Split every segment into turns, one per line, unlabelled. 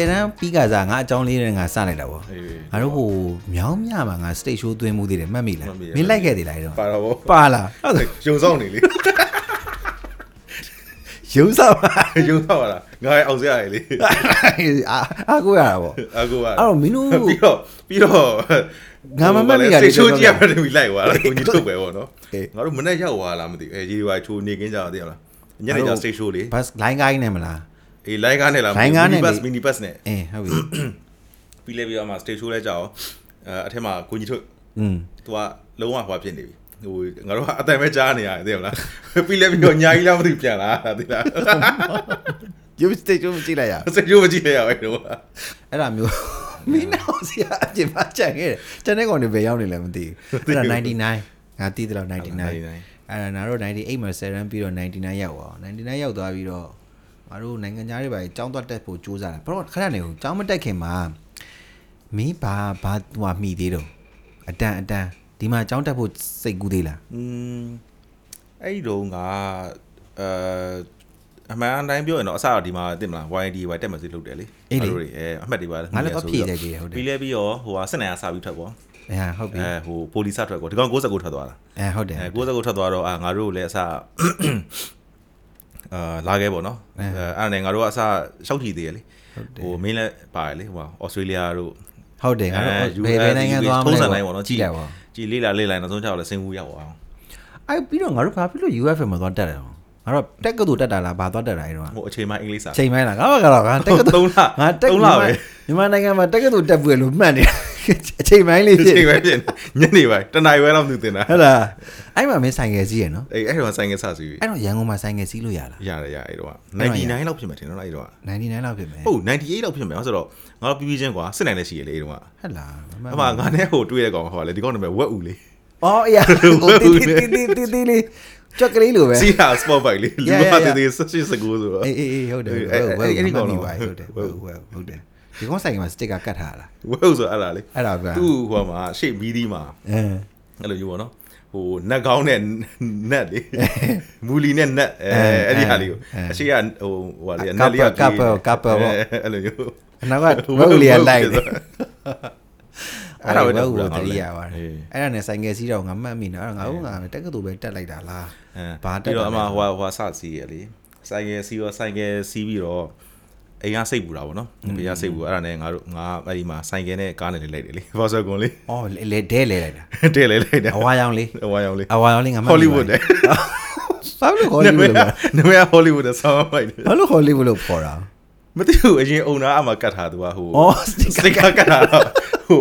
10တန်းပြီးကစားငါအကြောင်းလေးနဲ့ငါစလိုက်တာပေါ့
အေး
ငါတို့ဟိုမြောင်းမြမှာငါ stage show သွင်းမှုသေးတယ်မှတ်မိလား
မှတ်မိတယ်
မင်းလိုက်ခဲ့သေးလားအဲ့တော့
ပါတော့ဗော
ပါလားဟုတ်တယ်
ရုံဆောင်နေလေ
ရုံးစားပါ
ရုံဆောင်ပါလားငါရဲ့အောင်စရာလေ
အာအာကိုရတာပေါ့
အကူက
အဲ့တော့မင်းတို့
ပြီးတော့ပြီးတော့
ငါမမှတ်မိတာလေ
လေချိုးကြည့်ရမှပြီးလိုက်သွားတာကိုကြီးထုတ်ပဲဗောနော်
အေး
ငါတို့မနေ့ရောက်သွားလားမသိဘူးအဲရေရွာချိုးနေကင်းကြတော့သိရမလားညနေကျ stage show လေ
ဘတ်လိုင်းကိုင်းနေမလား
အေး line ကားနဲ့လား
line ကားနဲ့
bus
လေ
mini bus နဲ့
အေးဟုတ်ပြီ
ပြီးလဲပြီးတော့မှ stage show လဲကြောက်အဲအထက်မှာကိုကြီးထုတ်
อืม
သူကလုံးဝဟွာဖြစ်နေပြီဟိုငါတို့ကအတန်ပဲကြားနေရတယ်သိရမလားပြီးလဲပြီးတော့ညာကြီးလားမသိဘူးပြန်လာတာသိလား
ရုပ် stage show မကြည့်လိုက်ရ
စကြိုးမကြည့်ရအောင်တော့
အဲ့ဒါမျိုးမင်းနောက်စီအကျင်မကြံခဲ့တယ်ကျန်တဲ့ကောင်တွေဘယ်ရောက်နေလဲမသိဘူးအဲ့ဒါ99ငါတီးတယ်လို့99အဲ့ဒါနာတို့98မှာ7 run ပြီးတော့99ရောက်သွား99ရောက်သွားပြီးတော့ ငါတို့နိုင်ငံသားတွေပါကြောင်းသွားတက်ဖို့စူးစမ်းတာဘာလို့ခဏနေကိုကြောင်းမတက်ခင်မှာမင်းဘာဘာဟိုမှီသေးတော့အတန်အတန်ဒီမှာကြောင်းတက်ဖို့စိတ်ကူးသေးလား
อืมအဲ့ဒီတော့ငါအဲအမှန်အတိုင်းပြောရင်တော့အစတော့ဒီမှာတင်မလား YD Y တက်မယ်စီလုပ်တယ်လေအဲ့လိုတွေအဲအမှတ်တွေပါ
ငါလည်းဖြည့်တယ်ကြီးဟုတ်တယ်
ပြီးလဲပြီးတော့ဟိုဟာစစ်နိုင်အားစပြီးထွက်ပေါ့
အဲဟုတ်ပြီ
အဲဟိုပိုလီစထွက်ကောဒီကောင်69ထွက်သွားတာ
အဲဟုတ်တယ်
အဲ69ထွက်သွားတော့အာငါတို့လည်းအစ အာလာခဲ့ပေါ့နော်အဲအဲ့ဒါနဲ့ငါတို့ကအစရှောက်ထီသေးရလေဟိုမင်းလည်းပါတယ်လေဟိုဩစတြေးလျတို့
ဟုတ်တယ်ငါတို့
အဲ
ဘယ်ဘယ်နိုင်ငံသွားမလဲ
ထုံးစံတိုင်းပေါ့နော်
ကြည့်လိုက်ပါ
ကြည်လေးလာလေးလိုက်နောက်ဆုံးကျတော့လည်းစင်ဝူရောက်အောင်
အဲ့ပြီးတော့ငါတို့ဘာဖြစ်လို့ UFM မှာသွားတက်တယ်တော့ငါတို့တက်ကတူတက်တာလားဘာသွားတက်တာအဲ့တော့
ဟိုအချိန်မှအင်္ဂလိပ်စာ
ချိန်မိုင်းလားငါဘာကတော့ငါတက်ကတူ
သုံးလ
ငါတက်
သုံးလပဲ
မြန်မာနိုင်ငံမှာတက်ကတူတက်ပွေလို့မှတ်နေ အချိန်မိုင်းလေး
အ
ဖြစ်
ချိန်ပဲဖြစ်နေညနေပိုင်းတနားရွယ်တော့သူတင်တာ
ဟုတ်လားအဲ့မှာမင်းဆိုင်ငယ်စီးရနော်
အေးအဲ့တော့ဆိုင်ကစားစီ
အဲ့တော့ရန်ကုန်မှာဆိုင်ငယ်စီးလို့ရလား
ရတယ်ရအဲ့တော့
အဲ့တော့ရ
99လောက်ဖြစ်မှာထင်တော့အဲ့တော့
99လောက်ဖြစ်မယ်
ဟုတ်98လောက်ဖြစ်မှာဆိုတော့ငါတို့ပြီးပြီးချင်းကွာစစ်နိုင်လည်းရှိရလေအဲ့တော့
ဟုတ်လား
အမငါနဲ့ဟိုတွေ့တဲ့ကောင်ဟောလေဒီကောင်နာမည်ဝက်ဦးလေ
အော်အေးဟိုတီတီတီတီတီလေးကြက်ကလေးလိုပဲ
စီဟာစပေါ့ဘိုက်လေလူကတည်းကဆက်ရှိစကူဆိုတော့
အေးအေးဟုတ်တယ်
အဲ့
ဟုတ်
အဲ့
တယ်
အဲ့ဒီကောင်
မှ
တော့
တ်မိပါဟုတ်တယ်ဟုတ်ဟုတ်ဟုတ်တယ် ဒီကောင်ဆိုင်မှာစတစ်ကာကတ်ထားလား
ဝက်ဦးဆိုအဲ့ဒါလေ
အဲ့ဒါဗျာ
သူ့ဟိုမှာရှေ့မီးဒီမှာ
အဲ
အဲ့လိုမျိုးပေါ့နော်ဟိုနက်ကောင်းနဲ့နက်လေမူလီနဲ့နက်အဲအဲ့ဒီဟာလေးကိုအရှိကဟိုဟိုဟာလေးနက်လေးက
ကပ်ပယ်ကပ်ပယ်ပေါ့
အဲ့လိုမျိုး
နောက်ကဝက်လေးကလိုက်တယ်
အဲ့ဒါပဲ
ဝ
တော့
က်
ဘူး
ကို
လား
တတိယပါတယ်အဲ့ဒါနဲ့ဆိုင်ငယ်စီးတော့ငါမှတ်မိနေအဲ့ဒါငါတို့ငါတက်ကတူပဲတက်လိုက်တာလား
အဲ
ဘာတက်
ပြီး
တာ
တော့အ
လဲ
မဟိုဟိုစစီရလေဆိုင်ကယ်စီရောဆိုင်ကယ်စီးပြီးတော့ အိမ်ကစိတ်ပူတာပေါ့နော်ဘေးကစိတ်ပူအဲ့ဒါနဲ့ငါတို့ငါအဲ့ဒီမှာဆိုင်ကယ်နဲ့ကားနဲ့လေးလိုက်တယ်လေဘောဆာကွန်လေး
အော်လေဒဲလေလိုက်တာ
တဲ့လေးလိုက်တယ်
အဝါရောင်လေး
အဝါရောင်လေး
အဝါရောင်လေးငါမှတ်မိ
ဟောလိဝုဒ်တဲ့
ဘာလို့ဟောလိဝုဒ်လဲ
နမရဟောလိဝုဒ်တဲ့ဆောင်းလိုက်တယ်
ဘာလို့ဟောလိဝုဒ်လို့ခေါ်တာ
မသိဘူးအရင်အုံနာအမကတ်ထားသူကဟို
အော်စ
စ
တစ်
တစ်
ကာ
ကာကတ်ထားတော့ဟို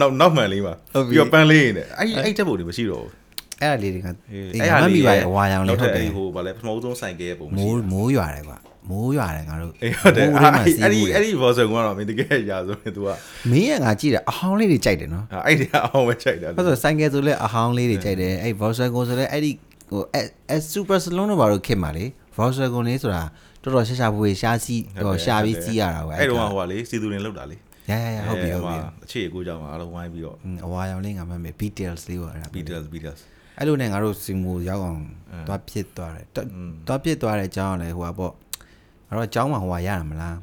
နောက်နောက်မှန်လေးမှာ
ဟုတ်ပြီ
ပြီးတော့ပန်းလေးနေအဲ့အဲ့ချက်ပုံတွေမရှိတော့ဘူး
အဲ့ဒါလေးတွေက
အေး
အေးငါမှတ်မိပါရဲ့အဝါရောင်လေးဟုတ်တယ်
ဟိုဗာလဲပထမဆုံးဆိုင်ကယ်ပုံမရှိ
မိုး
ဘူး
မိုးရွာတယ်ကွာ မိုးရွာတယ်ငါတို့
အေးဟုတ်တယ်
မိုး
အဲ့
လေးမှာစီး
အဲ့ဒီ
ဘူးလေ
အဲ့ဒီဘောဆာကွန်ကတော့မင်းတကယ်ရာဆိုရင် तू က
မင်းကငါကြည့်တယ်အဟောင်းလေးတွေကြိုက်တယ်နော်
အဲ့ဒီအောင်ပဲချိန်တာ
ဘာလို့ဆိုင်ကယ်ဆိုလဲအဟောင်းလေးတွေကြိုက်တယ်အဲ့ Volkswagen ဆိုလဲအဲ့ဒီဟိုအဲအဲ Super Salon တို့ဘာလို့ခင်မှာလေ Volkswagen လေးဆိုတာတော်တော်ရှာရှာပွေရှားစီးဟိုရှားပြီးစီးရတာပဲ
အဲ့တော့ဟိုကလေစီသူရင်လောက်တာလေ
ရရရဟုတ်ပြီဟုတ်ပြီ
အခြေအကိုကြောင့်အားလုံးဝိုင်းပြီးတော့
อืมအဝါရောင်လေးငါမှတ်မယ် details လေးပေါ့အဲ့ဒါ
Beatles Beatles
အဲ့လိုနဲ့ငါတို့စင်မူရောက်အောင်သွားဖြစ်သွားတယ်တွသွားဖြစ်သွားတဲ့အကြောင်းကလည်းဟိုပါပေါ့ ငါတို့အကြောင်းမှာဟိုပါရတာမလား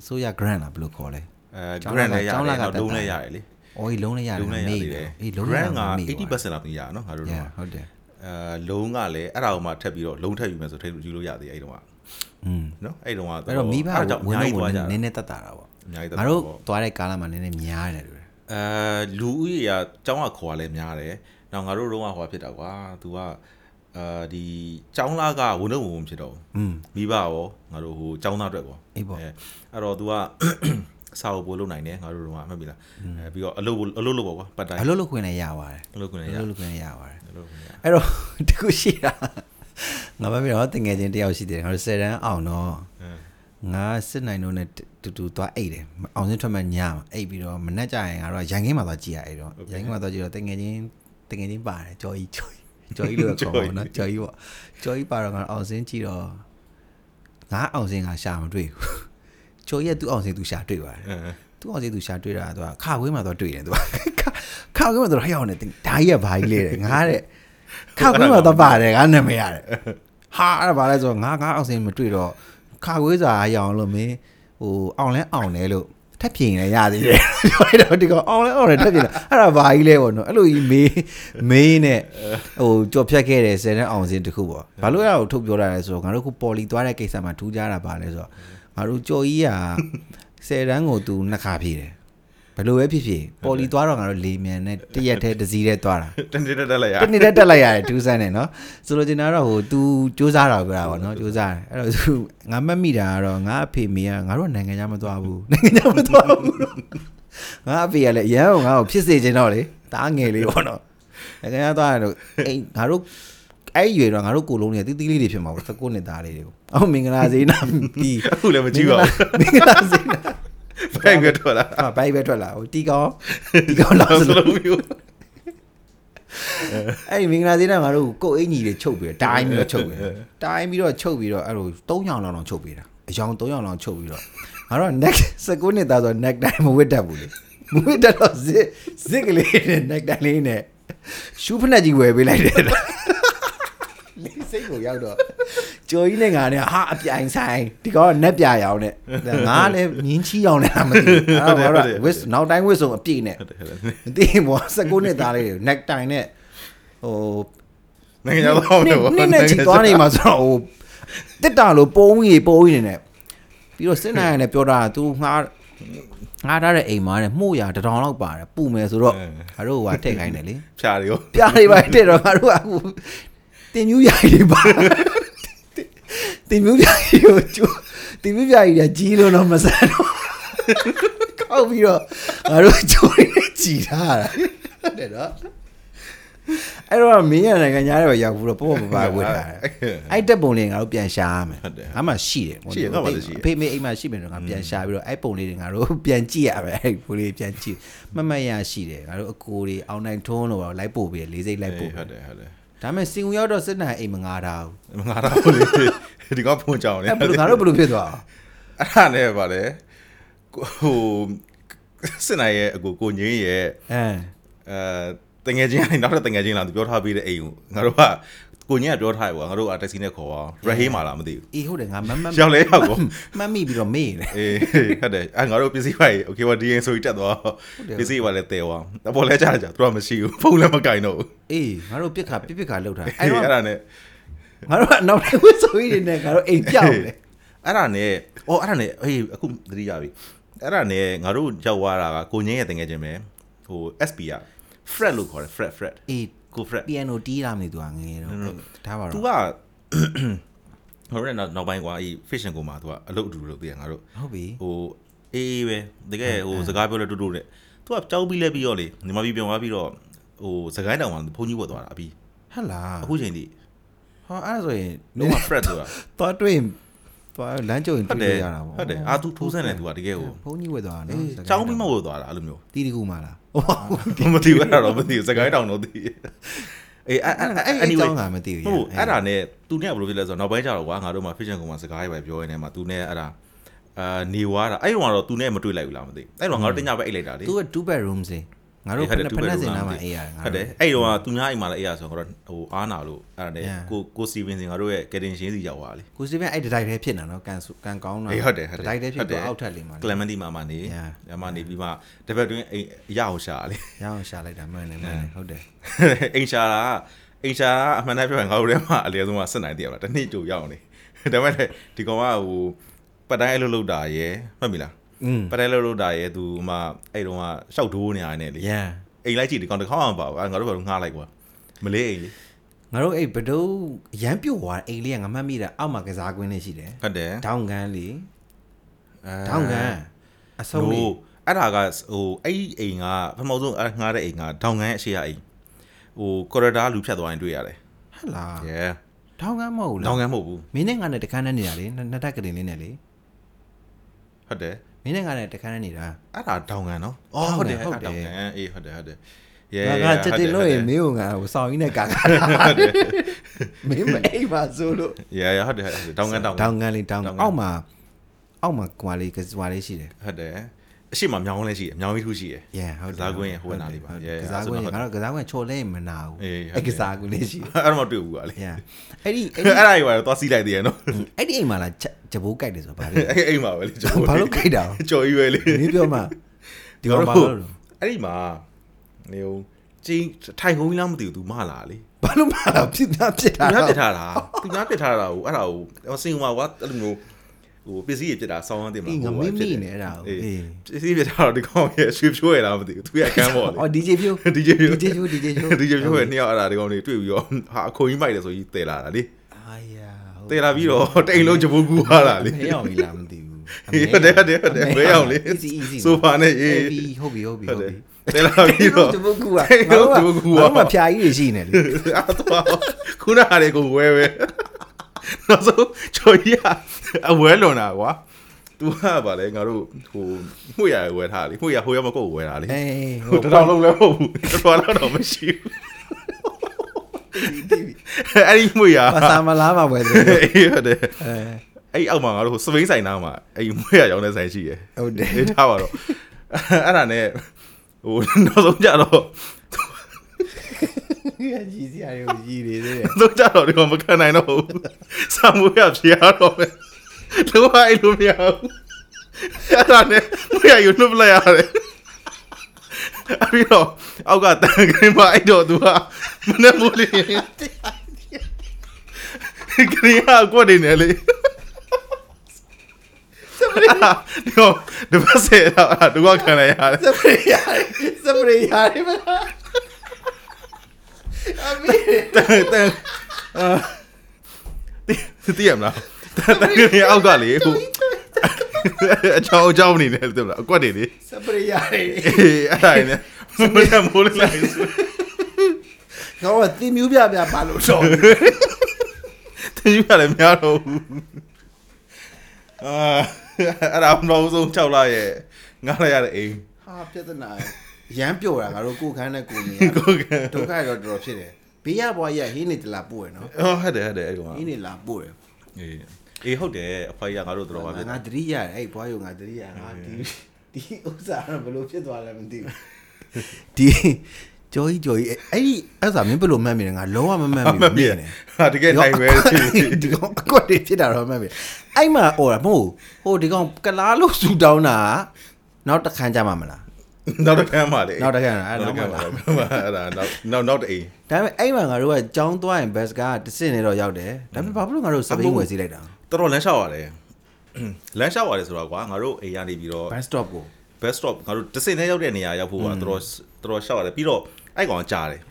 အစိုးရ grant လားဘယ်လိုခေါ်လဲ
အဲ
ကျောင်း
grant
လာ
လည်းရ
ကျောင်း
တ
လာ
ယ်
က
နောက်
တက်
လုံး
တာ
လည်းရတယ်လေ
အော်ဒီလုံးလေးရတယ်
လုံးလည်းရ
မေ့
သေး
တ
တယ်
ယ်အေးလုံးလေး
grant က
မေ့
80%လောက်ပြီးရနော်ငါတို့
ရ
တော့
ဟုတ်တယ်
အဲလုံးကလည်းအဲ့ဒါကိုမှထပ်ပြီးတော့လုံးထပ်ယူမယ်ဆိုထိယူလို့ရသေးအဲ့တုန်းက
อืม
နော်အဲ့တုန်းက
အဲ့တော့မိဘ
အဲ့ကြောင့်အ
ဝင်
များ
လို့
ကြီး
ဝင်
သွားကြ
နည်းနည်းတက်တာတာပေါ့
အများကြီး
ငါတို့
ပေါ့
သွားတဲ့ကားလာမှာနည်းနည်းများတယ်လို့
အဲလူဦးရေကကျောင်းကခေါ်ရလဲများတယ်။နောက်ငါတို့တော့ဟိုဖြစ်တာကွာ။ तू က အာဒီကျောင်းလာကဝန်တော့ဝန်ဖြစ်တော့
อืม
မိဘရောငါတို့ဟိုကျောင်းသားအတွက်ကွာ
အေးပေါ့
အဲအဲ့တော့ तू က စာအုပ်ပို့လုပ်နိုင်တယ်ငါတို့တော့မှတ်ပြီလားအဲပြီးတော့အလုပ်အလုပ်လုပ်ပေါ့ကွာပတ်တိုင်း
အလုပ်လုပ်ခွင့်လည်းရပါတယ်
အလုပ်ခွင့်
အ
ရ
လုပ်လုပ်ခွင့်လည်းရပါတယ်
အလုပ်ခွင့်ရ
အဲ့တော့ တခုရှိတာငါမပြောတော့တငယ်ချင်းတယောက်ရှိတယ်ငါတို့10တန်းအောင်တော့
အဲ
ငါစစ်နိုင်တို့နဲ့တူတူသွားအိတ်တယ်အောင်စင်းထွက်မှညမှာအိတ်ပြီးတော့မနှက်ကြရင်ငါတို့ကရန်ကင်းမှာသွားကြည့်ရအဲ့တော့ရန်ကင်းမှာသွားကြည့်တော့တငယ်ချင်းတငယ်ချင်းပါတယ်ကြော်ကြီးကြော်ကြီး ကြော်ကြီးလို့ခေါ်ပါတော့နော်ကြော်ကြီးပေါ့ကြော်ကြီးပါတော့ငါအောင်စင်းကြည့်တော့ငါအောင်စင်းကရှာမတွေ့ဘူးကြော်ကြီးကသူ့အောင်စင်းသူရှာတွေ့ပါတယ်
အဲ
သူ့အောင်စီသူရှာတွေ့တာသူကခါခွေးမှာတော့တွေ့တယ်သူကခါခါခွေးမှာတော့ဟျောင်းနေတယ်ဒါကြီးကဘာကြီးလဲတဲ့ငါတဲ့ခါခွေးမှာတော့ပါတယ်ငါနာမည်ရတယ်ဟာအဲ့ဒါဘာလဲဆိုတော့ငါငါအောင်စီမတွေ့တော့ခါခွေးစာအရောင်လို့မင်းဟိုအောင်လဲအောင်တယ်လို့ ထပ်ပြင်လဲရသေးတယ်ပြောလိုက်တော့ဒီကောင်အောင်လဲအောင်တယ်ထပ်ပြင်လဲအဲ့ဒါဘာကြီးလဲပေါ့နော်အဲ့လိုကြီးမေးမေးနဲ့ဟိုကြော်ဖြတ်ခဲ့တယ်ဆယ်နဲ့အောင်စင်းတစ်ခုပေါ့ဘာလို့အဲ့ဒါကိုထုတ်ပြောတာလဲဆိုတော့ငါတို့ခုပေါ်လီသွားတဲ့ကိစ္စမှာထူးခြားတာပါလဲဆိုတော့ငါတို့ကြော်ကြီးကဆယ်တန်းကိုသူနှစ်ခါဖြည့်တယ် ဘယ်လိုပဲဖြစ်ဖြစ်ပေါ်လီသွားတော့ငါတို့လေမြန်နဲ့တရက်တည်းတစ်စီးတည်းသွားတာ
တနေ့တက်တက်လိုက်ရ
တနေ့တည်းတက်လိုက်ရတယ်ဒူးဆန်းတယ်နော်ဆိုလိုချင်တာကတော့ဟို तू စူးစမ်းတာပြောတာပေါ့နော်စူးစမ်းတယ်အဲ့တော့ तू ငါမှတ်မိတာကတော့ငါအဖေမေကငါတို့နိုင်ငံခြားမသွားဘူးနိုင်ငံခြားမသွားဘူးငါအဖေကလည်းရန်ကိုငါ့ကိုဖြစ်စေချင်တော့လေတားငယ်လေးပေါ့နော်နိုင်ငံခြားသွားရတော့အိမ်ငါတို့အဲ့ရွေတော့ငါတို့ကိုလုံးနေတီးတီးလေးတွေဖြစ်မှာပေါ့19နှစ်သားလေးတွေကိုအော်မင်္ဂလာစေးနာပြီး
အခုလည်းမကြည့်ပါဘူး
မင်္ဂလာစေးနာ
ဘယ်ကထွက်လာ
အာဘိုင်ပဲထွက်လာဟိုတီကောင်တီကောင်လာစ
စ
လို့
လုံးမျိုး
အဲ့ဒီမင်္ဂလာသေးတဲ့ငါတို့ကိုယ်အင်ကြီးတွေချုပ်ပြီးတော့တိုင်းပြီးတော့ချုပ်ပြီးတိုင်းပြီးတော့ချုပ်ပြီးတော့အဲ့လို3ရောင်လောက်လောက်ချုပ်ပြီးတာအယောင်3ရောင်လောက်ချုပ်ပြီးတော့ငါတို့ neck 19နှစ်သားဆို neck တိုင်းမဝတ်တတ်ဘူးလေမဝတ်တတ်တော့ဇစ်ဇစ်ကလေးနဲ့ neck တိုင်းလေးနဲ့ရှူးဖက်နဲ့ကြီးဝယ်ပေးလိုက်တယ်လေး စိတ်ကိုရောက်တော့ကျော်ကြီးနဲ့ငါနဲ့ဟာအပြိုင်ဆိုင်ဒီကောင်ကနက်ပြရောင်နဲ့ငါလည်းမြင်းချီရောင်နဲ့မသိဘူးအဲ့တော့ငါတို့ဝစ်နောက်တိုင်းဝစ်စုံအပြည့်နဲ့
ဟုတ်တယ်ဟုတ်တယ်
မသိဘူးဘော19နှစ်သားလေးတွေ neck တိုင်းနဲ့ဟို
နိုင်ငံခြားသွားမယ်ပေါ့
နင်းနဲ့ချီသွားနေမှာဆိုတော့ဟိုတက်တာလို့ပုံကြီးပုံကြီးနေနဲ့ပြီးတော့စစ်နိုင်ရလည်းပြောတာ तू ငါငါထားတဲ့အိမ်မှာတဲ့မှုရတစ်ထောင်လောက်ပါတယ်ပူမယ်ဆိုတော့ငါတို့ဟိုထည့်ခိုင်းတယ်လေ
ဖြားတယ်ရော
ပြားတွေပါတဲ့တော့ငါတို့ကအခု တင်မျိုးရိုက်တွေပါတင်မျိုးရိုက်ကိုကျိုးတင်မျိုးရိုက်ကြီးကြီးလို့တော့မဆန်တော့ကောက်ပြီးတော့ငါတို့ကျိုးနေကြည်ထားတာဟုတ်တယ်နော်အဲ့တော့မင်းရနိုင်ငံညားတွေရောက်ဘူးတော့ပေါ့ပေါ့ပါဝတ်ထားတယ်အဲ့တက်ပုံလေးငါတို့ပြန်ရှာရမယ်
ဟုတ်တယ်
ငါမှရှိတယ်
ရှိတယ်ငါမှလည်းရှိတယ်
အဖေမေအိမ်မှာရှိမယ်တော့ငါပြန်ရှာပြီးတော့အဲ့ပုံလေးတွေငါတို့ပြန်ကြည့်ရမယ်အဲ့ပုံလေးပြန်ကြည့်မမတ်ရရှိတယ်ငါတို့အကိုတွေအောင်နိုင်ထွန်းလို့တော့လိုက်ပို့ပြီးလေးစိတ်လိုက်ပို့
ဟုတ်တယ်ဟုတ်တယ်
ဒါပေမဲ့စင်ဦးရောက်တော့စစ်နိုင်အိမ်မငါတာဘူး
ငါတော့လေဒီကဖုန်းကြောင်လေ
အဲ့ဘယ်လိုငါတို့ဘယ်လိုဖြစ်သွား
အဲ့ဒါနဲ့ဗာလေကိုဟိုစစ်နိုင်ရဲ့အကိုကိုငင်းရဲ့
အဲ
အဲတငယ်ချင်းကနေနောက်ထပ်တငယ်ချင်းလာသူပြောထားပေးတဲ့အိမ်ကိုငါတို့က ကိုညကပြောထားရကွာငါတို့ကတက်စီနဲ့ခေါ်အောင်ရဟေးမာလာမသိဘူး
အေးဟုတ်တယ်ငါမမ
ရောက်လဲရောက်ကော
မတ်မိပြီးတော့မေ့တယ်
အေးဟုတ်တယ်အဲငါတို့ပစ္စည်းပါကြီးโอเคပါဒီရင်ဆိုပြီးတက်သွားပစ္စည်းပါလဲတဲသွားအပေါ်လဲကြာကြာသူကမရှိဘူးဖုန်းလည်းမကင်တော့ဘူး
အေးငါတို့ပြစ်ခါပြစ်ပြစ်ခါလောက်တာ
အဲ့
အဲ့တော့
ဒါနဲ့
ငါတို့ကနောက်တိုင်းဝစ်ဆိုကြီးတွေနဲ့ငါတို့အိမ်ပြောင်းတယ်
အဲ့ဒါနဲ့အော်အဲ့ဒါနဲ့အေးအခုသတိရပြီအဲ့ဒါနဲ့ငါတို့ရောက်သွားတာကကိုငင်းရဲ့တငယ်ချင်းပဲဟို SP က Fred လို့ခေါ်တယ် Fred Fred
အေး
ကို Fred
ပီယန်နိုတီးလာမလို့သူကငယ်တော့ဒါပါ
तू
တော့
ကဟိုရက်နောက်ပိုင်းကွာအေး fashion ကိုမှာ तू ကအလုပ်အတူလုပ်သေးတယ်ငါတို့
ဟုတ်ပြီ
ဟိုအေးအေးပဲတကယ်ဟိုစကားပြောလဲတူတူနဲ့ तू ကကြောက်ပြီးလဲပြီးတော့လေညီမပြီးပြောသွားပြီးတော့ဟိုစကိုင်းတောင်မှာဖုန်းကြီးဝတ်သွားတာအပြီး
ဟဟလား
အခုချိန်ထိ
ဟောအဲ့ဒါဆိုရင်
လုံးဝ Fred ဆိုတာ
သွားတွေ့ရင်သွားလမ်းကြုံရင်
ဟုတ်
တွေ့
တယ်
ရတာပေါ့
ဟုတ်တယ်အာ तू ထိုးစမ်းတယ် तू ကတကယ်ဟို
ဖုန်းကြီးဝယ်သွားတာနော်
ကြောင်းပြီးမှဝတ်သွားတာအဲ့လိုမျိုး
တီးတကူမှလား
မသိဘူးအဲ့ဒါတော့မသိဘူးစကိုင်းတောင်တော့သိအေးအဲ့အဲ့
အဲ့
anyway
ကြောင်းကမသိဘူး
ဟုတ်အဲ့ဒါနဲ့သူနဲ့ဘယ်လိုဖြစ်လဲဆိုတော့နောက်ပိုင်းကျတော့ကွာငါတို့မှာ fashion ကောင်မှာစကားရေးပဲပြောရင်းနဲ့မှာသူနဲ့အဲ့ဒါအာနေဝါတာအဲ့တော့တော့သူနဲ့မတွေ့လိုက်ဘူးလားမသိဘူးအဲ့တော့ငါတို့တညပဲအိတ်လိုက်တာလေ
သူက2 bedroom စ င်ငါတို့ဖက်ဖက်နဲ့စင်နာမှာအေးရတယ်ငါ
ဟုတ်တယ်အဲ့တော့သူများအိမ်မှာလည်းအေးရဆိုတော့ဟိုအားနာလို့အဲ့ဒါနဲ့ကိုကိုစီဗင်စင်ငါတို့ရဲ့ကယ်တင်ရှင်းစီရောက်သွားလေ
ကိုစတီဗန်အဲ့တတိုက်ထဲဖြစ်နေနော်ကန်ကန်ကောင်းတာ
အေးဟုတ်တယ်ဟုတ်တယ်
တိုက်ထဲဖြစ်
ဟုတ်တယ်
တော့အောက်ထပ်လေးမှာ
ကလမန်တီမှာမှနေ
Yeah.
အမနေပြီးမှတစ်ပတ်တွင်းအိမ်ရအောင်ရှာလေ
ရအောင်ရှာလိုက်တာမှန်တယ်မှန်တယ်ဟုတ်တယ်
အိမ်ရှာတာအိမ်ရှာတာအမှန်တမ်းပြောရင်ငါတို့ထဲမှာအလဲဆုံးကစစ်နိုင်တည်ရတာတစ်နှစ်ကြိုရောက်နေဒါပေမဲ့ဒီကောင်ကဟိုပတ်တိုင်းအလုပ်လုပ်တာရယ်မှတ်မိလား
อืม
ပတ်တိုင်းအလုပ်လုပ်တာရယ်သူမှအဲ့တုန်းကရှောက်ဒိုးနေရတယ်နဲ့လေ
yeah
အိမ်လိုက်ကြည့်ဒီကောင်တစ်ခေါက်အောင်ပါဘူးအဲ့ငါတို့ဘာလို့ငှားလိုက်ကွာမလေးအိမ်လေ
ငါတို့အဲ့ဘဒုံရမ်းပြုတ်သွားအိမ်လေးကငါမှတ်မိတာအောက်မှာကစားကွင်းလေးရှိတယ်
ဟုတ်တယ်
ဒေါင်းကန်လေး
အဲ
ဒေါင်းကန်အဆုံးလေး
ဟိုအဲ့ဒါကဟိုအဲ့ဒီအိမ်ကပထမဆုံးအဲ့ငှားတဲ့အိမ်ကဒေါင်ကန်ရဲ့အရှိရအိမ်ဟိုကော်ရီဒါလူဖြတ်သွားရင်တွေ့ရတယ်
ဟတ်လား
yeah
ဒေါင်းကန်မဟုတ်ဘူး
ဒေါင်
လား
ကန်မဟုတ်ဘူး
မင်းနဲ့ငါနဲ့တခန်းနဲ့နေတာလေနှစ်နှစ်တက်ကလေးလေးနဲ့လေ
ဟုတ်တယ်
မင်းနဲ့ငါနဲ့တခန်းနဲ့နေတာ
အဲ့ဒါဒေါင်ကန်နော်
ဒေါင်ကန်
ဟုတ်တယ်
ဟုတ်
အဲ့
တယ်
ဒါဒေါင်ကန်အေးဟုတ်တယ်ဟုတ်တယ်
ငါကချက်တင်လို့ရင်မင်းကငါဟိုစောင်းကြီးနဲ့ကာကာမင်းမအိမ်ပါဆိုလို့
yeah yeah ဟုတ်တယ်ဟုတ်တယ်ဒေါင်ကန်ဒေါင်ကန်
ဒေါင်းကန်လေးဒေါင်းကန်
ဒေါင်းကန်
အောက်မှာအောက်မှာကွာလေးကစွာလေးရှိတယ်
ဟုတ်တယ် အရှိမမြောင်းလဲရှိတယ်မြောင်းပြီးထုရှိတယ်
yeah ဟုတ်တယ်
ကစားကွင်းရဲ့ဟိုနားလေးပါ
ဟုတ်
yeah
ကစားကွင်း
အဲ့
ငါ
ဒါ
တို့ကစားကွင်းချိုလဲမနာဘူး
အေးဟုတ်တယ်
အဲ့ကစားကွင်းလေးရှိတယ်
အဲ့တော့မတွေ့ဘူးကွာလေ
yeah အဲ့ဒီအဲ့
အဲ့
ဒီ
ဒါကြီးကတော့သွားစီးလိုက်သေးရနော်
အဲ့ဒီအိမ်မှာလားဂျဂျဘိုးကြိုက်တယ်ဆိုတော့ဘာလဲ
အဲ့အိမ်မှာပဲလေကျွန်တော်
ဘာလို့ကြိုက်တာ
ကြော်ကြီးပဲလေ
မင်းပြောမှဒီကောင်ဘာလို့လဲ
အဲ့ဒီမှာနေုံချင်းထိုင်ခုံကြီးလားမသိဘူး तू မလာလေ
ဘာလို့မလာဖြစ်တာဖြစ်တာ
သူများပြစ်ထားတာသူများပြစ်ထားတာကိုအဲ့ဒါကိုစင်ဟွာကွာအဲ့လိုမျိုး ဟိုပစ္စည်းတွေပြစ်တာဆောင်းရမ်း
တင်မလားဟိုငါမိမိနေအဲ့ဒါကို
အေးပစ္စည်းပြစ်တာတော့ဒီကောင်ရဲ့ရွှေဖြိုးရလားမသိဘူးသူရဲ့ကမ်းပေါ်လေ
အော် DJ ဖြိုး
DJ ဖြိုး
DJ ဖြိုး DJ ဖြိုး
DJ ဖြိုးရဲ့နှစ်ယောက်အဲ့ဒါဒီကောင်တွေတွေ့ပြီးတော့ဟာအခွန်ကြီးမိုက်တယ်ဆိုကြီးတည်လာတာလေ
အာယာတ
ည်လာပြီးတော့တိမ်လုံးဂျပူကူဟာတာလေ
မရောက်ပြီလားမသိဘူး
ဟုတ်တယ်ဟုတ်တယ်ဟုတ်တယ်မရောက်လေ
easy easy
ဆိုဖာနဲ့ရေး
ဟုတ်ပြီဟုတ်ပြီ
ဟုတ်
ပြီ
တယ်လာပြီးတော့
တပုတ်ကူကငါ
တို့က
ငါတို့ကဖြာကြီးတွေရှိနေလေ
အတော့ခုနကလေကိုဝဲပဲ နောက်ဆုံးချော်ကြီးကအဝဲလွန်တာကွာသူကဗာလဲငါတို့ဟိုမှုရဝဲထားလေမှုရဟိုရမကုတ်ဝဲတာလေ
အေး
ဟိုတတော်လုံးလည်းမဟုတ်ဘူးတော်တော်တော့မရှိဘူးအဲ့ဒီမှုရ
ပါစာမလားမှာပဲတယ်
အေးဟုတ်တယ်
အဲ
အဲ့အောက်မှာငါတို့စပိန်ဆိုင်နားမှာအဲ့မှုရရောင်းတဲ့ဆိုင်ရှိရယ်
ဟုတ်တယ်
အေးထားပါတော့အဲ့ဒါနဲ့ဟိုနောက်ဆုံးကြတော့
ကြီးစရာတွေကြီးနေသေးတယ်
တော့ကြတော့ဒီကမခံနိုင်တော့ဘူးဆာမွေးရဖြေရတော့မယ်လုံးဝအဲ့လိုမရဘူးအဲ့ဒါနဲ့မရယူနှုတ်လိုက်ရတယ်အဲ့ဒီတော့အောက်ကတန်ခင်းမအဲ့တော့သူကမနဲ့မိုးလေးခရီးအကွက်နေတယ်လေဒီတော့ဒီဘက်ဆက်တော့ဒီကခံလိုက်ရတယ်
စပရေးရတယ်စပရေးရတယ်မလား အမေ
တန်တန်အာတိတိရမလားတန်ခင်းအောက်ကလေဟိုအချောင်းအချောင်းနေတယ်တဲ့မလားအကွက်နေလေ
စပရေးရတယ်
အေးအဲ့ဒါရင်းနဲ့မနဲ့မိုးလေးလိုက်ဆို
ကောင်းကတင်မျိုးပြပြပါလို့တော့
တင်ယူရတယ်များတော့ဘူးအာအဲ့ဒါတော့ဆုံး6လရဲ့ငားလိုက်ရတဲ့အိမ်
ဟာပြဿနာရ မ်းပြော့တာငါတို့ကိုခန်းနဲ့ကိုနေ
ကိုက
ဒုက္ခတော့တော်တော်ဖြစ်တယ်ဘေးရဘွားရဟင်းနေတလာပို့ရနော်
အော်ဟုတ်တယ်ဟုတ်တယ်အဲ့ကောင်
ဟင်းနေလာပို့ရ
အေးအေးဟုတ်တယ်အဖိုင်ကငါတို့တော့ပါပြီ
ငါတတိရတယ်အဲ့ဘွားရုံငါတတိရငါဒီဒီဥစ္စာတော့ဘယ်လိုဖြစ်သွားလဲမသိဘူးဒီကြော်ကြီးကြော်ကြီးအဲ့ဒီအဲ့ဒါမင်းဘယ်လိုမှတ်မိလဲငါလုံးဝမမှတ်မိ
မ
ဘူး
မြင်ဟာတကယ်နိုင်ပဲ
ဒီကောင်အကွက်တွေဖြစ်တာတော့မှတ်မိအဲ့မှာဟိုမဟုတ်ဟိုဒီကောင်ကလားလို့ဆူတောင်းတာနောက်တစ်ခန်းကြမှာမလား
နောက်တစ်ခါမှလေ
နောက်တစ်ခန်းလားအဲ့
နော
နောက်
က်
မှ
တစ်ခါ
လား
မှအဲ့ဒါနောက်နောက်နောက်တအိမ်
ဒါပေမဲ့အဲ့မှာငါတို့ကကြောင်းသွားရင်ဘတ်စကားတစ်စင်နေတော့ရောက်တယ်ဒါပေမဲ့ဘာဖြစ်လို့ငါတို့စပိန်ဝယ်စီလိုက်တာ
တော်တော်လမ်းလျှောက်ရတယ်လမ်းလျှောက်ရတယ်ဆိုတော့ကွာငါတို့အိမ်ကနေပြီးတော့
ဘတ်စတော့ကို
best stop ငါတို့တစ်စင်နဲ့ရောက်တဲ့နေရာရောက်ဖို့ကတော်တော်တော်တော်လျှောက်ရတယ်ပြီးတော့အဲ့ကောင်ကြားတယ်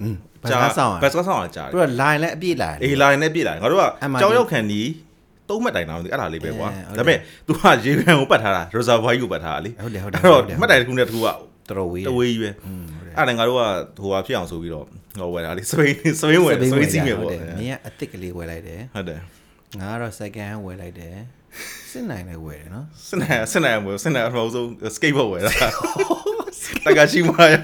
อืมဘတ်စကားဆောင်ရ
ဘတ်စကားဆောင်တာကြားတယ်
ပြီးတော့ line လည်းအပြည့်လာတယ်
အေး line နဲ့ပြည့်လာတယ်ငါတို့က
အဲ့မှာ
ကြောင်ရောက်ခံဒီ သုံးမှတ်တိုင်တော့မသိအဲ့ဒါလေးပဲကွာ
အဲဟုတ်တယ်
ဒါပေမဲ့ तू ကရေကန်ကိုပတ်ထားတာ reservoir ကိုပတ်ထားတာလေ
ဟုတ်တယ်ဟုတ်တယ်
အဲ့တော့
ဟုတ်တယ်
မှတ်တိုင်တစ်ခုနဲ့တစ်ခုက
တော်တော်ဝေး
တဝေးကြီးပဲ
อืมဟုတ်တယ်
အဲ့ဒါငါတို့ကဟိုဟာဖြစ်အောင်ဆိုပြီးတော့ဟောဝယ်တာလေစပိန်စပိန်ဝယ်စပိန်စီးမယ်ပေါ့
ဟုတ်တယ်မင်းကအစ်စ်ကလေးဝယ်လိုက်တယ်
ဟုတ်တယ်
ငါကတော့ second hand ဝယ်လိုက်တယ်စစ်နိုင်လည်းဝယ်တယ်နော်
စနေစနေဝယ်စနေအမောဆုံး skateboard ဝယ်တာ တကရှိမရ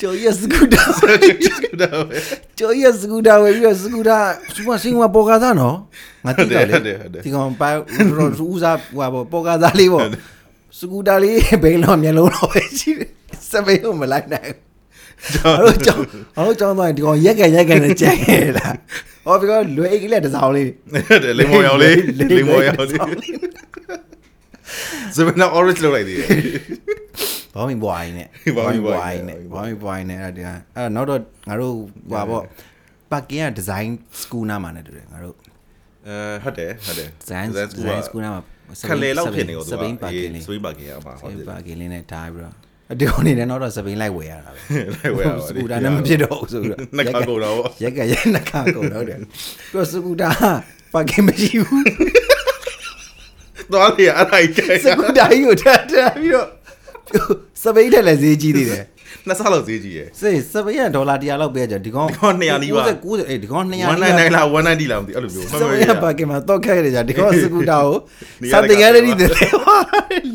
ကျော်ရစကူတာ
skateboard ဝယ်
ကျော်ရစကူတာဝယ်ပြီးတော့စကူတာစူမစင်းမပေါ်ကားသားနော်ငါတိတော့
ဟုတ်တယ်
လေ
ဟုတ်တယ်
ဒီကောင်ပိုင်ဦးစားဟိုပါပေါ်ကားသားလေးပေါ့စကူတာလေးဘိန်းလုံးမျက်လုံးတော့ပဲရှိတယ်စပိန်ကိုမလိုက်နိုင်ဘူးအဲ့တော့ကြောင်းအဲ့တော့ကြောင်းသွားရင်ဒီကောင်ရက်ကန်ရက်ကန်နဲ့ကြိုက်ရလားဟောပြီးတော့လွယ်အိတ်ကလေးတစ်စောင်းလေး
ဟုတ်တယ်လိမ္မော်ရောင်လေးလိမ္မော်ရောင်လေးစပနာ orange လောက်လိုက်သေးတယ်
ဘောင်းမီဘွားရင်နဲ့
ဘောင်းမီဘွားရင်
နဲ့ဘောင်းမီဘွားရင်နဲ့အဲ့ဒါအဲ့တော့နောက်တော့ငါတို့ဟွာပေါ့ပါကင်ကဒီဇိုင်းစကူနာမှာနဲ့တူတယ်ငါတို့
အဲဟုတ်တယ်ဟုတ်တယ်
ဒီဇိုင်းဒီဇိုင်းစကူနာမှာ
ခက်လေလောက်ဖြစ်နေတော့
စပိန်ပါကင်လေး
စပိန်ပါကင်အမှာ
စ
ဟုတ်
ပိ
တယ်
န်ပါကင်လေးနဲ့ထားပြီးတော့အဒီကောင်နေနဲ့နောက်တော့စပိန်လိုက်ဝယ်ရတာပဲ
လိုက်ဝယ်ရပါ
စကူတာနဲ့မဖြစ်တော့ဘူးဆိုပြီးတော့
နှစ်ခါကုန်တော့ဗော
ရက်ကရက်နှစ်ခါကုန်တော့တယ်ပြီးတော့စကူတာပါကင်မရှိဘူး
သွားလေအဲ့ဒါကြီး
စကူတာကြီးကိုထပ်ထပ်ပြီးတော့ စပိန်ထက်လည်းဈေးကြီးသေးတယ်
နှစ်ဆလောက်ဈေးကြီးရယ်
စေစပိန်ကဒေါ်လာ100လောက်ပေးကြဒီကောင်
ဒီကောင်200နီးပါး
90အေးဒီကောင်200နီးပါး
199လား190လားမသိအဲ့လိုမျိုး
စပိန်ကပါကင်မှာတော့ခဲ့ရတယ်ကြာဒီကောင်စကူတာကို
နေရာ
စ
တကာ
တင်ရတဲ့ဒီတယ်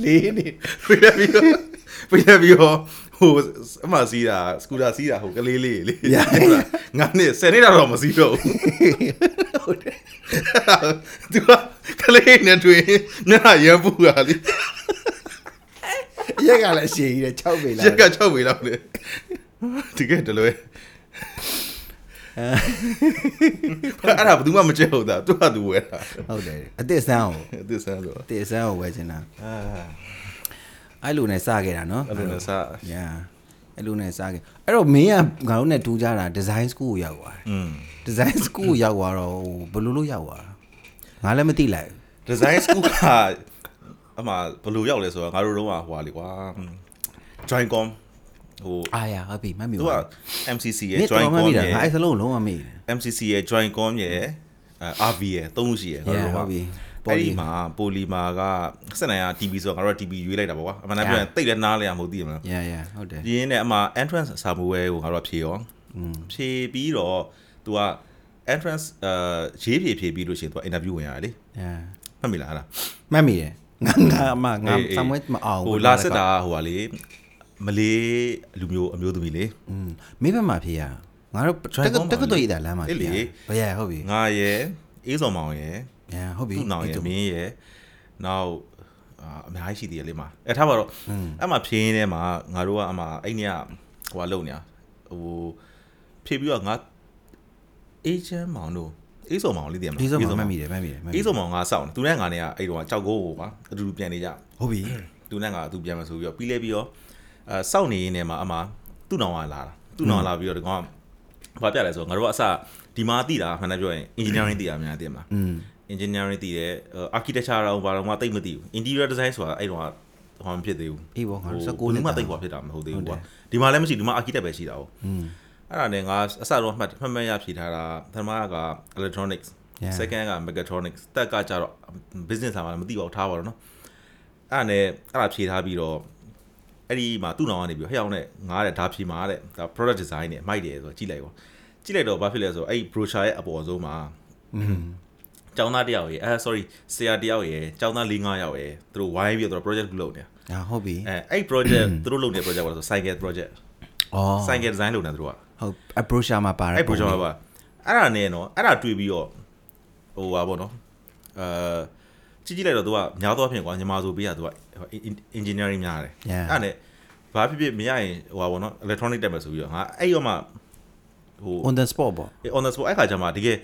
လေးနေ
ပြရပြီးတော့ပြရပြီးတော့ဟိုအမစီးတာစကူတာစီးတာဟိုကလေးလေးလေငါနဲ့10နှစ်တော့မစီးတော့ဘူး
ဟုတ်တယ်
သူကကလေးနဲ့တွေ့ညရံပူတာလေ
ရက်ကလည်းရှည်ကြီးတယ်6ပေလား
ရက်က6ပေလောက်လေဒီကဲတလွဲ
အဲ
အဲ့ဒါဘယ်သူမှမကြည့်ဟုတ်တာသူကသူဝဲတာ
ဟုတ်တယ်အစ်စ်ဆန်းကို
အသစ်ဆန်းဆို
အစ်စ်ဆန်းကိုဝယ်ချင်တာ
အာ
အဲ့လိုနဲ့စခဲ့တာနော်
အဲ့လိုနဲ့စ
ညာအဲ့လိုနဲ့စခဲ့အဲ့တော့မင်းကငါတို့နဲ့တူကြတာ design school ကိုရောက်သွားတယ်
อืม
design school ကိုရောက်သွားတော့ဟိုဘယ်လိုလုပ်ရောက်သွားတာငါလည်းမသိလိုက်ဘူး
design school က အမှဘယ်လိုရောက်လဲဆိုတော့ငါတို့တော့ဟိုဟာလေကွာ join com ဟို
အာရဟုတ်ပြီမှတ်မိ
သူက
ပါ
MCC
မ
ရဲ့
င်း
join
တော်မှတ်
com
မိတာ
ရဲ့
ငါအဲ့စလုံးလုံးဝမေ့တယ်
MCC ရဲ့ join com ရဲ့အဲ RV ရဲ့သုံးခုရှိရဲ့ငါ
Yeah
တို့
ဟုတ်ပြီ
အဲ့ဒီမှာပိုလီမာကစက်နိုင်က TV ဆိုတော့ငါတို့က TV ရွေးလိုက်တာပေါ့ကွာအမှန်တမ်းပြောရင်တိတ်လည်းနားလဲရမဟုတ်သိရမလား
yeah yeah ဟုတ်တယ်
ပြင်းနဲ့အမှ entrance စာမွေးကိုငါတို့ကဖြေရောဖြေပြီးတော့ तू က entrance အဲရေးဖြေဖြေပြီးလို့ရှိရင် तू interview ဝင်ရတယ်လေ
yeah
မှတ်မိလားအဲ့ဒါ
မှတ်မိတယ် ငါငါအမငါ
အေးအေး
စမွေးမအောင်
ဟိုလာစစ်တာဟိုဟာလေမလေးလူမျိုးအမျိုးသမီးလေ
อืมမေးဘက်မှာဖြေရငါတို့
Join
တက္က
com
တက္ကသိုလ်ရတာလမ်းမှာ
အေးလေ
ဖြေရဘယ်ရဟုတ်ပြီ
ငါရဲ့အေးစော်မောင်ရဲ့
yeah ဟုတ်ပြီ
သူ့နောင်
အဲ့
ရဲ့
တော့
မင်းရဲ့နောက်အာအများကြီးရှိသေးတယ်လေမှာအဲထားပါတော့အဲ့မှာဖြင်းထဲမှာငါတို့ကအမှအဲ့ညဟိုဟာလုံနေတာဟိုဖြေပြီးတော့ငါအေးချမ်းမောင်တို့ အေးစုံမောင်လေးတည်းမှာ
အေးစုံမောင်မှတ်မိတယ်မှတ်မိတယ်
အေးစုံမောင်ကစောင့်သူနဲ့ငါနဲ့ကအဲ့တော့ကြောက်ကိုပါအတူတူပြန်နေကြ
ဟုတ်ပြီ
သူနဲ့ငါသူပြန်မယ်ဆိုပြီးတော့ပြီးလဲပြီးတော့အဲစောင့်နေရင်းနဲ့မှာအမသူ့နောင်ကလာတာသူ့နောင်လာပြီးတော့ဒီကောင်ကဘာပြလဲဆိုတော့ငါတို့ကအစဒီမှာသိတာမှန်တယ်ပြောရင် engineering သိတာများတယ်မှာ engineering သိတယ် architecture တော့ဘာတော့မှသိမသိဘူး interior design ဆိုတာအဲ့တော့ဟောမဖြစ်သေးဘူး
အေးဘောငါ19နှစ်
မှသိခွာဖြစ်တာမဟုတ်သေးဘူးကွာဒီမှာလည်းမရှိဒီမှာ architect ပဲရှိတာ
ဟုတ်
အဲ့ဒါနဲ့ငါအစတော့မှတ်မှတ်မှတ်ရဖြေထားတာပထမက electronics
Yeah.
second က mechatronics တက်ကကြတော့ business မှာမသိပါဘူးထားပါတော့နော်အဲ့ဒါနဲ့အဲ့ဒါဖြေထားပြီးတော့အဲ့ဒီမှာသူ့နောင်ကနေပြီးဟဲ့အောင်နဲ့ငါတဲ့ဒါဖြေမှာတဲ့ဒါ product design နဲ့မိုက်တယ်ဆိုတော့ကြည့်လိုက်ပေါ့ကြည့်လိုက်တော့ဘာဖြစ်လဲဆိုတော့အဲ့ brochure ရဲ့အပေါ်ဆုံးမှာ
อืม
ကျောင်းသားတယောက်ရယ်အဲ sorry ဆရာတယောက်ရယ်ကျောင်းသား၄၅ယောက်ရယ်သူတို့ဝိုင်းပြီးတော့ project လုပ်နေတာ
อ่าဟုတ်ပြီ
အဲအဲ့ project သူတို့လုပ်နေတဲ့ project ကဆို cycle project
ဩ
cycle design လုပ်နေတာသူတို့က
ဟုတ် approach မှာပါတယ်
အဲ့ project ကပါအဲ့ဒါနဲ့နော်အဲ့ဒါတွေ့ပြီးတော့ဟိုပါပေါ့နော်အဲကြည့်ကြည့်လိုက်တော့သူကများသောအားဖြင့်ကွာညီမဆိုပေးရသူက engineering များတယ်
Yeah.
အဲ့ဒါနဲ့ဘာဖြစ်ဖြစ်မရရင်ဟိုပါပေါ့နော် electronic တက်မယ်ဆိုပြီးတော့ငါအဲ့ရောမှဟို
on the spot ပေါ့
on the spot အဲ့ခါကျမှတကယ်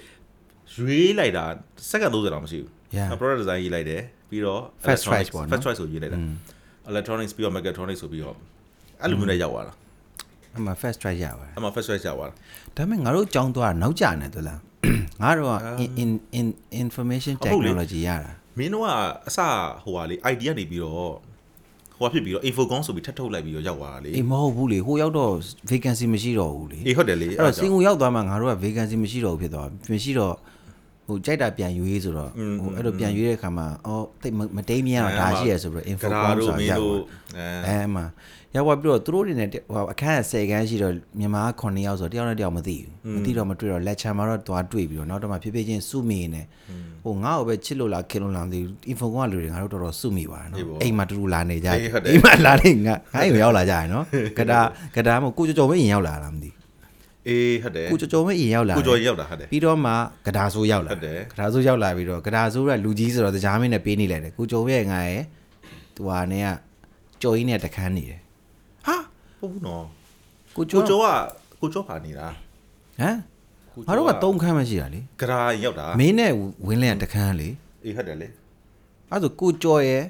ရွေးလိုက်တာစက္ကန့်30တောင်မရှိဘူး
Yeah.
product design ရေးလိုက်တယ်ပြီးတော့
First choice
electronics
ပေါ့နော်
first choice ဆိုရေးလိုက်တာ electronics ပြီးတော့ mechatronics ဆိုပြီးတော့အဲ့လိုမျိုးနဲ့ရောက်သွားတာ
အမှ first try ရပါတယ်
အဲ့မှာ first choice ရောက်သွားတာ
ဒါပေမဲ့ငါတို့ကြောင်းသွားတာနောက်ကျနေသလားငါတို့က in in in information
ဟုတ်လေ
technology ရတာ
မင်းတို့ကအစဟိုဟာလေ idea နေပြီးတော့ဟိုဟာဖြစ်ပြီးတော့ infocom ဆိုပြီးထပ်ထုတ်လိုက်ပြီးတော့ရောက်သွားတာလေ
အေးမဟုတ်ဘူးလေဟိုရောက်တော့ vacancy မရှိတော့ဘူးလေ
အေးဟုတ်တယ်လေ
အဲ့တော့စင်ကိုရောက်သွားမှငါတို့က vacancy မရှိတော့ဘူးဖြစ်သွားမရှိတော့ဟိုကြိုက်တာပြန်ရွေးဆိုတော့ဟိုအဲ့တော့ပြန်ရွေးတဲ့အခါမှာအော်တိတ်မမတိမ်မရတော့ဒါရှိရဆိုပြီးတော့ info
ကရာ
com
တို့
ဆိုတာ
မင်း
ရောက်
တို့
သွား
အဲ
အဲမှာ ရောက်သွားပြီးတော့သူတို့တွေနဲ့ဟိုအခန်းက10ခန်းရှိတော့မြန်မာက9ယောက်ဆိုတော့တယောက်နဲ့တယောက်မသိဘူးမသိတော့မတွေ့တော့ lecture မှာတော့သွားတွေ့ပြီးတော့နောက်တော့မှဖြည်းဖြည်းချင်းစုမိနေဟိုငါ့ကိုပဲချစ်လို့လားခင်လို့လားမသိဘူး info ကလူတွေငါတို့တော်တော်စုမိပါတယ်နော်အိမ်မှာတူတူလာနေကြတယ်အိမ်မှာလာနေငါငါအိမ်ရောက်လာကြရနော်ကဒါကဒါမကိုကြော်ကြော်မရင်ရောက်လာလားမသိ
အေးဟုတ်တယ်
ကိုကြော်ကြော်မရင်ရောက်လာ
ကိုကျော်ရောက်တာဟုတ်တယ်
ပြီးတော့မှကဒါဆိုးရောက်လာ
ဟုတ်တယ်
ကဒါဆိုးရောက်လာပြီးတော့ကဒါဆိုးကလူကြီးဆိုတော့တကြားမင်းနဲ့ပေးနေလိုက်တယ်ကိုကြော်ရဲ့ငါရဲ့သူဟာနဲ့ကကြော်ကြီးနဲ့တခန်းနေတယ်
ဟာ ဟုတ်ဘူးနော်
ကို
ကို
ကျော်
ကျော်ကကိုကျော်ပါနေတာ
ဟမ်ငါတို့ကသုံးခန်းမှရှိတာလေ
ကရာရောက်တာ
မင်းနဲ့ဝင်းလင်းကတခန်းလေ
အေးဟုတ်တယ်လေ
အဲ့ဒါဆိုကိုကျော်ရဲ့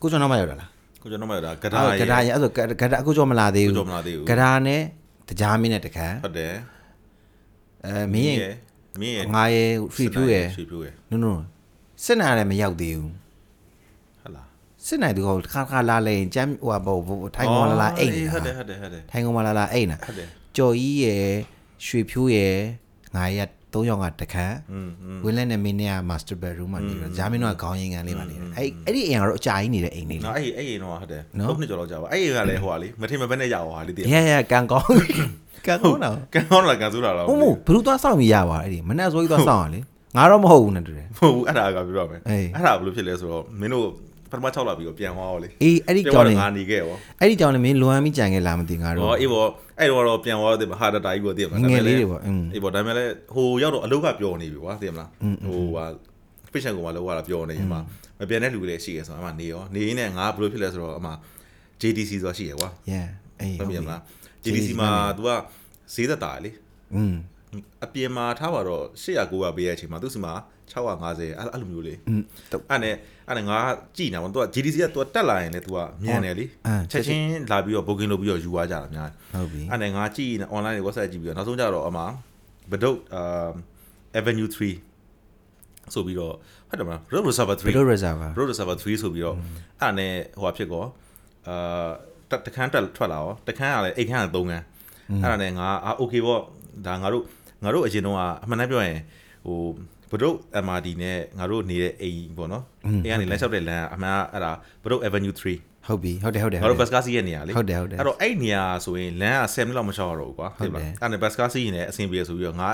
ကိုကျော်နောက်မှရောက်တာလား
ကိုကျော်တော့မရောက်တာက
အဲ့
ရာ
ဒါကဒါရဲ့အဲ့ဒါကဒါကိုကျော်မလာသေး
ကို
ဘူး
ကျော်မလာသေးဘူး
ကဒါနဲ့တကြားမင်းနဲ့တခန်း
ဟုတ်တယ်
အဲမင်းရဲ့
မင်းရဲ့
ငါရဲ့ဖီဖြူရဲ့
ဖီဖြူရဲ့
နုံနုံစစ်နာလည်းမရောက်သေးဘူး
ဟုတ်လား
စစ်နိုင်သူကခါခါလာလဲရင်ကျမ်းဟိုဘောထိုင်ကောင်လာလာအိတ်နေတာ
ဟုတ်တယ်ဟုတ်တယ်ဟုတ်တယ်
ထိုင်ကောင်လာလာအိတ်နေတာ
ဟုတ်တယ်
ကြော်ကြီးရယ်ရွှေဖြိုးရယ်ငါရသုံးယောက်ကတခန်းဝင်းလက်နဲ့မင်းနဲ့က master bedroom မှာနေတော့ဂျာမင်းတို့ကခေါင်းရင်းကန်လေးမှာနေတယ်အဲ့အဲ့ဒီအိမ်ကတော့အကြာကြီးနေတဲ့အိမ်လေး
နော်အဲ့အဲ့အိမ်တော့ဟုတ်တယ်၃နှစ်ကျော်လောက်ကြာပါအဲ့အိမ်ကလည်းဟိုဟာလေမထင်မပဲနဲ့ရအောင်ဟာလေတည်
ရရကန်ကောင်းကန်ကောင်းတော့
ကန်ကောင်းလားကန်စိုးတာလား
ဟုတ်မို့ဘလူးသွားစောင့်ပြီးရပါအဲ့ဒီမနဲ့ဆိုကြီးသွားစောင့်ရလေငါတော့မဟုတ်ဘူးနဲ့တူတယ်
မဟုတ်ဘူးအဲ့ဒါကပြောရမယ်
အဲ့
ဒါဘယ်လိုဖြစ်လဲဆိုတော့မင်းတို့ ပထမ6လပြီးတော့ပြန်သွားရောလေ
အေးအဲ့ဒီကြောင်လေး
ငါနေခဲ့ရော
အဲ့ဒီကြောင်လေးမင်းလွမ်းပြီးကြံခဲ့လာမသိငါတော့
ဟောအေးပေါ့အဲ့တော့တော့ပြန်သွားတော့ဟာတာတာကြီးပေါ့သိရမလား
ငယ်လေးတွေပေါ့အေး
ပေါ့ဒါပေမဲ့လည်းဟိုရောက်တော့အလုတ်ကပျော်နေပြီကွာသိရမလားဟိုဟာ patient ကမှလောက်ရတာပျော်နေရင်မှမပြန်တဲ့လူတွေရှိရဆိုတော့အမှနေရောနေရင်းနဲ့ငါဘယ်လိုဖြစ်လဲဆိုတော့အမှ JDC ဆိုတာရှိရကွာ
yeah အေးဟုတ်ပြီ
မလား JDC မှာ तू ကဈေးသက်တာလေ
อืม
အပြင်မှာထားပါတော့800 900ပေးရတဲ့အချိန်မှာသူ့စီမှာ650အဲ့လိုမျိုးလေအဲ့နဲ့ အဲ့နဲ့ငါကြည်နေမှာသူက GDC ကသူကတက်လာရင်လေသူကမြန်တယ်လေ
အာ
ချက်ချင်းလာပြီးတော့ booking လုပ်ပြီးတော့ယူသွားကြတာများ
ဟုတ်ပြီ
အဲ့နဲ့ငါကြည်နေ online တွေ website ကြည့်ပြီးတော့နောက်ဆုံးကြတော့အမှဘဒုတ်အာ Avenue 3ဆိုပြီးတော့ဟုတ်တယ်မလား Road Reservoir
ဘယ်
3
လို reservoir
road reservoir 3ဆိုပြီးတော့အဲ့ဒါနဲ့ဟိုဟာဖြစ်ကောအာတတခန်းတက်ထွက်လာရောတခန်းကလည်းအိတ်ခန်းက3ခန်းအဲ့ဒါနဲ့ငါအာ okay ပေါ့ဒါငါတို့ငါတို့အရင်တော့အမှန်တမ်းပြောရင်ဟို ဘဒုတ် MRD နဲ့ငါတို့နေတဲ့အိမ်ပေါ့နော်အိမ်ကနေလမ်းလျှောက်တဲ့လမ်းကအမှန်ကအဲ့ဒါဘဒုတ် Avenue 3
ဟုတ်ပြီဟုတ်တယ်ဟုတ်တယ်
ငါတို့ဘတ်ကားစီးရဲ့နေရာလေ
ဟုတ်တယ်ဟုတ်တယ်
အဲ့တော့အဲ့နေရာဆိုရင်လမ်းက10မိနစ်လောက်မချောက်ရတော့ဘူးကွာ
ဟုတ်တယ်
အဲ့နဲ့ဘတ်ကားစီးရင်လည်းအဆင်ပြေဆိုပြီးတော့ငါ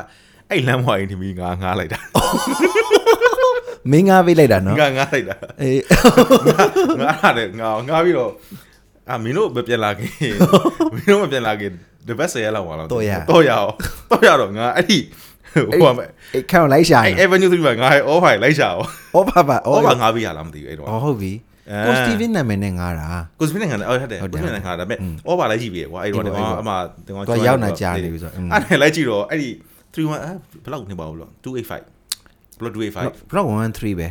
အဲ့လမ်းဝိုင်းထမီငါငားလိုက်တာ
မင်းငါပေးလိုက်တာနော်
ငါငားလိုက်တာ
အေး
ငါရတယ်ငါငါပြီးတော့အာမင်းတို့မပြန်လာခင်မင်းတို့မပြန်လာခင်တပတ်ဆယ်ရက်လောက်ပါတော့တော့ရအောင်တော့ရတော့ငါအဲ့ဒီ ဟိုက
အေးခံလိုက်ရှာ
အဲ့
နေ
Avenue 3မှာငါ all file လိုက်ရှာအောင်
ဩဘာဘာ
all
ဩ
file ငါပြီးရလားမသိဘူးအဲ့တော့
ဩဟုတ်ပြီ
အဲ
ကိုစတီဗင်နာမည်နဲ့ငါတာ
ကိုစပင်းငါအဲ့ဟုတ်တယ်
ဟုတ်တယ်
ကိုစပင်းငါဒါပေမဲ့ all file လိုက်ကြည့်ပြီကွာအဲ့တော့
အေး
ဒီ
ပေါ့
ကောင်
အေးပေါ့
အမဒီကောင်
သူကရောက်နေကြာနေပြီဆိုတော့อืม
အဲ့နဲ့လိုက်ကြည့်တော့အဲ့ဒီ31အဲဘယ်လောက်နေပါဘူးလို့285ဘယ်လောက်285
ဘလော့13ပဲ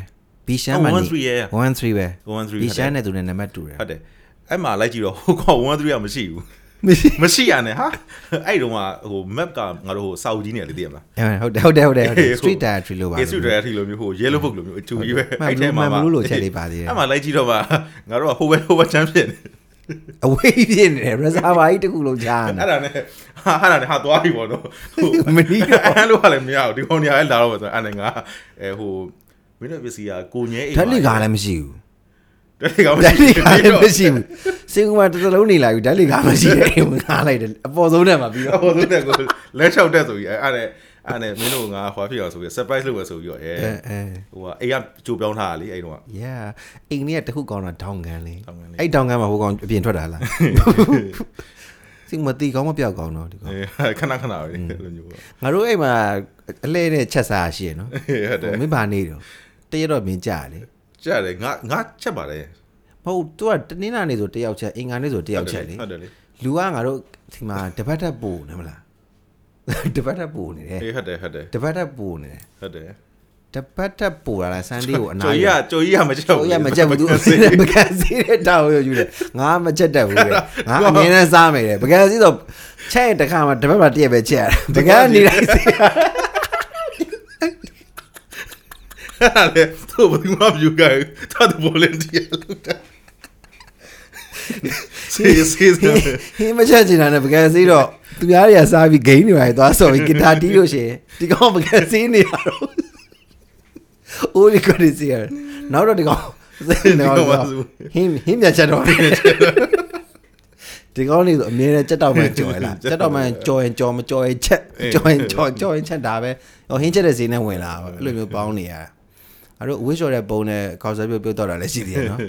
ဘီရှမ်းမနီ
113ရဲ့
13ပဲ
113
ဘီရှမ်းနဲ့သူနဲ့နံပါတ်တူတယ်
ဟုတ်တယ်အဲ့မှာလိုက်ကြည့်တော့ဟိုကောင်113ကမရှိဘူး
မရှိ
မရှိရနဲ့ဟာအဲ့တုန်းကဟို map ကငါတို့ဟိုစာအုပ်ကြီးနေလေသိရမလား
အဲဟုတ်တယ်ဟုတ်တယ်ဟုတ်တယ်ဟုတ်တယ်
အေး
street dietary လို့ပါ
အေး street dietary လိုမျိုးဟို yellow book လိုမျိုးအချူကြီးပဲ
မှန်ဘူးမှန်ဘူးလို့ချက်လေးပါသေးတယ်
အဲ့မှာလိုက်ကြည့်တော့မှငါတို့ကဟိုဘက်ဟိုဘက်ချမ်းဖြစ်နေ
အဝေးပြင်းနေတယ် reservoir ကြီးတစ်ခုလုံးချားနေ
အဲ့ဒါနဲ့ဟာဟာနဲ့ဟာသွားပြီပေါ့နော်ဟို
မနီးတော့
အဲ့လိုကလည်းမရဘူးဒီကောင်နေရာလည်းလာတော့မှဆိုအဲ့နဲ့ငါအဲဟိုမင်းတို့ပစ္စည်းကကိုငဲအိမ်
ဓာတ်လီကားလည်းမရှိဘူး
ဓာတ်လီကားမ
ဓာတ်လီကားလည်း
ဘူး
မရှိဘူးစင်ကူမှာတစ်သလုံးနေလာပြီဓာတ်လီကားမရှိတဲ့အိမ်ကိုငားလိုက်တယ်အပေါ်ဆုံးနဲ့မှာပြီးတော့
ဟိုသူတဲ့ကိုလဲလျှောက်တက်ဆိုပြီးအဲ့အဲ့နဲ့အဲ့နဲ့မင်းတို့ငါဟွာဖြစ်အောင်ဆိုပြီး surprise လုပ်ရဆိုပြီးတော့အဲ
အဲအဲ
ဟိုကအိမ်ကကြိုပြောင်းထားတာလေအဲ့တော့
yeah အိမ်ကြီးကတခုကောင်းတာဒေါင်ကန်လေး
ဒေါင်ကန်လေး
အဲ့ဒေါင်ကန်မှာဟိုကောင်အပြင်ထွက်တာလားစင်မတီကောင်းမပြောက်ကောင်းတော့ဒီကောင်
အဲခဏခဏပဲအဲ့လိုမျိုးပေါ့
ငါတို့အိမ်မှာအလဲနဲ့ချက်စားရှိရနော်
ဟုတ်တယ်
မင်းဘာနေတော့တရက်တော့မင်းကြာလေ
ကြားတယ်ငါငါချက်ပါတယ်
မဟုတ် तू ကတနင်္လာနေ့ဆိုတယောက်ချက်အင်္ဂါနေ့ဆိုတယောက်ချက်လေ
ဟုတ်တယ်လေ
လူကငါတို့ဒီမှာတပတ်တက်ပို့နေမလားတပတ်တက်ပို့နေတယ်
အေးဟုတ်တယ်ဟုတ်တယ်
တပတ်တက်ပို့နေတယ်
ဟုတ်တယ်
တပတ်တက်ပို့လာလားဆန်ဒေးကိုအနာ
ကြိုကြီးကကြိုကြီးကမချက်
ဟိုရမချက်ဘူး तू မကန်စီတဲ့တောက်ရယူတယ်ငါမချက်တတ်ဘူးလေငါအမြင်နဲ့စားမယ်လေပကံစီတော့ချက်ရင်တစ်ခါမှတပတ်မှတည့်ရပဲချက်ရတယ်ပကံနေလိုက်စီ
အဲ့လေသူ့ဘယ်သူမှမယူကြဘူးတာတူ volunteer လုပ်တာစီစီစီ
ဟင်းမချက်ချင်တာနဲ့ပကံစီတော့သူများတွေကစားပြီးဂိမ်းတွေပါသွားဆော်ပြီးဂီတာတီးလို့ရှိရင်ဒီကောင်ပကံစီနေရတော့အိုးဒီကိုဒီစီရနောက်တော့ဒီကောင်ဟင်းဟင်းမြချက်တော့ဒီကောင်းလေးဆိုအမြဲတမ်းကြက်တော့မှကြော်ရလားကြက်တော့မှကြော်ရင်ကြော်မကြော်ရင်ချက်ကြော်ရင်ကြော်ကြော်ရင်ချက်ဒါပဲဟိုဟင်းချက်တဲ့ဈေးနဲ့ဝင်လာပါအဲ့လိုမျိုးပေါင်းနေရ အဲ့တော့အဝေးလျှော်တဲ့ပုံနဲ့ခေါက်ဆွဲပြုတ်ပြုတ်တော့တာလည်းရှိသေးတယ်နော်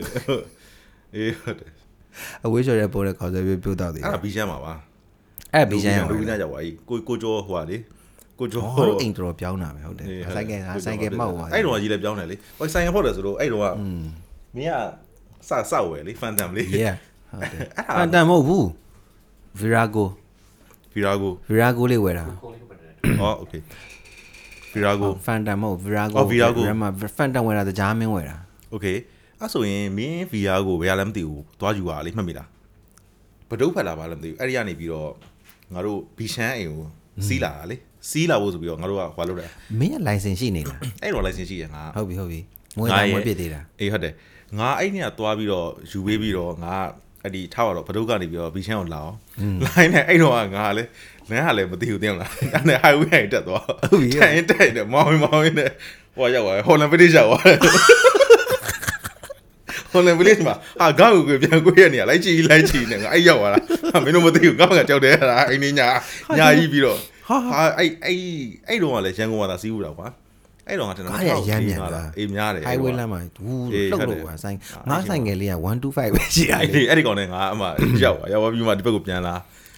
အေးဟုတ်တယ်
အဝေးလျှော်တဲ့ပုံနဲ့ခေါက်ဆွဲပြုတ်ပြုတ်တော့သေးတယ်
အဲ့ဒါဘီရှမ်းပါပါ
အဲ့ဘီရှမ်းရ
လူကြီးနားကြောက်ပါ ਈ ကိုကိုကျော်ဟိုဟာလေကိုကျော်
ဟောတော့အိမ်တော်တော်ပြောင်းတာပဲဟုတ်တယ်ဆိုင်ကယ်ဆိုင်ကယ်မောက်သွား
အဲ့တော့ကြီးလည်းပြောင်းတယ်လေဟိုဆိုင်ကယ်ဖောက်တယ်ဆိုတော့အဲ့တော့ကမင်းကစစဝယ်လေဖန်တမ်လေ
yeah ဟုတ်တယ်အတန်မဟုတ်ဘူး Virago
ဖီရာကို
Virago လေးဝယ်တာ
ဟောโอเคဖီရာကို
Phantom မဟုတ် Virago
အော် Virago
Rama Phantom ဝယ်တာတကြားမင်းဝယ်တာ
โอเคအဲ့ဆိုရင်မင်းဖီရာကိုဘယ်ရလဲမသိဘူးသွားယူပါလေမှတ်မိလားဘဒုတ်ဖက်လာပါလဲမသိဘူးအဲ့ဒီကနေပြီးတော့ငါတို့ဘီရှမ်းအိမ်ကိုစီးလာတာလေစီးလာဖို့ဆိုပြီးတော့ငါတို့ကဟွာလုပ်တယ်
မင်းက license ရှိနေလား
အဲ့တော့ license ရှိရငါ
ဟုတ်ပြီဟုတ်ပြီမွေးတာမွေးပြစ်သေးတာ
အေးဟုတ်တယ်ငါအဲ့နေ့ကသွားပြီးတော့ယူပေးပြီးတော့ငါအဲ့ဒီထားတော့ဘဒုတ်ကနေပြီးတော့ဘီချန်ကိုလာအောင်လိုင်းနဲ့အဲ့တော့ကငါလည်း လမ်းကလည်းမသိဘူးတင်လားအဲ့နဲ့ highway နဲ့တက်သွားတိုင်တက်တယ်မောင်းမောင်းနဲ့ဟိုရောက်သွားဟိုလန်ပတိရောက်သွားဟိုလန်ပတိမှာဟာကောက်ကိုပြန်ကိုရနေလိုက်ကြည့်လိုက်ကြည့်နေငါအဲ့ရောက်သွားတာမင်းတို့မသိဘူးကောက်ကကြောက်တယ်ဟာအဲ့နေ့ညာညာကြီးပြီးတော့ဟာအဲ့အဲ့အဲ့တော့ကလည်းရန်ကုန်မှာသာစီးဘူးတော့ကွာအဲ့တော့ကကျွန်တော်အေးများတယ်
highway လမ်းမှာဝူး
အေး
လှုပ်
ဟုတ်တယ်
လို့ပါဆိုင်ငါဆိုင်ငယ်လေးက125ပဲရှိရ
အဲ့
လေ
ဒီအဲ့ဒီကောင်နဲ့ငါအမှရောက်သွားရောက်သွားပြီးမှဒီဘက်ကိုပြန်လာ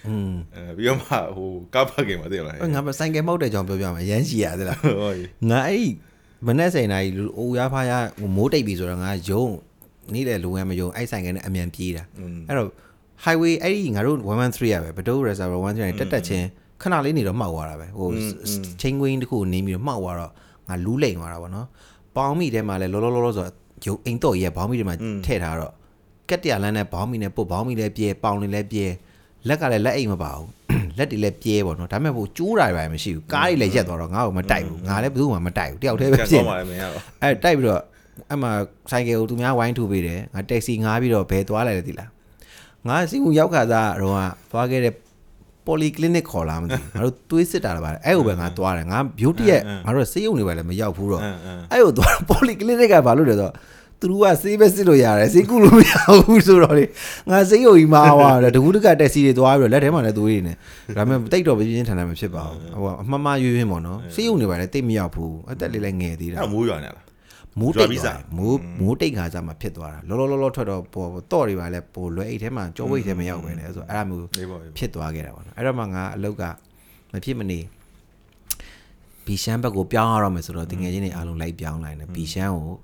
อืม
အဲပြီးတော့မှဟိုကားပါကင်မှာသိလား
ငါမဆိုင်ငယ်မောက်တဲ့ကြောင်ပြောပြမှာရမ်းရှိရသလား
ဟုတ်ပြီ
ငါအဲ့မနေ့စိန်တိုင်းလူအိုရဖားရမိုးတိတ်ပြီဆိုတော့ငါယုံနေတဲ့လူငယ်မယုံအဲ့ဆိုင်ငယ်နဲ့အမြန်ပြေးတာအဲ့တော့ highway အဲ့ဒီငါတို့113ရပဲဘဒု reservoir 113တက်တက်ချင်းခဏလေးနေတော့မှောက်သွားတာပဲဟိုချင်းကွင်းတစ်ခုနေပြီးတော့မှောက်သွားတော့ငါလူးလိန်သွားတာပေါ့နော်ပေါင်းမိထဲမှာလဲလောလောလောလောဆိုတော့ရုပ်အိမ်တော့ရဲ့ဘောင်းမိထဲမှာထည့်ထားတော့ကက်တရလန်းနဲ့ဘောင်းမိနဲ့ပုတ်ဘောင်းမိလည်းပြဲပေါင်လည်းလည်းပြဲ လက်ကလည်းလက်အိမ်မပါဘူးလက်တွေလည်းပြဲပေါ့နော်ဒါပေမဲ့ဟိုကျိုးတာပဲမရှိဘူးကားတွေလည်းရက်သွားတော့ငါ့ကိုမတိုက်ဘူးငါလည်းဘယ်သူမှမတိုက်ဘူးတယောက်တည်းပဲ
ပြန်
ဖြစ်
သွားပါလေမင်းကတော့
အဲတိုက်ပြီးတော့အဲ့မှာဆိုင်ကယ်ကိုသူများဝိုင်းထုတ်ပေးတယ်ငါတက္ကစီငားပြီးတော့ဘယ်သွားလိုက်လဲသိလားငါစီမှုရောက်ခါစားတော့ကသွားခဲ့တဲ့ polyclinic ခေါ်လာမသိဘူးငါတို့သွေးစစ်တာလည်းပါတယ်အဲ့ဟိုပဲငါသွားတယ်ငါ beauty ရဲ့ငါတို့ဆေးရုံတွေပဲလည်းမရောက်ဘူးတော့
အင်းအင်း
အဲ့ဟိုသွား polyclinic ကဘာလို့လဲဆိုတော့ သူတို့ကဆေးပဲစစ်လို့ရတယ်ဆေးကုလို့မရဘူးဆိုတော့လေငါဆေးရုံကြီးမှာသွားတယ်တကူးတကတက်စီတွေသွားပြီးတော့လက်ထဲမှာလည်းသွေးတွေနေဒါပေမဲ့တိတ်တော့ပြင်းပြင်းထန်ထန်မဖြစ်ပါဘူးဟိုအမှန်မှရွေးရွေးပေါ့နော်ဆေးရုံတွေပဲလည်းတိတ်မရောက်ဘူးအသက်လေးလည်းငယ်သေးတာ
အဲ့မိုးရွာနေလား
မိုး
ကျွ
တိ
မ်း
တ်
ပြီး
သွား
စား
တယ်မိုးမိုးတိတ်ခါကြမှာဖြစ်သွားတာလောလောလောလောထွက်တော့ပေါ်တော့တွေပါလဲပိုလွယ်အိတ်ထဲမှာကြောဝိတ်ထဲမရောက်ပဲလေဆိုတော့အဲ့ဒါမျိုး
နေပါဘူး
ဖြစ်သွားခဲ့တာပေါ့နော်အဲ့တော့မှငါအလုတ်ကမဖြစ်မနေဘီရှမ်းဘက်ကိုပြောင်းရတော့မယ်ဆိုတော့တင်ငယ်ချင်းတွေအားလုံးလိုက်ပြောင်းလိုက်တယ်ဘီရှမ်းကို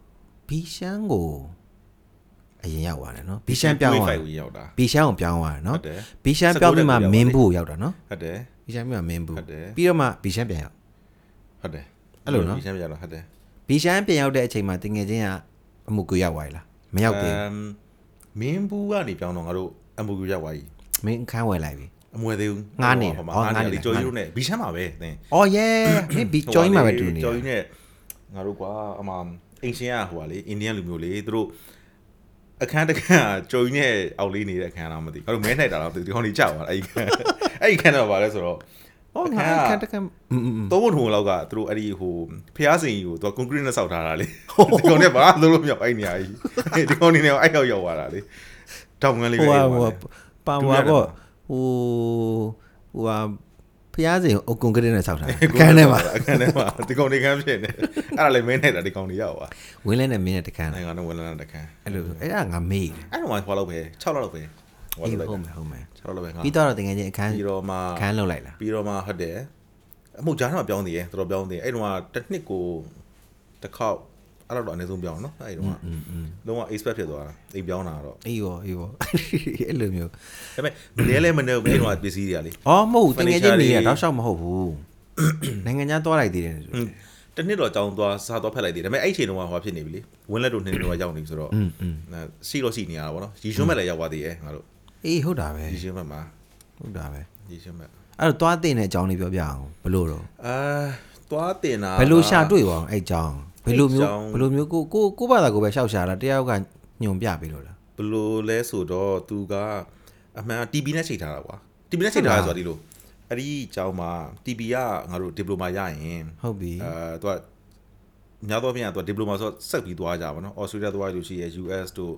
ဘီရှမ်းကိုအရင်ရောက်သွားတယ်နော်ဘီရှမ်းပြောင်းသွားတယ်
ကိုရောက်တာ
ဘီရှမ်းကိုပြောင်းသွားတယ်နော်
ဟုတ်တယ်
ဘီရှမ်းပြောင်းပြီးမှ
စကူတက်ကိုရောက်
မင်းဘူးကိုရောက်တာနော်
ဟုတ်တယ်
ဘီရှမ်းပြီးမှမင်းဘူး
ဟုတ်တယ်
ပြီးတော့မှဘီရှမ်းပြန်ရောက်
ဟုတ်တယ်
အဲ့လိုနော်
ဒီရှမ်းပြတော့ဟုတ်တယ်
ဘီရှမ်းပြန်ရောက်တဲ့အချိန်မှာတင်ငယ်ချင်းကအမှုကိုရောက်သွားပြီလားမရောက်သေးဘူး
အမ်မင်းဘူးကနေပြောင်းတော့ငါတို့အမှုကူရောက်သွားပြီ
မင်းအခန်းဝယ်လိုက်ပြီ
အမွေသေးဘူး
ငားနေတာ
ဟိုမှာ
ဟော
ငား
ငား
နေ
နေတာ
လေကြော်ကြီးတို့နဲ့ဘီရှမ်းမှာပဲသင်။
အော်ရဲမင်းဘီဂျိုင်းမှာပဲတူနေ
ကြော်
တာ
ကြီးနဲ့ငါတို့ကွာအမ အင်ရှင်ကဟိုပါလေအိန္ဒိယလူမျိုးလေသူတို့အခန်းတစ်ခန်းကကြော်ကြီးနဲ့အောက်လေးနေတဲ့အခန်းတော့မသိဘူးငါတို့မဲနှိုက်တာတော့ဒီကောင်ကြီးကြောက်သွားအဲ့ဒီခန်းအဲ့ဒီခန်းတော့ဗာလဲဆိုတော့။
အော်ငါအခန်းတခန်းอืม
သုံးဖို့ထုံလောက်ကသူတို့အဲ့ဒီဟိုဖျားစင်ကြီးကိုသူကကွန်ကရစ်နဲ့ဆောက်ထားတာလေဒီကောင်နဲ့ဘာလို့လို့မရောက်အဲ့နေရာကြီးဒီကောင်နေနဲ့အဲ့ရောက်ရောက်သွားတာလေတောင်ငန်းလေး
ဟို
ပဲ
ဟာ
အဲ့
ဟို
ဟို
ပါဝါပေါ့ဟိုဟိုဟာ ဖျားစင်အုတ်ကွန်ကရစ်နဲ့ဆောက်ထားအခန်းထဲမှာ
အခန်းထဲမှာဒီကောင်နေခန်းဖြစ်နေအဲ့ဒါလည်းမင်းနေတာဒီကောင်နေရောက်သွား
ဝင်းလဲနဲ့မင်းနဲ့တခန်း
နိုင်ငံတော်ဝန်လန်းတခန်း
အဲ့လိုအဲ့ဒါငါမေးတယ်
အဲ့တော့မှဟောလောက်ပဲ6လောက်လောက်ပဲဟော
အေး
လောက်
ဟု
ပဲ
တ်မယ်ဟုတ်မယ်
6လောက်လောက်ပဲငါ
ပြီးတော့တကယ်ချင်းအခန်း
ပြီးတော့မှ
အခန်းလောက်လိုက်လား
ပြီးတော့မှဟုတ်တယ်အမှုကြားထဲမှာပြောင်းသေးတယ်တော်တော်ပြောင်းသေးတယ်အဲ့တော့တစ်နှစ်ကိုတစ်ခေါက် အဲ့လောက်တော့အနည်းဆုံးပြောင်းနော်အဲ့
ဒီတော့
လုံးဝ expect ဖြစ်သွားတာအိမ်ပြောင်းတာတော့
အေးရောအေးရောအဲ့လိုမျိုး
ဒါပေမဲ့လဲလဲမနေဘူးအဲ့တော့ပစ္စည်းတွေကလေ
အော်မဟုတ်တကယ်ချင်းနေရ
တော့
ရှောက်မဟုတ်ဘူးနိုင်ငံခြားသွားလိုက်သေးတယ်ဆို
တနှစ်တော့ကြောင်းသွားစားသွားဖက်လိုက်သေးတယ်ဒါပေမဲ့အဲ့ချိန်တုန်းကဟိုဖြစ်နေပြီလေဝင်းလက်တို့နေနေတော့ရောက်နေပြီဆိုတော့ရှိတော့ရှိနေရတာပေါ့နော်ရီရှုံးမဲ့လည်းရောက်သွားသေးရဲ့ငါတို့
အေးဟုတ်တာပဲ
ရီရှုံးမဲ့မှာ
ဟုတ်တာပဲ
ရီရှုံးမဲ့
အဲ့တော့သွားတင်တဲ့အကြောင်းလေးပြောပြအောင်ဘလို့တော့
အာသွားတင်တာ
ဘယ်လိုရှာတွေ့ပါအောင်အဲ့အကြောင်း ဘယ်လိုမျိုး
အဲ့အကြောင်း
ဘယ်လိုမျိုးကိုကိုကိုဘာသာကိုပဲရှောက်ရှာတာတယောက်ကညွန်ပြပေးလို့လား
ဘယ်လိုလဲဆိုတော့သူကအမှန် TB နဲ့ချိန်ထားတာကွာ TB နဲ့ချိန်ထားရဆိုတာဒီလိုအဲ့ဒီအကြောင်းမှာ TB ကငါတို့ဒီပလိုမာရရင်
ဟုတ်ပြီ
အဲသူကများသောအားဖြင့်ကသူကဒီပလိုမာဆိုတော့ဆက်ပြီးသွားကြပါတော့။ Australia သွားလို့ရှိရယ် US တို့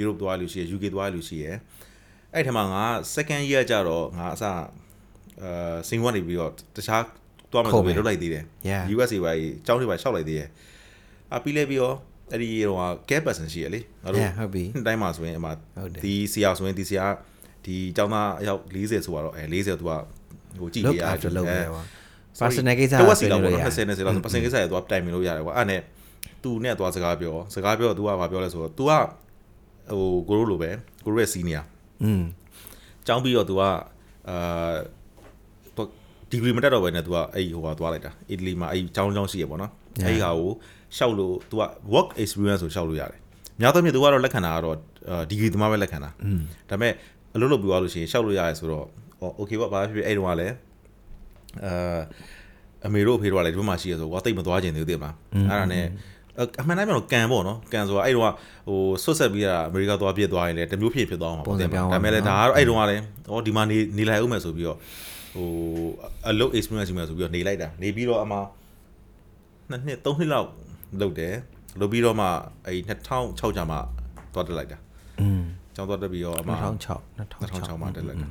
Europe သွားလို့ရှိရယ် UK သွားလို့ရှိရယ်အဲ့ထက်မှာငါ second year ကျတော့ငါအစအဲစင်ကွန်နေပြီးတော့တခြားသွားမှဆိုပြီးလုပ်လိုက်သေးတယ်
Yeah
USA ပါကြီးကျောင်းတွေပါရှောက်လိုက်သေးတယ်။ အပြီးလဲပြီးတော့အဲ့ဒီဟိုဟာ gap person ရှိရလေငါတို့
Yeah ဟုတ်ပြီ
တိုင်းမှာဆိုရင်အမ
ဟုတ်တယ်
ဒီဆရာဆိုရင်ဒီဆရာဒီကျောင်းသားအယောက်40ဆိုတော့အဲ40သူကဟိုကြည့်
look
ပြရ
after လုပ်ပဲပါ
Sorry
personal ကိစ္စ
တော့စီ
ဆွေး
တော့
နွေး
ပေါ့
လို့
နော်
ရတယ်
20 20လောက်ဆို personal ကိစ္စရသွားတိုင်မြင်လို့ရတယ်ကွာအဲ့နဲ့သူနဲ့သွားစကားပြောစကားပြော तू ကဘာပြောလဲဆိုတော့ तू ကဟိုကိုရိုးလိုပဲကိုရိုးရဲ့ senior
อืม
ကျောင်းပြီးတော့ तू ကအာဒီဂရီမတက်တော့ပဲနဲ့ तू ကအဲ့ဟိုဟာသွားလိုက်တာအီတလီမှာအဲ့ကျောင်းကျောင်းရှိရပေါ့နော်အဲ့ဒီဟာကို ရှောက်လို့ तू က work experience ကိုရှောက်လို့ရတယ်များသောအားဖြင့် तू ကတော့လက်ခံတာကတော့ဒီဂရီသမားပဲလက်ခံတာ
อืม
ဒါပေမဲ့အလုပ်လုပ်ပြီးသွားလို့ရှိရင်ရှောက်လို့ရတယ်ဆိုတော့အော် okay ပါဘာဖြစ်ဖြစ်အဲ့တုန်းကလည်းအာအမေတို့အဖေတို့ကလည်းဒီဘက်မှာရှိရဆိုကွာတိတ်မသွားကျင်သေးဘူးသိမလားအဲ့ဒါနဲ့အမှန်တိုင်းပြောတော့ကန်ပေါ့နော်ကန်ဆိုတာအဲ့တုန်းကဟိုဆွတ်ဆက်ပြီးတာအမေရိကသွားပြစ်သွားရင်လည်းတစ်မျိုးဖြစ်ဖြစ်သွားမှာပေါ့သိမလားဒါပေမဲ့လည်းဒါကတော့အဲ့တုန်းကလည်းဟောဒီမှာနေနေလိုက်ဦးမယ်ဆိုပြီးတော့ဟိုအလုပ် experience ယူမယ်ဆိုပြီးတော့နေလိုက်တာနေပြီးတော့အမှနှစ်နှစ်သုံးနှစ်လောက် လုပ်တယ်လုပ်ပြီးတော့မှအဲဒီ2006ကျမှသွားတက်လိုက်တာ
อืม
ကျောင်းသွားတက်ပြီးတော့အမ
2006
2006မှာတက်လိုက်တာ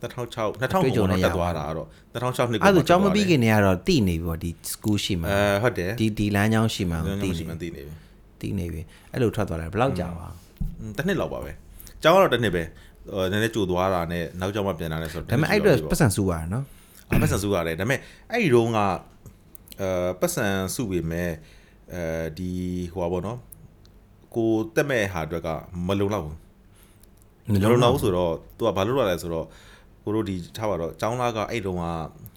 2006 2009
မှာ
တက်သွားတာတော့2006နှစ်က
အဲ့ဒါကျောင်းမပြီးခင်နေရတော့တည်နေပြီပေါ့ဒီ school ရှိမှာ
အဲဟုတ်တယ်
ဒီဒီလမ်းကြောင်းရှိမှာတည်နေ
တည်နေပြီ
တည်နေပြီအဲ့လိုထွက်သွားတယ်ဘယ်လောက်ကြာပါ
တစ်နှစ်လောက်ပါပဲကျောင်းကတော့တစ်နှစ်ပဲနည်းနည်းကြိုသွားတာနဲ့နောက်ကျောင်းမှပြန်လာတယ်ဆိုတော့
ဒါပေမဲ့အဲ့တော့ပတ်စံစူးရတယ်
နော်ပတ်စံစူးရတယ်ဒါပေမဲ့အဲ့ဒီတော့က အဲပတ်စံစုပေမဲ့အဲဒီဟိုပါဘောနော်ကိုတက်မဲ့ဟာအတွက်ကမလုံလောက်ဘူးမလုံလောက်ဘူးဆိုတော့သူကဘာလို့လုပ်ရလဲဆိုတော့ကိုတို့ဒီထားပါတော့ចောင်းလာကအဲ့တုန်းက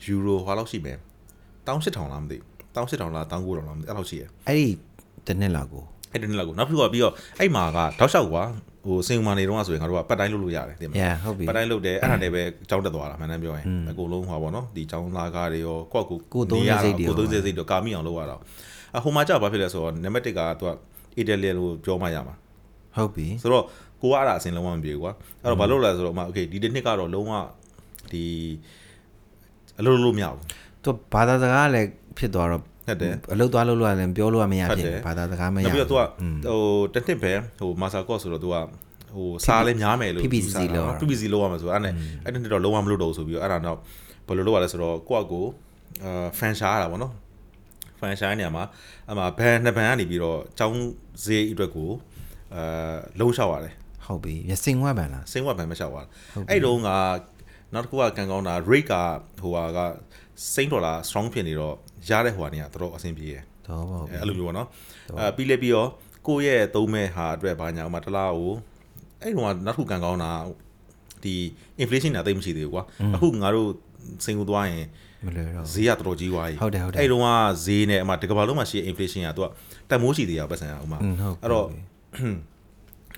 ယူရိုဟာလောက်ရှိမယ်18000လားမသိ18000လား19000လားမသိအဲ့လောက်ရှိရယ်
အဲ့ဒီတစ်နှစ်လောက်ကို
အဲ့ဒီနေ့လောက်ကိုနောက်ပြီးတော့ပြီးတော့အဲ့မှာကတောက်လျှောက်ကွာ ဟိုစင်ဥမာနေတော့ဆိုရင်ငါတို့ကပတ်တိုင်းလုပ်လို့ရတယ်တင်မလား
yeah ဟုတ်ပြီ
ပတ်တိုင်းလုပ်တယ်အဲ့ဒါနဲ့ပဲကြောင်းတက်သွားတာမှန်တမ်းပြောရင်အကုန်လုံးဟောပါတော့ဒီကြောင်းလာကားတွေရောကိုယ့်ကို
ကိုသုံးစိတ်တွေ
ကိုသုံးစိတ်တွေကာမိအောင်လုပ်ရတော့အဟိုမှာကြာဘာဖြစ်လဲဆိုတော့ number 1ကသူက Italian လို့ပြောမှရမှာ
ဟုတ်ပြီ
ဆိုတော့ကိုကအဲ့ဒါအစင်လုံးဝမပြေဘူးကွာအဲ့တော့ဘာလုပ်လဲဆိုတော့အမ okay ဒီတစ်နှစ်ကတော့လုံးဝဒီအလုပ်လုပ်လို့မရဘူး
သူဘာသာစကားလည်းဖြစ်သွားတော့
တ်တယ်
အလုပ်သွားလုပ်လို့လည်းပြောလို့မရ
ဟုတ်
ဖြစ်
တယ်
ဘာသာစကားမရ
နောက်ပြီးတော့ तू က
อืม
ဟိုတစ်နှစ်ပဲဟိုမာစာကော့ဆိုတော့ तू ကဟိုစားလဲများမယ်လို့
PPCC လောက်ရ
PPC လောက်ရမှာဆိုအဲ့နဲ့အဲ့ဒီနှစ်တော့လုံးဝမလုပ်တော့ဘူးဆိုပြီးတော့အဲ့ဒါတော့ဘယ်လိုလုပ်ရလဲဆိုတော့ကိုယ့်အကိုအာဖန်ရှားရတာပေါ့နော်ဖန်ရှားနေရမှာအမှဘန်နှစ်ဘန်ကနေပြီးတော့ចောင်းဈေးအတွက်ကိုအာလုံးလျှောက်ရတယ်
ဟုတ်ပြီရစင်ဝက်ပန်လား
စင်းဝက်ဘန်မလျှောက်ရတာအဲ့တုန်းကနောက်တစ်ခုကကန်ကောင်းတာ rate ကဟိုဟာကစိန်းဒေါ်လာ strong ဖြစ်နေတော့ ရတဲ့ဟိုဟာနေကတော်တော်အဆင်ပြေတယ်
တော့ပေါ့
အဲ့လိုမျိုးပေါ့နော်အဲပြီးလဲပြီးတော့ကိုယ့်ရဲ့သုံးမဲ့ဟာအတွက်ဘာညာဥမာတစ်လားကိုအဲ့တော့နောက်တစ်ခုကန်ကောင်းတာဒီ inflation ကတိတ်မရှိသေးဘူးကွာအခုငါတို့စင်ကူသွားရင်
မလွယ်တော့
ဈေးကတော်တော်ကြီးသွားပြီ
ဟုတ်တယ်ဟုတ်တယ်
အဲ့တော့ကဈေးနဲ့အမှဒီကမ္ဘာလုံးမှာရှိတဲ့ inflation ကသူကတန်မိုးရှိသေးရပတ်စံဥမာ
อืมဟုတ်
အဲ့တော့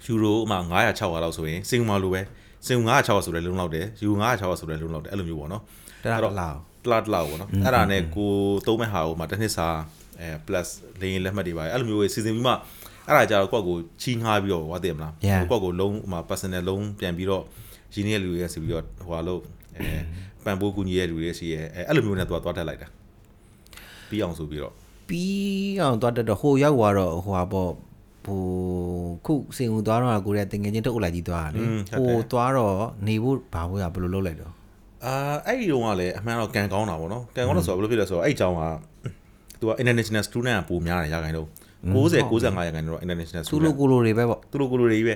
ယူရိုဥမာ900 600လောက်ဆိုရင်စင်ကူမှာလိုပဲစင်ကူ900 600ဆိုတဲ့လုံးလောက်တယ်ယူ900 600ဆိုတဲ့လုံးလောက်တယ်အဲ့လိုမျိုးပေါ့နော်
တရာလောက်
တလားတလားပေါ့နော်အဲ့ဒါနဲ့ကိုသုံးမဲ့ဟာကိုမှတစ်နှစ်စာအဲ plus လေရင်လက်မှတ်တွေပါအဲ့လိုမျိုးစီစဉ်ပြီးမှအဲ့ဒါကြတော့ကိုယ့်ကိုချီးငှားပြီးတော့ဟောတည်မလားကိုယ့်ကိုလုံးဟိုမှာ personal လုံးပြန်ပြီးတော့ရင်းနှီးလူတွေစီပြီးတော့ဟိုဟာလို့အဲပန်ပိုးကူညီရဲ့လူတွေစီရဲ့အဲအဲ့လိုမျိုးနဲ့သွားသွားတက်လိုက်တာပြီးအောင်ဆိုပြီးတော့
ပြီးအောင်သွားတက်တော့ဟိုရောက်သွားတော့ဟိုဟာပေါ့ဟိုခုစင်ဦးသွားတော့ကိုရဲတင်ငယ်ချင်းတုတ်လိုက်ကြီးသွားတာလေဟိုသွားတော့နေဖို့ဘာဖို့ရဘယ်လိုလုပ်လိုက်တော့
အာအဲ့ဒီတုန်းကလည်းအမှန်တော့ကန်ကောင်းတာပေါ့နော်ကန်ကောင်းလို့ဆိုတော့ဘယ်လိုဖြစ်လဲဆိုတော့အဲ့အကြောင်းကသူက international student ကပိုများတယ်ရာခိုင်တော့90 95ရာခိုင်တော့ international
သူ
student
လိုကိုလိုတွေပဲပေါ့
သူတို့ကိုလိုတွေကြီးပဲ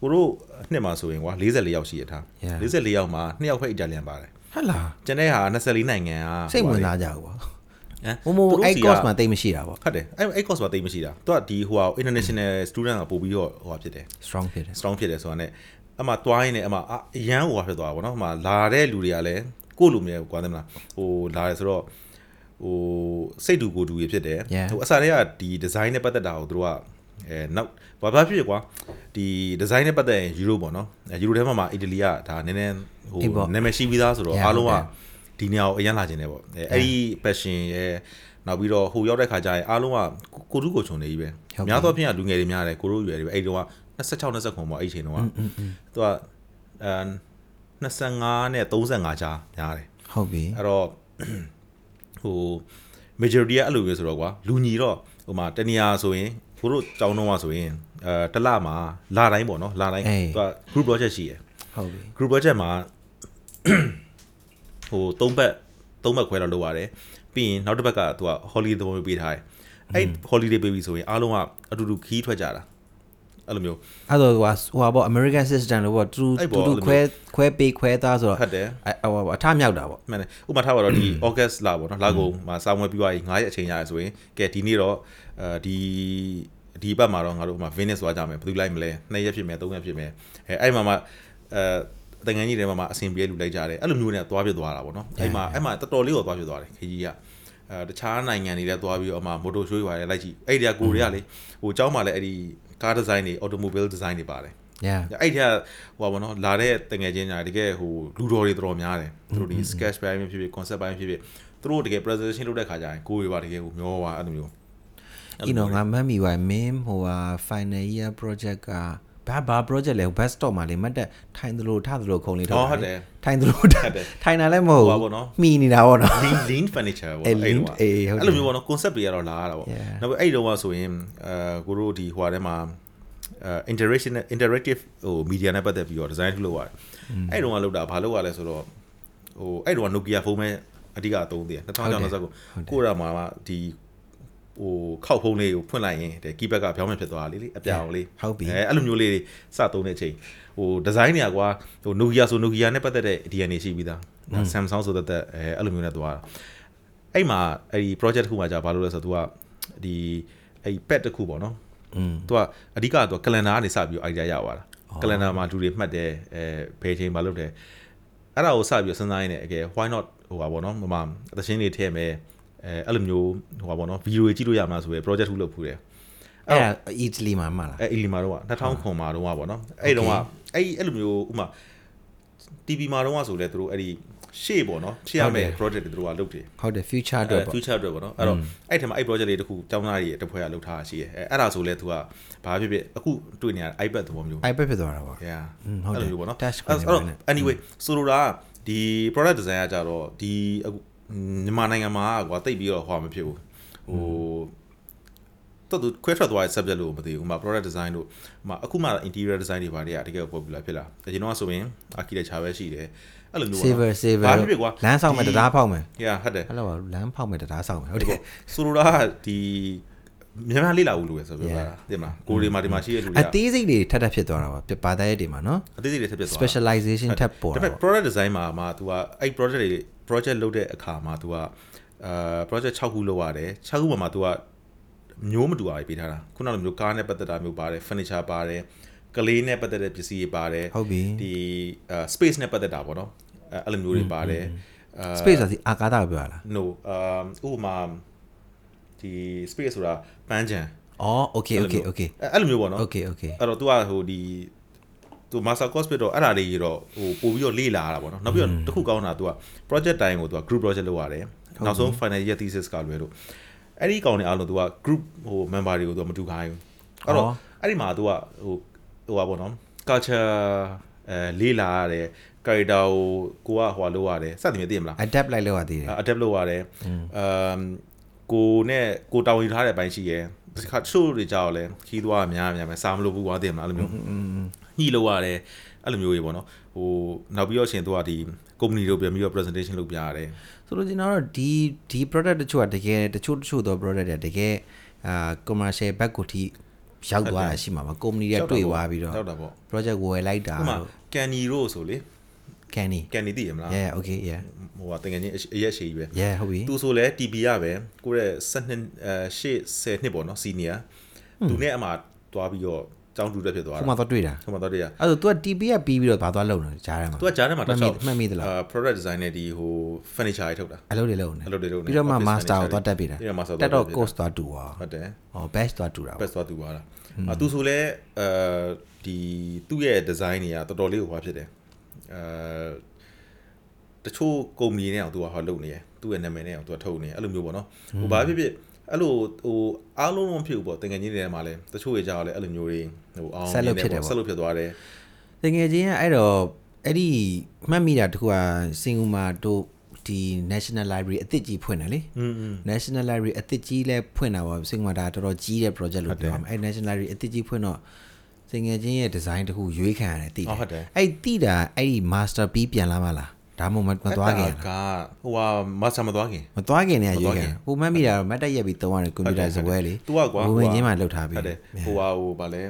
ကိုတို့နှစ်မှာဆိုရင်ကွာ44ယောက်ရှိရထား
Yeah.
44ယောက်မှာ2ယောက်ဖက်အီတာလီယန်ပါတယ်
ဟဟလား
ကျန်တဲ့ဟာ24နိုင်ငံက
စိတ်ဝင်စားကြဘူးပေါ့
ဟမ်
ဟိုမို့
သူတို့
အဲ့
စီက
course မှာတိတ်မရှိတာပေါ့
ဟုတ်တယ်အဲ့အဲ့ course မှာတိတ်မရှိတာသူကဒီဟိုဟာ international student ကပို့ပြီးတော့ဟိုဟာဖြစ်တယ်
strong ဖြစ်တယ်
strong ဖြစ်တယ်ဆိုတာ ਨੇ အမှသွားရင်းနဲ့အမှအရန်ဟိုဟာဖြစ်သွားတာဗောနော်အမှလာတဲ့လူတွေကလည်းကိုယ့်လူမျိုးကွာတယ်မလားဟိုလာတယ်ဆိုတော့ဟိုစိတ်တူကိုယ်တူရဖြစ်တယ်
Yeah.
ဟိုအစားတွေကဒီ design နဲ့ပတ်သက်တာကိုသူတို့ကအဲနောက်ဘာဘာဖြစ်ဖြစ်ကွာဒီ design နဲ့ပတ်သက်ရင်ယူရိုပေါ့နော်အဲယူရိုထဲမှာမှာအီတလီကဒါနည်းနည်းဟို
အေးပေါ့
နာမည်ရှိပြီးသားဆိုတော့
Yeah,
အားလုံး
ဟု
က
တ်တယ်
ဒီနေရာကိုအရင်လာခြင်းတယ်ပေါ့အဲအဲ့ဒီ passion ရဲ့နောက်ပြီးတော့ဟိုရောက်တဲ့ခါကျရင်အားလုံးကကိုကိုတူးကိုချုံနေကြီးပဲ
ဟုတ်ပြီ
များသောအားဖြင့်ကလူငယ်တွေများတယ်ကိုတို့ရွယ်တွေပဲအဲ့ဒီတော့ 26 29ပေါ့အဲ့ဒီချိန်တော့ကသူကအဲ25နဲ့35ကြားများတယ်
ဟုတ်ပြီ
အဲ့တော့ဟို majority ကအဲ့လိုပဲဆိုတော့ကွာလူညီတော့ဟိုမှာတနေရာဆိုရင်ကိုတို့တောင်းတော့မှာဆိုရင်အဲတစ်လမှာလာတိုင်းပေါ့နော်လာတိုင်းသူက group project ရှိရယ်
ဟုတ်ပြီ
group project မှာဟို၃ဘက်၃ဘက်ခွဲတော့လုပ်ရတယ်ပြီးရင်နောက်တစ်ဘက်ကသူက holiday သဘောမျိုးပေးထားတယ်အဲ့ holiday ပေးပြီဆိုရင်အားလုံးကအတူတူခီးထွက်ကြတာ အဲ့လိုမျိုး
အဲ့တော့ဟိုဟာဟိုဟာပေါ့ American system လို့ပေါ့တူ
အဲ့ပေါ့
တူတူ
အဲ့လို
ခွဲခွဲပေးခွဲသားဆိုတော့
ဟုတ်တယ်
အဲ့ဟိုဟာအထမြောက်တာပေါ့
မှန်တယ်ဥပမာထားပါတော့ဒီ August လပေါ့နော်လကုန်မှာစာမွေးပြီးသွားရင်9ရက်အချိန်ရတယ်ဆိုရင်ကဲဒီနေ့တော့အဲဒီဒီဘက်မှာတော့ငါတို့ဥပမာ Venus သွားကြမယ်ဘယ်သူလိုက်မလဲ2ရက်ဖြစ်မယ်3ရက်ဖြစ်မယ်အဲအဲ့မှာမှအဲတငန်းကြီးတွေမှာမှအဆင်ပြေလူလိုက်ကြတယ်အဲ့လိုမျိုးနဲ့သွားပြသွားတာပေါ့နော်အဲ့မှာအဲ့မှာတော်တော်လေးကိုသွားပြသွားတယ်ခကြီးကအဲတခြားနိုင်ငံတွေလည်းသွားပြီးတော့အမှမိုတိုရှိုးရွာတွေလိုက်ကြည့်အဲ့ဒီကကိုတွေကလေဟိုเจ้าမှာလည်းအဲ့ဒီ ကားဒီဇိုင်းတွေ automobile design တွေပါတယ်
yeah
အဲ့ဒီကဟိုပါဘောနော်လာတဲ့တငယ်ချင်းညာတကယ်ဟိုလူတော်တွေတော်တော်များတယ်သူတို့ဒီ sketch ပိုင်းဖြစ်ဖြစ် concept ပိုင်းဖြစ်ဖြစ်သူတို့တကယ် presentation လုပ်တဲ့ခါကျရင်ကိုယ်တွေပါတကယ်ဟိုမျောပါအဲ့လိုမျိုး
ဒီတော့ငါမှတ်မိပါမင်းဟိုဟာ final year project က ဘာဘာ project လဲ best stop မှာလေမတ်တက်ထိုင်သလိုထသလိုခုံလေး
ဟော
ထုတ်
ဟုတ်တယ်
ထိုင်သလိုထ
ဟုတ်တယ်
ထိုင်တာလည်းမဟုတ်
ဟိုပါပေါ့နော်
မှီနေတာပေါ့နော်
lean lean furniture ပေါ့
အေး
အဲ့
lean
လို
အေးဟုတ်တယ်
အဲ့လိုမျိုးပေါ့နော် concept တွေကတော့လာရတာပေါ့
Yeah.
နောက်ပြီးအဲ့တုန်းကဆိုရင်အဲကိုတို့ဒီဟိုဟာထဲမှာအဲ interaction interactive ဟို media နဲ့ပတ်သက်ပြီးတော့ design ထုတ်လုပ်ရတယ်အဲ့တုန်းကလုပ်တာဘာလုပ်ရလဲဆိုတော့ဟိုအဲ့တုန်းက Nokia ဖုန်းပဲအဓိကအသုံးသေးတယ်2029ကိုရာမှာဒီ ဟိုခောက်ဖုန်းလေးကိုဖွင့်လိုက်ရင်တဲ့ keypad ကပြောင်းမှဖြစ်သွားတာလေလေအပြောင်လေး
ဟုတ်ပြီ
အဲအဲ့လိုမျိုးလေးတွေစသုံးတဲ့အချိန်ဟိုဒီဇိုင်းတွေကကွာဟို Nokia ဆို Nokia နဲ့ပတ်သက်တဲ့ DNA ရှိပြီးသား Samsung ဆိုတဲ့အဲအဲ့လိုမျိုးနဲ့သွားတာအဲ့မှာအဲ့ဒီ project တစ်ခုမှကြာဘာလို့လဲဆိုတော့ तू ကဒီအဲ့ pad တစ်ခုပေါ့နော်
อืม
तू ကအဓိက तू calendar ကနေစပြီး idea ရသွားတာ calendar မှာလူတွေမှတ်တယ်အဲဘယ်ချိန်မှာလုပ်တယ် အဲ့ဒါကိုစပြီးတော့စဉ်းစားရင်းနဲ့အကယ် why not ဟိုပါဗောနော်ဟိုမှာသချင်းတွေထည့်မယ် အဲအဲ့လိုမျိုးဟိုပါဗောနော်ဗီဒီယိုတွေကြည့်လို့ရမှာဆိုရယ် project ထုလုပ်ဖူးတယ်
အဲ့ဒါအီတလီမှာမှလား
အဲအီလီမာတော့က2000ခွန်မှာတော့ကဗောနော်အဲ့တော့ကအဲ့အဲ့လိုမျိုးဥမာ TV မှာတော့ကဆိုလဲသူတို့အဲ့ဒီရှေ့ပေါ့နော်ရှေ့ရမယ် project တွေသူတို့ကလုပ်တယ်
ဟုတ်တယ် future အတွက်ပေါ့
future အတွက်ပေါ့နော်အဲ့တော့အဲ့ထဲမှာအဲ့ project လေးတစ်ခုကျောင်းသားတွေတစ်ဖွဲ့ကလုပ်ထားတာရှိတယ်အဲအဲ့ဒါဆိုလဲသူကဘာဖြစ်ဖြစ်အခုတွေ့နေရ iPad သဘောမျိုး
iPad ဖြစ်သွားတာပေါ့
yeah
ဟုတ်တယ်
အဲ့လိုမျိုးပေါ့နော်
touch screen
အဲ့တော့
နဲ့
anyway ဆိုလိုတာကဒီ product design ကကြတော့ဒီအခု မြန်မာနိုင်ငံမှာကွာတိတ်ပြီးတော့ဟောမဖြစ်ဘူးဟိုတော်တော်ခွဲထွက်သွားတဲ့ subject လို့မသိဘူးဥမာ product design တို့ဥမာအခုမှ interior design တွေဘာတွေကတကယ် popular ဖြစ်လာအရင်တော့ဆိုရင် architecture ပဲရှိတယ်အဲ့လိုမျိုးပေါ့
saver saver
ဘာဖြစ်ဖြစ်ကွာ
လမ်းဆောင်မဲ့တရားဖောက်မယ်
yeah ဟုတ်တယ်
အဲ့လိုပါလမ်းဖောက်မဲ့တရားဆောင်မယ်ဟုတ်
ဟုတ်
တ
တယ်ယ်ဆိုလိုတာကဒီမြန်မာလေးလာဘူးလို့ပဲဆိုပြောတာတင်မလားကိုရီမာဒီမှာရှိတဲ့လူတွေ
အ
က
သေးစိတ်တွေထပ်ထပ်ဖြစ်သွားတာပါပါတဲ့ရက်တွေမှာနော်
အသေးစိတ်တွေထပ်ဖြစ်သွားတာ
specialization ထပ်ပေါ်
ဒါ
တာ
ပေမဲ့
ပေါ့
product design မှာမှာ तू ကအဲ့ project တွေ project လုပ်တဲ့အခါမှာ तू ကအာ project 6ခုလုပ်ရတယ်6ခုပေါ်မှာ तू ကမျိုးမတူတာတွေပေးထားတာခုနလိုမျိုးကားနဲ့ပတ်သက်တာမျိုးပါတယ် furniture ပါတယ်ကလေးနဲ့ပတ်သက်တဲ့ပစ္စည်းတွေပါတယ်
ဟုတ်ပြီ
ဒီအာ space နဲ့ပတ်သက်တာပေါ့နော်အဲ့အဲ့လိုမျိုးတွေပါတယ်အာ
space ဆိုစီအာကာသကိုပြောရလား
no အာဥပမာဒီ space ဆိုတာပန်းချံ
အော် okay okay okay
အဲ့အဲ့လိုမျိုးပေါ့နော်
okay okay
အဲ့တော့ तू ကဟိုဒီ သူ master course ပြတော့အဲ့ဒါလေးရတော့ဟိုပို့ပြီးတော့လေ့လာရတာပေါ့နော်နောက်ပြီးတော့တစ်ခုကောင်းတာ तू က project တိုင်းကို तू က group project လုပ်ရတယ်နောက်ဆုံး final year thesis ကလွယ်လို့အဲ့ဒီကောင်တွေအားလုံး तू က group ဟို member တွေကို तू မတူခိုင်းဘူးအဲ့တော့အဲ့ဒီမှာ तू ကဟိုဟိုပါပေါ့နော် culture အဲလေ့လာရတယ် character ကိုကိုကဟိုလုပ်ရတယ်စသဖြင့်သိရမလား
adapt လိုက်လောက်ရသေးတယ်
adapt လုပ်ရတယ်အမ်ကိုနဲ့ကိုတောင်းယူထားတဲ့အပိုင်းရှိရယ်ဒီခါချို့တွေကြောက်လဲခီးသွားအများအများပဲစားမလို့ဘူးကွာတင်မလားအဲ့လိုမျိုး ညှိလို့ရတယ်အဲ့လိုမျိုးကြီးပေါ့နော်ဟိုနောက်ပြီးတော့ရှင်သူကဒီ company တို့ပြန်ပြီးတော့ presentation လုပ်ပြရတယ်
ဆိုတော့ကျွန်တော်တို့ဒီဒီ product တချို့ကတကယ်တချို့တချို့သော product တွေတကယ်အာ commercial back ကိုထိရောက်သွားတာရှိမှာပါ company တွေတွေ့သွားပြီးတော့
ဟုတ်တာပေါ့
project ဝယ်လိုက်တာ
ဥပမာ
တို့
candy တို့ဆိုလေ
candy
candy သိရမလား
yeah okay yeah
ဟိုကတကယ်ချင်းအရက်ရှိကြီးပဲ
yeah ဟုတ်ပြီ
သူဆိုလဲ TP ရပဲကိုယ့်ရဲ့7နှစ်အဲရှေ့10နှစ်ပေါ့နော် senior သူနဲ့အမှတွားပြီးတော့ ကျောင်းတူတက်ဖြစ်သွား
ခု
တာ
မှတော့တွေ့တာ
ဟိုမှာတော့တည်းရ
အဲ့ဒါ तू က TP ကပြီးပြီးတော့ဘာသွားလုပ်နေလဲကြားထဲမှာ
သူကကြားထဲမှာတစ်ချောက်
မှတ်မိသလား
အာ product design နဲ့ဒီဟို furniture တွေထုတ်တာ
အလုပ်တွေလုပ်နေ
အလုပ်တွေလုပ်နေ
ပြီးတော့မှ
office
master ကို
furniture
သွားတက်ပြီတာ
ပြီးတော့ master
တက်တော့
သွားတက်ပြီ
course သွားတူသွား
ဟုတ်တယ်
ဟော batch သွားတူတာပေါ့
best သွားသူသွားတာအာသူဆိုလဲအဲဒီသူ့ရဲ့ design တွေကတော်တော်လေးကိုဟွာဖြစ်တယ်အဲတချို့ company နဲ့အောင်သူကဟောလုပ်နေရယ်သူ့ရဲ့နာမည်နဲ့အောင်သူကထုတ်နေရယ်အဲ့လိုမျိုးပေါ့နော်ဟိုဘာဖြစ်ဖြစ်အဲ့လိုဟိုအားလုံးလုံးဖြစ်ဘူးပေါ့တင်ငယ်ချင်းတွေထဲမှာလဲတချို့ရဲ့ကြောက်လဲအဲ့လိုမျိုးတွေ ဟိုအောင်ဆက်လို့ဖြစ်သွားတယ်
တကယ်ချင်းကအဲ့တော့အဲ့ဒီမှတ်မိတာတခုကစင်ကူမာတို့ဒီ National Library အသစ်ကြီးဖွင့်တယ်လေ
อืม
National Library အသစ်ကြီးလဲဖွင့်တာပါစင်ကူမာဒါတော်တော်ကြီးတဲ့ project လို့ပြောရမှာအဲ့ National Library အသစ်ကြီးဖွင့်တော့စင်ငယ်ချင်းရဲ့ design တခုရွေးခံရတယ်တည်
အော်ဟုတ်တယ်
အဲ့တိတာအဲ့ဒီ master ပြီးပြန်လာမလား ဒါမှမဟုတ်မသွားခင်
ကဟိုဟာမဆာမသွားခင်
မသွားခင်တည်းကရွေး
မသွားခင်
ခံဟိုမှတ်မိတာတော့မတ်တက်ရက်ပြီးသုံးရတယ်ကွန်ပျူတာစပွဲလေ
သူကကွာ
ဝင်ဝင်ချင်းမှလှုပ်ထားပြီး
ဟုတ်တယ်ဟိုဟာဟိုဗာလဲ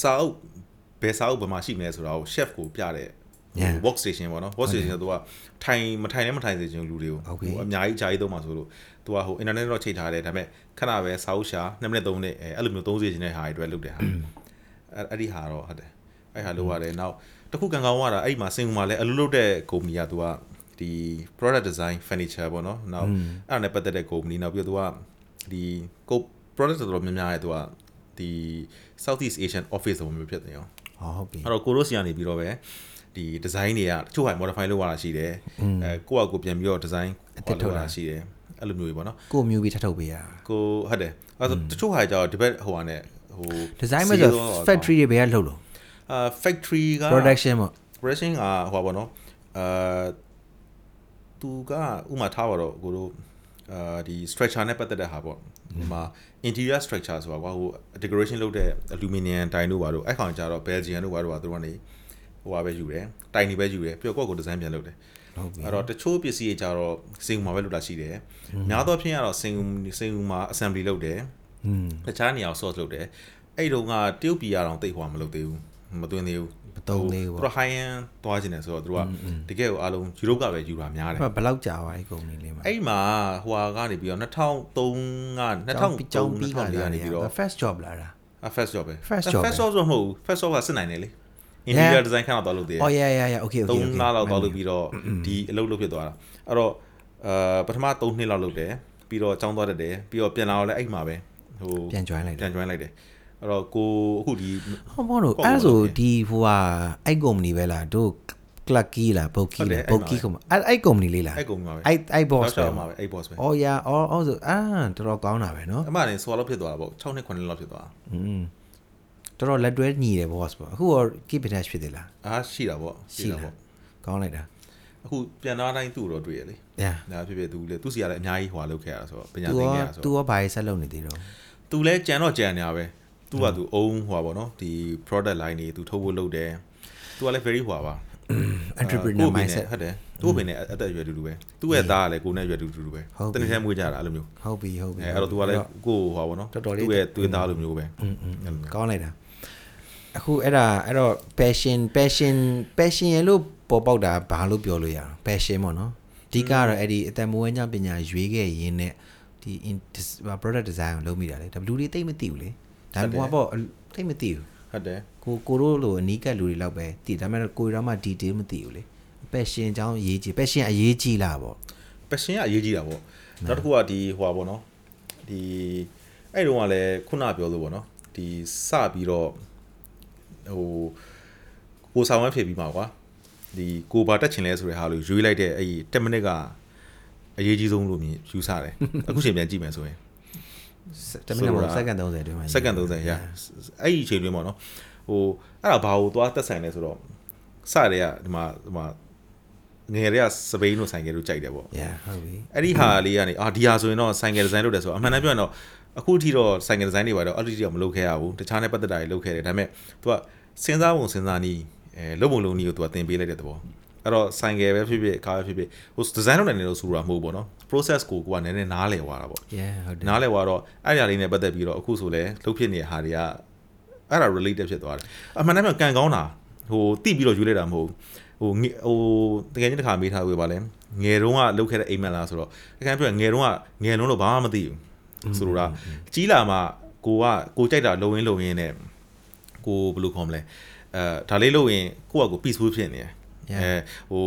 စာအုပ်ဘယ်စာအုပ်ဘယ်မှာရှိမလဲဆိုတာကို chef ကိုပြတဲ့
Yeah.
work station ပေါ့နော် work station ဆိုတော့သူကထိုင်မထိုင်နဲ့မထိုင်စေချင်လူတွေကို
ဟုတ်ပြီ
အများကြီးအကြာကြီးသုံးမှာဆိုလို့သူကဟို internet တော့ချိန်ထားတယ်ဒါပေမဲ့ခဏပဲစာအုပ်ရှာ2မိနစ်3မိနစ်အဲအဲ့လိုမျိုးသုံးစေချင်တဲ့ဟာတွေအတွက်လုပ်တယ်ဟာအဲ့အဲ့ဒီဟာတော့ဟုတ်တယ်အဲ့ဟာလုပ်ရတယ်နောက် တစ်ခုကံကောင်းသွားတာအဲ့ဒီမှာစင်ကူမှာလဲအလုပ်လုပ်တဲ့ company ကသူကဒီ product design furniture ပေါ့နော်နောက်အဲ့ဒါနဲ့ပတ်သက်တဲ့ company နောက်ပြီးတော့သူကဒီကို product တော်တော်များများရဲ့သူကဒီ Southeast Asian office ပုံမျိုးဖြစ်နေအောင်
ဟောဟုတ်ပြီ
အဲ့တော့ကိုရိုစီကနေပြီးတော့ပဲဒီ design တွေကတချို့ဟာ modify လုပ်ရတာရှိတယ်အဲကိုယ့်အကိုပြန်ပြီးတော့ design
အသစ်ထုတ်တာ
ရှိတယ်အဲ့လိုမျိုးတွေပေါ့နော်
ကိုမျိုးပြီးထပ်ထုတ်ပေးရတာ
ကိုဟုတ်တယ်အဲ့တော့တချို့ဟာကြတော့ဒီဘက်ဟိုဟာနဲ့ဟို
design မဲ့ဆို factory တွေဘယ်ကလှုပ်လို့
အာ factory က
production ပေါ့
production ကဟိုပါပေါ့နော်အာသူကဥမာထားပါတော့ကိုတို့အာဒီ structure နဲ့ပတ်သက်တဲ့ဟာပေါ့ဒီမှာ interior structure ဆိုတာကွာဟို decoration လုပ်တဲ့ aluminum တိုင်တို့ပါတော့အဲ့ကောင်ကြတော့ Belgian တို့ပါတော့သူတို့ကနေဟိုပါပဲယူတယ်တိုင်နေပဲယူတယ်ပြီးတော့ကိုယ့်ကိုယ် design ပြန်လုပ်တယ်
ဟုတ်ပြီ
အဲ့တော့တချို့ပစ္စည်းတွေကြတော့စင်ကူမှာပဲလုပ်တာရှိတယ်များသောအားဖြင့်ကတော့စင်ကူစင်ကူမှာ assembly လုပ်တယ်
อืม
တခြားနေရာကို source လုပ်တယ်အဲ့တုန်းကတရုတ်ပြည်ရအောင်တိတ်ဟွာမလုပ်သေးဘူး မသွင်းသေးဘူး
မသုံးသေးဘူး
သူတို့ high end သွားခြင်းတယ်ဆိုတော့သူတို့ကတကယ်ကိုအားလုံးယူရိုပကပဲယူတာများတယ်
ဘယ်လောက်ကြာသွားအဲ့ကုမ္ပဏီလေးမှာ
အဲ့မှာဟိုဟာကနေပြီးတော့2003က
ကျောင်းပြီးက
2003
လာ
ကနေ
နေ
ပြီးတော့
first job လာတာ
first job ပဲ
First job ပဲ
first job ဆိုမဟုတ်ဘူး first job ကစစ်နိုင်တယ်လေ interior design ခဏတော့လုပ်သေးတယ်
oh yeah yeah yeah okay okay
3လလောက်တော့လုပ်ပြီးတော့ဒီအလုပ်လုပ်ဖြစ်သွားတာအဲ့တော့အာပထမ3နှစ်လောက်လုပ်တယ်ပြီးတော့ចောင်းသွားတတ်တယ်ပြီးတော့ပြန်လာတော့လည်းအဲ့မှာပဲဟို
ပြန် join လိုက်
ပြ
တယ်
န် join လိုက်တယ် အဲ့တော့ကိုအခုဒီ
ဟောမောလို့
ဟုတ်ပါ
အဲ့
ဘူး
ဆို
ဟုတ်ကဲ့
ဒီဟိုဟာအဲ့ company ပဲလားတို့ Clucky လား Bulky
ဟုတ်တယ်
လား
အဲ့မှာ
Bulky ကမအဲ့အဲ့ company လေးလား
အဲ့ကုန်မှာပဲ
အဲ့အဲ့ boss
ပဲ
ပဲ
မှာပဲအဲ့ boss ပဲ
oh yeah oh oh ဆိုအာတော်တော်ကောင်းတာပဲเนาะ
အမှန်နဲ့ဆိုတော့ဖြစ်သွားတာပေါ့6နှစ်9နှစ်လောက်ဖြစ်သွားတာ
อืมတော်တော်လက်တွဲညီတယ် boss ပေါ့အခုတော့ keep in touch ဖြစ်သေးလား
အားရှိတာပေါ့
ရှိလား ကောင်းလိုက်တာ
အခုပြန်သွားတိုင်းသူ့တော့တွေ့ရလေ
yeah
ဒါဖြစ်ဖြစ်သူလေသူစီကလည်းအများကြီးဟွာလုပ်ခဲ့ရတာဆိုတော့ပညာ
तू
သင်
ရော
ခဲ့ရတာဆို
तू
တော့
ရောဘာရေးဆက်လုပ်နေသေးတော့
သူလည်းကြံတော့ကြံနေရပဲ သူ့ဟာသူအုံးဟွာပေါ့နော်ဒီ product line တွေသူထုတ်ဖို့လုပ်တယ်သူကလည်း very ဟွာပါ
entrepreneur mindset
ဟုတ်တယ်သူ့အပင်နဲ့အသက်အရွယ်တူတူပဲသူ့ရဲ့သားကလည်းကိုယ်နဲ့အရွယ်တူတူပဲ
တ
နေ့တည်းမွေးကြတာအဲ့လိုမျိုး
ဟုတ်ပြီဟုတ်ပြီ
အဲ့တော့သူကလည်းကိုယ်ဟွာပေါ့နော်သူ့ရဲ့သွေးသားလိုမျိုးပဲ
ကောင်းလိုက်တာအခုအဲ့ဒါအဲ့တော့ passion passion passion ရလို့ပေါ်ပေါက်တာဘာလို့ပြောလို့ရအောင် passion ပေါ့နော်အဓိကတော့အဲ့ဒီအသက်မွေးကြောင်းပညာရွေးခဲ့ရင်းနဲ့ဒီ product design ကိုလုပ်မိတာလေ WD တိတ်မသိဘူးလေ ဒါပေမဲ့ပေါ့တိတ်မသိဘူး
ဟုတ်တယ်
ကိုကိုတို့လိုအနီးကပ်လူတွေလောက်ပဲတည်ဒါပေမဲ့ကိုရောမှ detail မသိဘူးလေ passion အကြောင်းအရေးကြီး passion အရေးကြီးလားပေါ့
passion ကအရေးကြီးတာပေါ့နောက်တစ်ခုကဒီဟွာပေါ့နော်ဒီအဲ့တုန်းကလည်းခုနပြောလို့ပေါ့နော်ဒီစပြီးတော့ဟိုကိုဆောင်ဝမ်းဖြစ်ပြီးမှာကွာဒီကိုဘာတက်ချင်လဲဆိုတဲ့ဟာလို့ရွေးလိုက်တဲ့အဲ့ဒီ10မိနစ်ကအရေးကြီးဆုံးလို့မြင်ယူဆတယ်အခုချိန်ပြန်ကြည့်မယ်ဆိုရင်
တမင်တော့
ဆို
စက္က
တော့
န့်30အတွင်းမှာ
စက္ကန့်30ရအဲ့ဒီအချိန်တွင်းပေါ့နော်ဟိုအဲ့ဒါဘာကိုသွားတက်ဆိုင်လဲဆိုတော့စတဲ့ကဒီမှာဒီမှာငယ်တွေကစပိန်တို့ဆိုင်ကယ်တို့ကြိုက်တယ်ပေါ့
yeah ဟုတ်ပြီ
အဲ့ဒီဟာလေးကနေအာဒီဟာဆိုရင်တော့ဆိုင်ကယ်ဒီဇိုင်းလုပ်တယ်ဆိုတော့အမှန်တမ်းပြောရင်တော့အခုထိတော့ဆိုင်ကယ်ဒီဇိုင်းတွေပါတော့အဲ့ဒီတော့မလုပ်ခဲ့ရဘူးတခြားနဲ့ပတ်သက်တာတွေလုပ်ခဲ့တယ်ဒါပေမဲ့ तू ကစဉ်းစားပုံစဉ်းစားနည်းအဲလုပ်ပုံလုပ်နည်းကို तू ကသင်ပေးလိုက်တဲ့သဘောအဲ့တော့ဆိုင်ကယ်ပဲဖြစ်ဖြစ်ကားပဲဖြစ်ဖြစ်ဟိုဒီဇိုင်းလုပ်နိုင်တယ်လို့ဆိုတာမဟုတ်ဘူးပေါ့နော် process ကိုကိုကနည်းနည်းနားလည်သွားတာပေါ့
yeah ဟုတ်တယ်
နားလည်သွားတော့အဲ့ဒီအရာလေးနဲ့ပတ်သက်ပြီးတော့အခုဆိုလဲလှုပ်ဖြစ်နေတဲ့ဟာတွေကအဲ့ဒါ related ဖြစ်သွားတယ်အမှန်တမ်းပြောကန်ကောင်းတာဟိုတိပြီးတော့ယူလိုက်တာမဟုတ်ဘူးဟိုငယ်ဟိုတကယ်ချင်းတစ်ခါမေးထားဝေပါလဲငယ်တုန်းကလှုပ်ခဲ့တဲ့အိမ်မက်လားဆိုတော့တကယ်ပြောရင်ငယ်တုန်းကငယ်လုံးတော့ဘာမှမသိဘူးဆိုလိုတာကြီးလာမှကိုကကိုကြိုက်တာလုံရင်းလုံရင်းနဲ့ကိုဘယ်လိုခေါ်မလဲအဲဒါလေးလုံရင်ကိုကကို peaceful ဖြစ်နေတယ် အဲဟို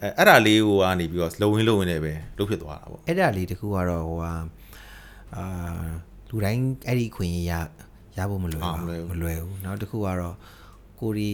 အဲအဲ့ဒါလေးကိုကနေပြီးတော့လုံရင်းလုံရင်းနဲ့ပဲလှုပ်ဖြစ်သွားတာပေါ့
အဲ့ဒါလေးတခုကတော့ဟိုဟာအာလူတိုင်းအဲ့ဒီအခွင့်အရေးရရဖို့မလွယ်
အာ
ဘူး
မလွယ်ဘူး
မလွယ်ဘူးနောက်တစ်ခုကတော့ကိုရီ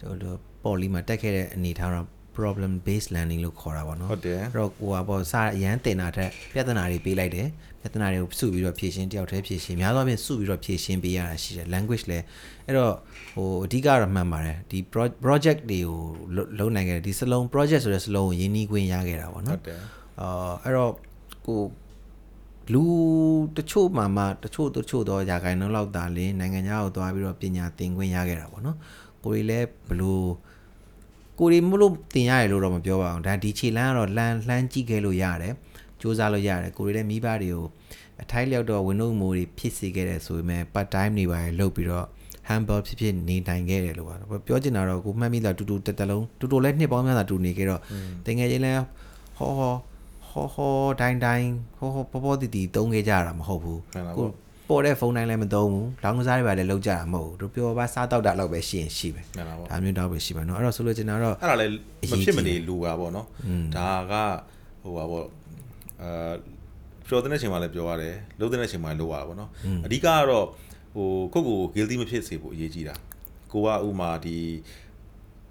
ဟိုတော့ပေါ်လီမှာတက်ခဲ့တဲ့အနေထားတော့ problem based learning လို့ခေါ်တာပေါ့နော်
ဟုတ်တယ်
အဲ့တော့ဟိုဟာပေါ့စအရန်တင်တာထက်ပြဿနာတွေပေးလိုက်တယ် ပြဿနာတွေကိုစုပြီးတော့ဖြေရှင်းတယောက်တည်းဖြေရှင်းများသောအားဖြင့်စုပြီးတော့ဖြေရှင်းပေးရတာရှိတယ် language လည်းအဲ့တော့ဟိုအဓိကတော့မှန်ပါတယ်ဒီ pro- project တွေကိုလုပ်လုပ်နိုင်ခဲ့တယ်ဒီစလုံး project ဆိုတဲ့စလုံးကိုရင်းနှီးခွင့်ရခဲ့တာပေါ့
ဟု
နော်
တ်တယ်
အာအဲ့တော့ကိုလူတချို့မှမှတချို့တချို့တော့ຢာခိုင်နှုန်းလောက်သာလင်းနိုင်ငံခြားကိုသွားပြီးတော့ပညာသင်ခွင့်ရခဲ့တာပေါ့နော်ကိုရီလည်းဘလို့ကိုရီမလို့သင်ရတယ်လို့တော့မပြောပါဘူးဒါဒီခြေလမ်းကတော့လှမ်းလှမ်းကြည့်ခဲ့လို့ရတယ် စူးစမ်းလို့ရတယ်ကိုရီလည်းမိဘတွေကိုအထိုက်လျောက်တော့ Windows မိုးတွေဖြစ်စေခဲ့တယ်ဆိုပေမဲ့ part time တွေပါလုပ်ပြီးတော့ humble ဖြစ်ဖြစ်နေနိုင်ခဲ့တယ်လို့ပါပြောချင်တာတော့ကိုမှတ်မိတာတူတူတက်တလုံးတူတူလည်းနှစ်ပေါင်းများစွာတူနေခဲ့တော့တကယ်ချင်းလဲဟောဟောဟောဟောတိုင်းတိုင်းဟောဟောပေါ်ပေါ်တီတီတုံးခဲ့ကြတာမဟုတ်ဘူး
မှန်ပါပေါ့
ကိုပေါ်တဲ့ဖုန်းတိုင်းလည်းမသုံးဘူးလောင်းကစားတွေပါလည်းလောက်ကြတာမဟုတ်ဘူးတို့ပြောပါစားတောက်တာလောက်ပဲရှိရင်ရှိပဲ
မှန်ပါပေါ့
ဒါမျိုးတော့ပဲရှိပါနော်အဲ့တော့ဆိုလို့ချင်တာတော့
အဲ့ဒါလည်း
အ
မ
ရေးကြီး
ဖြစ်မနေလူပါပေါ့နော်ဒါကဟိုပါပေါ့ အာပြောတဲ့ချိန်မှာလည်းပြောရတယ်လုံးတဲ့ချိန်မှာလည်းလိုရတာပေါ့နော်အဓိကကတော့ဟိုကိုယ့်ကိုယ် guilty မဖြစ်စေဖို့အရေးကြီးတာကိုကဥမာဒီ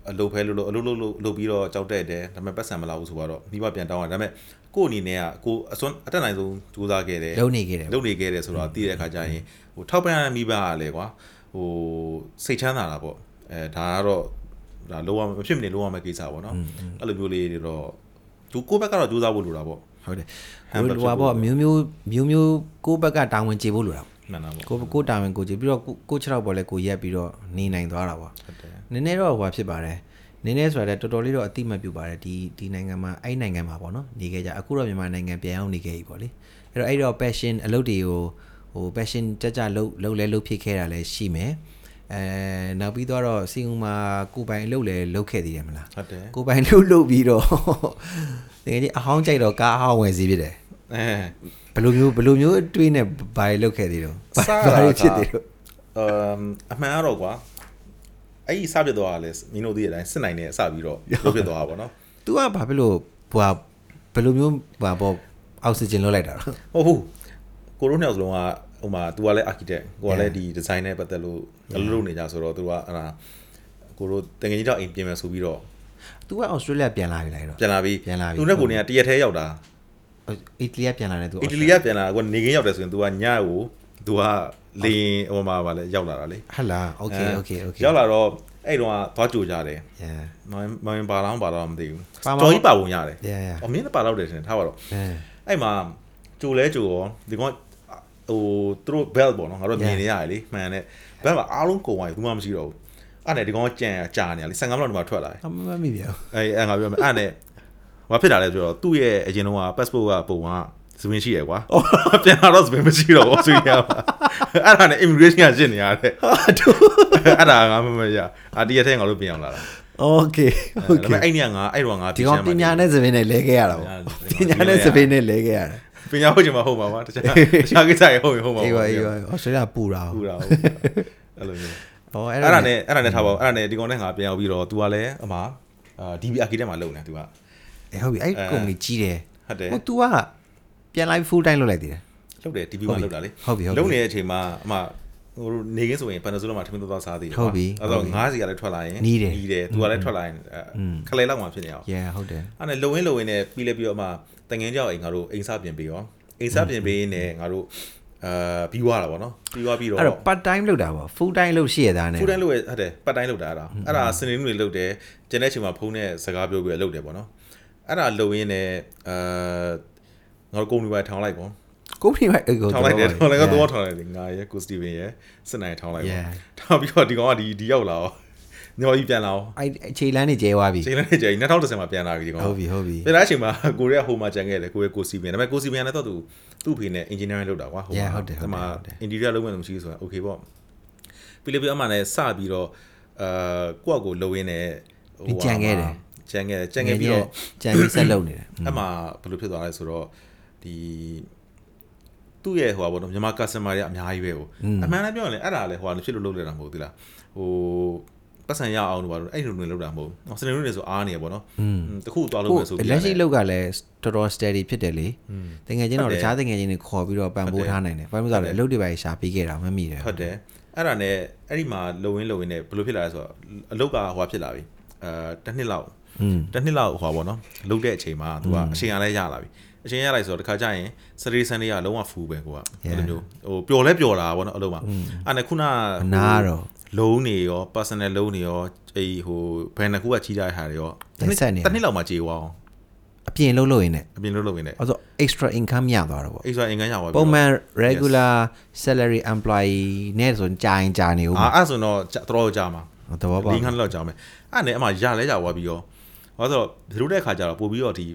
အလုပ်ဖဲလို့လို့အလုပ်လုပ်လို့လုပ်ပြီးတော့ကြောက်တဲ့တယ်ဒါပေမဲ့ပတ်စံမလာဘူးဆိုတော့မိဘပြန်တောင်းတာဒါပေမဲ့ကို့အနေနဲ့ကကိုအစွမ်းအတက်နိုင်ဆုံးစူးစမ်းခဲ့တယ်
လုံနေခဲ့တယ်
လုပ်နေခဲ့တယ်ဆိုတော့သိတဲ့အခါကျရင်ဟိုထောက်ပံ့ရတဲ့မိဘကလည်းကွာဟိုစိတ်ချမ်းသာတာပေါ့အဲဒါကတော့ဒါလောရမဖြစ်မနေလောရမယ့်ကိစ္စပေါ့နော်အဲ့လိုမျိုးလေးတွေတော့သူကိုယ့်ဘက်ကတော့ကြိုးစားဖို့လိုတာပေါ့
ဟုတ်တယ်
Humble
ကိုဟိုပါပေါ့မျိုးမျိုးမျိုးမျိုးကိုယ့်ဘက်ကတာဝန်ကျေဖို့လိုတာ
မှန်တာပေါ့
ကိုကိုတာဝန်ကိုကျေပြီးတော့ကိုကိုခြေထောက်ပေါ်လဲကိုရက်ပြီးတော့နေနိုင်သွားတာပေါ့
ဟုတ်တယ်
နည်းနည်းတော့ဟိုဖြစ်ပါတယ်နည်းနည်းဆိုတာလည်းတော်တော်လေးတော့အတိမတ်ပြုပါတယ်ဒီဒီနိုင်ငံမှာအဲ့နိုင်ငံမှာပေါ့နော်နေခဲ့ကြအခုတော့မြန်မာနိုင်ငံပြန်အောင်နေခဲ့ပြီပေါ့လေအဲ့တော့အဲ့တော့ passion အလုပ်တွေကိုဟို passion ကြကြလှုပ်လှုပ်လဲလှုပ်ဖြစ်ခဲ့တာလည်းရှိမယ် အဲနောက်ပြီးတော့စီဦးမှာကိုယ်ပိုင်အလုပ်လည်းလုပ်ခဲ့သေးတယ်မလား
ဟုတ်တယ်
ကိုယ်ပိုင်လှုပ်လှုပ်ပြီးတော့တကယ်ကြီးအဟောင်းကြိုက်တော့ကားအဟောင်းဝင်စီဖြစ်တယ်
အဲ
ဘယ်လိုမျိုးဘယ်လိုမျိုးအတွေးနဲ့ဘာတွေလုပ်ခဲ့သေးတော့ဘာ
စတာ
ဘာ
က
တွေဖြစ်သေးတော့
အမ်အမှန်ကတော့ကွာအဲ့ဒီစပြစ်သွားတာလဲမင်းတို့သိတဲ့အတိုင်းစစ်နိုင်နေအစပြီးတော့လုပ်ဖြစ်သွားတာပေါ့နော်။
तू ကဘာဖြစ်လို့ဟိုဟာဘယ်လိုမျိုးဟာပေါ့အောက်ဆီဂျင်လွတ်လိုက်တာလဲ
ဟုတ်ဟုတ်ကိုရိုနှစ်ယောက်စလုံးက ဟိုမှာ तू ကလည်း architect ကိုကလည်းဒီ design နဲ့ပတ်သက်လို့အလုပ်လုပ်နေကြဆိုတော့ तू ကအဲ့ဒါကိုရိုတကယ်ကြီးတော့အိမ်ပြင်မယ်ဆိုပြီးတော့ ။
तू ကဩစတြေးလျပြန်လာပြီလားတော့
ပြန်လာပြီး
ပြန်လာပြီ
သူနဲ့ကိုနေကတရက်သေးရောက်တာ
။အီတလီကပြန်လာတယ် तू
အီတလီကပြန်လာကိုနေခင်းရောက်တယ်ဆိုရင် तू ကညကို तू ကလေဟိုမှာဗာလဲရောက်လာတာလေ
ဟဟလား။ Okay
အဲ
okay okay
ရောက်လာတော့အဲ့တော့သွားကြိုကြတယ်
Yeah
မင်းမင်းပါတော့ပါတော့မသိဘူး
ပါမှာ
တော်ကြီးပါဝင်ရတယ်
Yeah yeah
အမင်းလည်းပါတော့တယ်ထင်တယ်ထားပါတော့
အဲ
အဲ့မှာကြိုလဲကြိုရောဒီကောင် ဟိုသူတို့ bell ပေါ့နော်ငါတို့မြင်နေရတယ်လေမှန်တယ် bell မှာအားလုံးကုန်သွားပြီဘူးမှမရှိတော့ဘူးအဲ့နဲ့ဒီကောင်ကြံကြာနေရလေ15မိနစ်ဒီမှာထွက်လာတယ်
အမမမိပြန်
အဲ့အဲ့ငါပြောမယ်အဲ့နဲ့ဘာဖြစ်လာလဲဆိုတော့သူ့ရဲ့အရင်တော့က passport ကပုံကစပင်ရှိရယ်ကွာပြန်လာတော့စပင်မရှိတော့ဘူးဆိုရပါအဲ့ဒါနဲ့ immigration ကရှင်းနေရတယ်
ဟာတူ
အဲ့ဒါငါမမရအာဒီရက်ထဲငါတို့ပြင်အောင်လာတာ
Okay
ဒါပေ
okay
မဲ့အဲ့ညငါအဲ့တော့ငါ
ဒီကောင်ပညာနဲ့စပင်းနဲ့လဲခဲ့ရတာပေါ့ပညာနဲ့စပင်းနဲ့လဲခဲ့ရတာ
ပညာဟုတ်ချင်မှာဟုတ်ပါပါတခြားတခြားကိစ္စရဟုတ်ရင်ဟုတ်ပါ
အေးပါ
ပါ
အေးပါဩစတြေးလျပူတာ
ပူတာဟုတ်အဲ့လိုမျိုး
ဟော
အဲ့ဒါနဲ့အဲ့ဒါနဲ့ထားပါဦးအဲ့ဒါနဲ့ဒီကောင်နဲ့ငါပြန်ရောက်ပြီးတော့ तू ကလည်းအမအာ DB architect မှာလုပ်နေ तू က
အေးဟုတ်ပြီအဲ့ကုမ္ပဏီကြီးတယ်
ဟုတ်တယ်
ဟို तू ကပြန်လိုက် full time လုပ်လိုက်သေးတယ်
လုပ်တယ် DB
ဟုတ်
မှာ
ပြီ
လုပ်တာလေ
ဟုတ်ပြီဟုတ်ပြီ
လုပ်နေတဲ့အချိန်မှာအမဟိုနေကင်းဆိုရင် Panasonic မှာထမင်းသွားစားသေးတယ်
ဟုတ်ပြီ
အဲ့
ဟုတ်
တော့
ပြီ
ငားစီကလည်းထွက်လာရင်
နီးတယ်
နီးတယ် तू ကလည်းထွက်လာရင်အဲ
อืม
ခလဲလောက်မှဖြစ်နေအောင်
yeah ဟုတ်တယ်
အဲ့နဲ့လုံရင်းလုံရင်းနဲ့ပြီးလဲပြီးတော့အမ တငင်းကြောက်အိမ်ငါတို့အိမ်စပြင်ပြီးရောအိမ်စပြင်ပြီးနေငါတို့အာပြီးသွားတာဗောနော်ပြီးသွားပြီးတော့
အဲ့တော့ part time လုပ်တာပေါ့ full time လုပ်ရှိရတာနဲ့
ဖူးတိုင်းလုပ်ရဟုတ်တယ်ပတ်တိုင်းလုပ်တာအဲ့ဒါအဲ့ဒါစနေနေ့တွေလုပ်တယ်ကျန်တဲ့ချိန်မှာဖုန်းနဲ့စကားပြောပြီးတော့လုပ်တယ်ဗောနော်အဲ့ဒါလုပ်ရင်းနဲ့အာငါတို့ကုမ္ပဏီပဲထောင်လိုက်ဗော
ကုမ္ပဏီပဲအဲ့ကို
ထောင်လိုက်တယ်ထောင်လိုက်တော့ထောင်လိုက်တယ်ငါရဲ့ကိုစတီဗင်ရဲ့စစ်နိုင်ထောင်လိုက်ဗော
Yeah.
ထောင်ပြီးတော့ဒီကောင်ကဒီဒီရောက်လာရော ညော်ကြီးပြန်လာရော
အဲ့အခြေလန်းနေကျဲသွားပြီ
ချိန်လည်းချိန်2010မှာပြန်လာပြီဒီကောင်
ဟုတ်ပြီဟုတ်ပြီ
ပြန်လာချိန်မှာကိုရဲဟိုမှာကြံခဲ့တယ်ကိုရဲကိုစီဗင်ဒါပေမဲ့ကိုစီဗင်လည်းတော့သူသူ့ဖေနဲ့ engineering လုပ်တာကွာဟို
Yeah,
မှာ
ဟုတ်တယ်ဟုတ်တယ်
ဒီမှာ
ဟုတ်တယ်
interior လုပ်မယ်လို့မရှိဘူးဆိုတာ okay ပေါ့ပြီးလေပြီးအမှလည်းစပြီးတော့အာကိုယ့်အကိုလှုပ်ရင်းနဲ့ဟို
ကြံခဲ့တယ်
ကြံခဲ့တယ်ကြံခဲ့ပြီးတော့
ကြံပြီးဆက်လုပ်နေတယ်
အမှဘယ်လိုဖြစ်သွားလဲဆိုတော့ဒီသူ့ရဲ့ဟိုပါဘောနော်မြန်မာ customer တွေကအများကြီးပဲဟိုအမှန်လည်းပြောရင်လည်းအဲ့ဒါလည်းဟိုဟာဖြစ်လို့လုပ်နေတာမဟုတ်ဘူးသီလားဟို ပတ်စံရအောင်လို့ပါလို့အဲ့လိုနေလုပ်တာမဟုတ်ဘူးစနေနေ့နေဆိုအားနေရပေါ့နော်တခုသွားလို့ပဲဆိုပြီး
လက်ရှိလောက်ကလည်းတော်တော် steady ဖြစ်တယ်လေတကယ်ချင်းတော့တခြားတကယ်ချင်းတွေခေါ်ပြီးတော့ပံ့ပိုးထားနိုင်တယ်ဘာလို့လဲဆိုတော့အလုပ်တွေပါရှာပေးခဲ့တာမမိတယ်
ဟုတ်တယ်အဲ့ဒါနဲ့အဲ့ဒီမှာလုံရင်းလုံရင်းနဲ့ဘယ်လိုဖြစ်လာလဲဆိုတော့အလုတ်ကဟိုဖြစ်လာပြီအဲတစ်နှစ်လောက်
อืม
တစ်နှစ်လောက်ဟိုပါဗောနော်လုတ်တဲ့အချိန်မှာ तू ကအချိန်ရလဲရလာပြီအချိန်ရလိုက်ဆိုတော့တခါကျရင်စတေးဆန်လေးကလုံးဝဖူးပဲကိုကအဲ့လိုမျိုးဟိုပျော်လဲပျော်တာဗောနော်အလုံးမှာအဲ့နဲ့ခုန
အနာတော့
လုံးနေရော personal လုံးနေရောအေးဟိုဘယ်နှစ်ခုကကြီးကြတဲ့ဟာတွေရောတစ်နှစ်လောက်မှကြေသွားအောင်
အပြင်လုံးလို့ရင်းနဲ့
အပြင်လုံးလုံးနေတယ်
အဲ့ဆို extra income ရသွားတော့ပေါ့
အိမ်ဆိုအင်္ဂန်းရပါပြီ
ပုံမှန် regular salary employee နဲ့ဆိုရင်ကြာရင်ကြာနေဦး
အာအဲ့ဆိုတော့တော်ကြာမှာ
သဘောပေါက်
လင်းခန်းလောက်ကြာမယ်အဲ့နဲ့အမှရလဲကြသွားပြီးရောဟောဆိုတော့ဒီလိုတဲ့ခါကျတော့ပို့ပြီးတော့ဒီ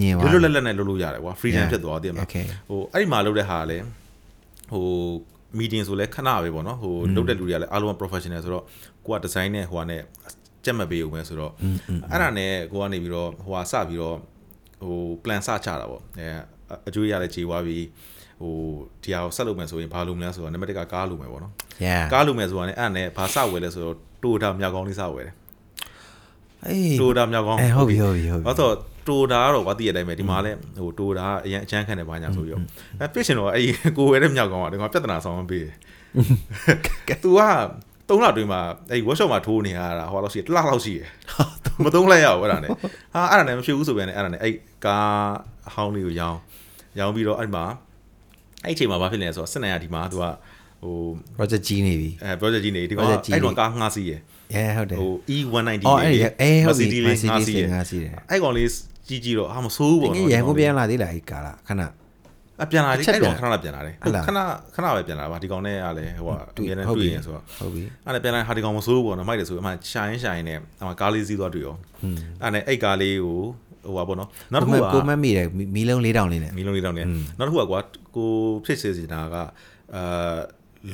ညင်သွား
လွတ်လွတ်လပ်လပ်နဲ့လုပ်လို့ရတယ်ကွာ freedom ဖြစ်သွားတယ်မှာ
Okay
ဟိုအဲ့ဒီမှာလုပ်တဲ့ဟာကလည်းဟို meeting ဆိုလဲခဏပဲပေါ့နော်ဟိုလုပ်တဲ့လူတွေကလည်းအားလုံးက professional ဆိုတော့ကိုက design နဲ့ဟိုကနေကြက်မပေးဦးမယ်ဆိုတော့အဲ့ဒါနဲ့ကိုကနေပြီးတော့ဟိုဟာစပြီးတော့ဟို plan စချတာပေါ့အဲအကျွေးရလဲခြေွားပြီးဟိုဒီဟာကိုဆက်လုပ်မယ်ဆိုရင်ဘာလုပ်မလဲဆိုတော့နံပါတ်1ကကားလုပ်မယ်ပေါ့နော်
yeah
ကားလုပ်မယ်ဆိုတာလည်းအဲ့ဒါနဲ့ဘာစဝယ်လဲဆိုတော့တိုတာမြောက်ကောင်းလေးစဝယ်တယ်
အေး
တိုတာမြောက်ကောင်း
အဲဟုတ်ပြီဟုတ်ပြီဟုတ်ပြီ
ဘာလို့ တိုတာကတော့ဘာသိရတဲ့အတိုင်းပဲဒီမှာလည်းဟိုတိုတာကအရင်အချမ်းခံတယ်ဘာညာဆိုပြီးတော့အဲပြစ်ရှင်တော့အဲ့ကိုဝယ်တဲ့မြောက်ကောင်းကဒီကောင်ပြဿနာဆောင်ပေးတယ်။ तू က3လတွင်းမှာအဲ့ workshop မှာထိုးနေရတာဟိုလောက်ရှိတယ်တစ်လလောက်ရှိတယ်မသုံးလိုက်ရဘူးအဲ့ဒါနဲ့ဟာအဲ့ဒါနဲ့မဖြစ်ဘူးဆိုပြန်နေအဲ့ဒါနဲ့အဲ့ကားဟောင်းလေးကိုရောင်းရောင်းပြီးတော့အဲ့မှာအဲ့အချိန်မှာဘာဖြစ်လဲဆိုတော့စစ်နိုင်ရဒီမှာ तू ကဟို
project ကြီးနေပြီ
အဲ project ကြီးနေဒီကောင်
project ကြီး
အဲ့တော့ကားငှားစီးရယ်
yeah ဟုတ်တယ်
ဟို E190
အော်အဲ့ဒီအေးဟုတ်ပြီ
Mercedes လေးငှားစီးရယ်
ငါစီးတယ်
အဲ့ကောင်လေး ကြီးကြီးတော့အာမဆိုးဘူး
တ
ပေါ့
ကယ်
နော်
ရန်ကုန်ပြန်လာသေးလားဒီကာလာခဏ
အပြန်လာလေ
အချက်
အဲ့
ပြန်
ကောင်ခဏလာပြန်လာတယ်
ဟုတ်လား
ခဏခဏပဲပြန်လာပါဒီကောင်နဲ့ကလည်းဟိုကအမြဲတမ်း
ဟုတ်ပြီ
တွေ့ရင်ဆိုတော့
ဟုတ်ပြီ
အဲ့ဒါပြန်လာဟာဒီကောင်မဆိုးဘူးပေါ့နော်မိုက်တယ်ဆိုအမှရှာရင်ရှာရင်နဲ့အမှကားလေးစီးသွားတွေ့ရောအဲ့နဲ့အဲ့ကားလေးကိုဟိုပါပေါ့နော်နောက်တစ်ခုက
ကိုမတ်မိတယ်မီလုံး၄တောင်လေးနဲ့
မီလုံးလေးတောင်းနေနောက်တစ်ခုကကွာကိုဖြစ်စေစီတာကအာ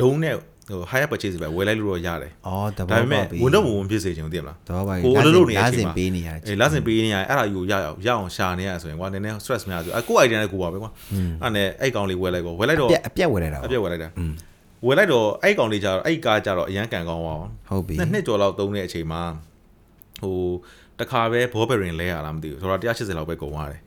လုံးနဲ့ ဟို higher purchase ပဲဝယ်လိုက်လို့တော့ရတယ်
အော်တ
ဒါ
ဘော
ပေမဲ့
ပေါက်ပြီ
ဝန်တော့မဝင်ဖြစ်စေချင်ဘူးသိမလား
တဘောပေါက်ပြီ
ကိုအလုပ်လုပ်နေတဲ့အ
လ
ချိန်
စင်
မှာ
ပေးနေရတယ်
အေးလဆင်ပေးနေရတယ်အဲ့ဒါယူရအောင်ရအောင်ရှာနေရဆိုရင်ကွာနည်းနည်း stress များဆိုအကို idea နဲ့ကိုပါပဲကွာအဲ့နဲ့အဲ့ကောင်လေးဝယ်လိုက်ကောဝယ်လိုက်တော့
အပြက်အပြက်ဝယ်လိုက်တာ
အပြက်ဝယ်လိုက်တာဝယ်လိုက်တော့အဲ့ကောင်လေးကြတော့အဲ့ကားကြတော့အရန်ကန်ကောင်းအောင်
ဟုတ်ပြီ
နှစ်နှစ်ကျော်လောက်သုံးတဲ့အချိန်မှာဟိုတခါပဲဘောဘရင်လဲရလားမသိဘူးဆိုတော့180လောက်ပဲကုန်သွားတယ်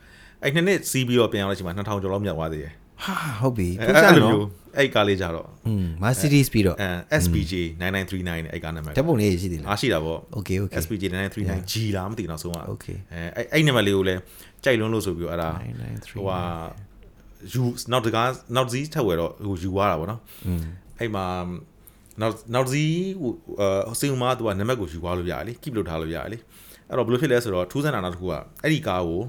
အဲ့နှစ်နှစ်စီးပြီးတော့ပြန်ရောက်တဲ့အချိန်မှာ2000ကျော်လောက်မြောက်သွားသေးတယ်
ဟာဟုတ်ပြီ
အဲ့
ပုံစံ
အဲ့လို
နော်
မျိုးအဲ့ကားလေးကြတော့
อืม Mercedes ပြီးတော့
အဲ SPJ 9939နဲ့အဲ့ကားနံပါတ်
ဓာတ်ပုံလေးရှိသေးလား
အားရှိတာပေါ့
Okay okay
SPJ 9939 G လားမသိဘူးနောက်ဆုံးက
Okay
အဲအဲ့အဲ့နံပါတ်လေးကိုလည်းကြိုက်လွန်းလို့ဆိုပြီးတော့အဲ့ဒါ
993
ဟိုဟာယူနောက်တကားနောက်တစ်စီးထပ်ဝယ်တော့ဟိုယူသွားတာပေါ့နော်
อืม
အဲ့မှာနောက်နောက်တစ်စီးဟိုအစင်မှာသူကနံပါတ်ကိုယူသွားလို့ရတယ်လေ keep လုပ်ထားလို့ရတယ်လေအဲ့တော့ဘယ်လိုဖြစ်လဲဆိုတော့ထူးဆန်းတာနောက်တစ်ခုကအဲ့ဒီကားကို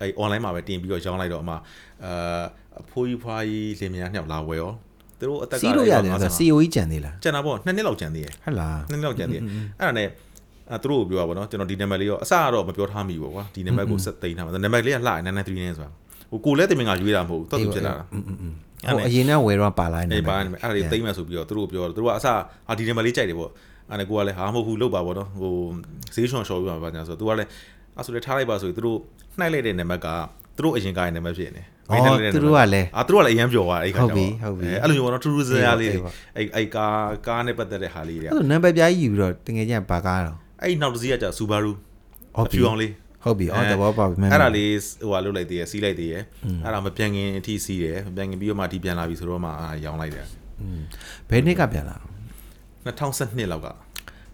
အဲ့ online မှာပဲတင်ပြီးတော့ရောင်းလိုက်တော့အမှအာ အဖိုးကြီးဖွားကြီးလင်မယားနှစ်ယောက်လာဝယ်ရောသူတို့အသက်က
စီးလို့ရတယ်ဆို COE ကြံသေးလား
ကြံတာပေါ့နှစ်နှစ်လောက်ကြံသေးရဲ့
ဟုတ်လား
နှစ်နှစ်လောက်ကြံသေးရဲ့အဲ့ဒါနဲ့အဲသူတို့ကိုပြောပါဗောနော်ကျွန်တော်ဒီနံပါတ်လေးရောအစကတော့မပြောထားမိဘူးကွာဒီနံပါတ်ကိုဆက်သိမ်းထားမှာနံပါတ်လေးကလှ993နဲ့ဆိုတာဟိုကိုလည်းတင်မင်ကရွေးတာမဟုတ်ဘူးတော်သူဖြစ်လာတာ
ဟိုအရင်ကဝယ်တော့ပါလာနေ
တယ်ပါနေအဲ့ဒါတွေသိမ်းမယ်ဆိုပြီးတော့သူတို့ပြောသူတို့ကအစဟာဒီနံပါတ်လေးကြိုက်တယ်ဗောအဲ့ဒါကိုကလည်းဟာမဟုတ်ဘူးလောက်ပါဗောနော်ဟိုဈေးချွန်ရှော်ပြီးပါပါညာဆိုတော့သူကလည်းအဲ့ဆိုလည်းထားလိုက်ပါဆိုပြီးသူတို့နှိုက်လိုက်တဲ့နံပါတ်ကသူတို့အရင်ကရဲ့နံပါတ်ဖြစ်နေတယ်
အော်သူတို့ကလည်း
အာသူတို့ကလည်းအရင်ပြောသွားအဲ့ခါ
ဟုတ်ပြီဟုတ်ပြီ
အဲ့လိုမျိုးပေါ့နော်ထူးထူးဆန်းဆန်းလေး
ဟုတ်ပြီ
အဲ့အဲ့ကားကားနဲ့ပတ်သက်တဲ့ဟာလေးတွေက
အဲ့နံပါတ်ပြားကြီးယူပြီးတော့တကယ်ချင်းဘာကားတော့
အဲ့နောက်တစ်စီးကကြာ Subaru
ဟုတ်
အ
ပြီ
ဖြူအောင်လေး
ဟုတ်ပြီအော်တဘောပါပြီမှန်
အဲ့ဒါလေးဟိုဟာလုတ်လိုက်သေးရစီးလိုက်သေးရအဲ့ဒါမပြန်ခင်အထိစီးတယ်မပြန်ခင်ပြီးတော့မှဒီပြန်လာပြီဆိုတော့မှအာရောင်းလိုက်တယ်
ဘယ်နှစ်ကပြန်လာ
2012လောက်က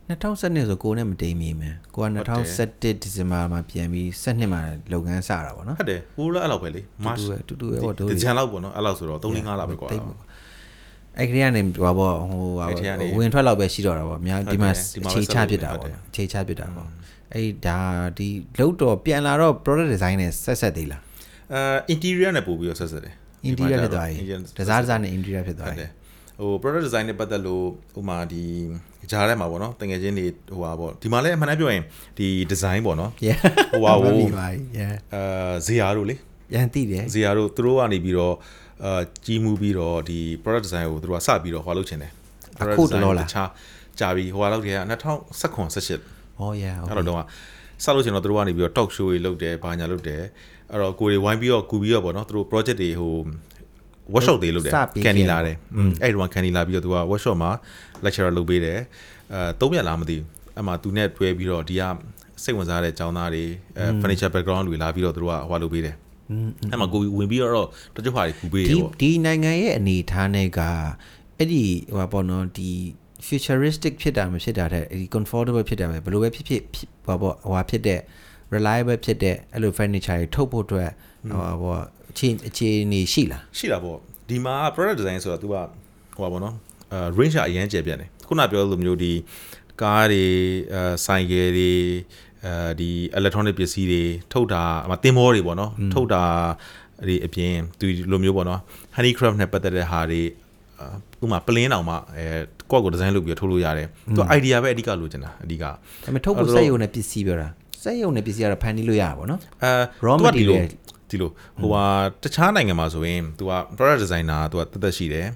2012ဆိုကိုနဲ့မတိမ်မီမယ်ကိုက2017ဒီဇင်ဘာမှာပြန်ပြီး12မှာလုပ်ငန်းစတာပေါ့နော်
ဟုတ်တယ်ကိုလည်းအဲ့လောက်ပဲလေ March
တူတူပဲဟောတို့
ဒီဂျန်လောက်ပေါ့နော်အဲ့လောက်ဆိုတော့3 5လောက်ပဲကွာ
အဲ့ကလေးကနေဟိုပါဟိုဟာ
အဲ့ထဲကနေ
ဝင်ထွက်လောက်ပဲရှိတော့တာပေါ့အများဒီမှာ
ဟုတ်တယ်ဒီမှာပဲ
အခြေချ
ဆက်လုပ်
ဖြစ်တာ
နေ
ပေါ့
ဟုတ်တယ်
အခြေချဖြစ်တာပေါ့အဲ့ဒါဒီလောက်တော့ပြန်လာတော့ product design နဲ့ဆက်ဆက်သေးလား
အဲ interior နဲ့ပို့ပြီးတော့ဆက်ဆက်တယ်
interior ဖြစ်သွားပြီ
Interior
ဒီဇာတ်ဇာတ်နဲ့ interior ဖြစ်သွား
ဟုတ်တ
ပြီ
ယ် ဟို product design နဲ့ပတ်သက်လို့ဟိုမှာဒီဂျားထဲမှာပေါ့နော်တကယ်ချင်းနေဟိုဟာပေါ့ဒီမှာလည်းအမှန်တမ်းပြောရင်ဒီ design ပေါ့နော်
yeah
ဟိုဟာကို
မှတ်မိပါပြီ yeah
အဲဇီယာတို့လေ
ပြန်သိတယ်
ဇီယာတို့သူတို့ကနေပြီးတော့အာကြီးမှုပြီးတော့ဒီ product design ကိုသူတို့ကစပြီးတော့ဟိုလုပ်ချင်တယ်
အခုတလောလား
တခြားကြာပြီးဟိုဟာလောက်တည်းက2019 18
oh yeah
အဲ့တော့တော့စလို့ချင်တော့သူတို့ကနေပြီးတော့ talk show တွေလုပ်တယ်ဘာညာလုပ်တယ်အဲ့တော့ကိုယ်တွေဝိုင်းပြီးတော့ကူပြီးတော့ပေါ့နော်သူတို့ project တွေဟို workshop တွေလုပ်တယ်
စပေးခဲ့
ကန်နီလာတယ်อืมအဲ့ဒီတော့ကန်နီလာပြီးတော့သူက workshop မှာ lecturer လုပ်ပေးတယ်အဲသုံးရက်လားမသိဘူးအဲ့မှာသူနဲ့တွဲပြီးတော့ဒီကစိတ်ဝင်စားတဲ့ကျောင်းသားတွေအဲ furniture background တွေလာပြီးတော့သူတို့ကဟိုလုပ်ပေးတယ်အဲ့မှာကိုယ်ဝင်ပြီးတော့တချို့ဟာတွေကူပေးတယ်
ဒီ
ပေါ့
ဒီနိုင်ငံရဲ့အနေအထားနဲ့ကအဲ့ဒီဟိုပါပေါ့နော်ဒီ futuristic ဖြစ်တာမဖြစ်တာတဲ့ဒီ comfortable ဖြစ်တာပဲဘယ်လိုပဲဖြစ်ဖြစ်ဖြစ်ဟိုပေါ့ဟိုဟာဖြစ်တဲ့ reliable ဖြစ်တဲ့အဲ့လို furniture တွေထုတ်ဖို့အတွက်ဟိုပါပေါ့ အခြေအခြေအနေရှိလား
ရှိတာပေါ့ဒီမှာ product design ဆိုတာ तू ကဟိုပါဘောနော်အဲ range ကအရင်ကျယ်ပြန့်တယ်ခုနပြောလိုမျိုးဒီကားတွေအဲဆိုင်ကယ်တွေအဲဒီ electronic ပစ္စည်းတွေထုတ်တာအမတင်မောတွေပေါ့နော်ထုတ်တာဒီအပြင်သူလိုမျိုးပေါ့နော် handicraft နဲ့ပတ်သက်တဲ့ဟာတွေဥမာပလင်းတောင်မှအဲကိုယ့်ကို design လုပ်ပြီးထုတ်လို့ရတယ်သူ idea ပဲအဓိကလိုချင်တာအဓိက
ဒါပေမဲ့ထုတ်ဖို့စက်ရုံနဲ့ပစ္စည်းပြောတာစက်ရုံနဲ့ပစ္စည်းကတော့ဖန်တီးလို့ရတာပေါ့နော်
အဲ
Raw
သူကဒီလို
material
ဒီလိုဟိုဟာတခြားနိုင်ငံမှာဆိုရင် तू က product designer က तू ကတက်တက်ရှိတယ်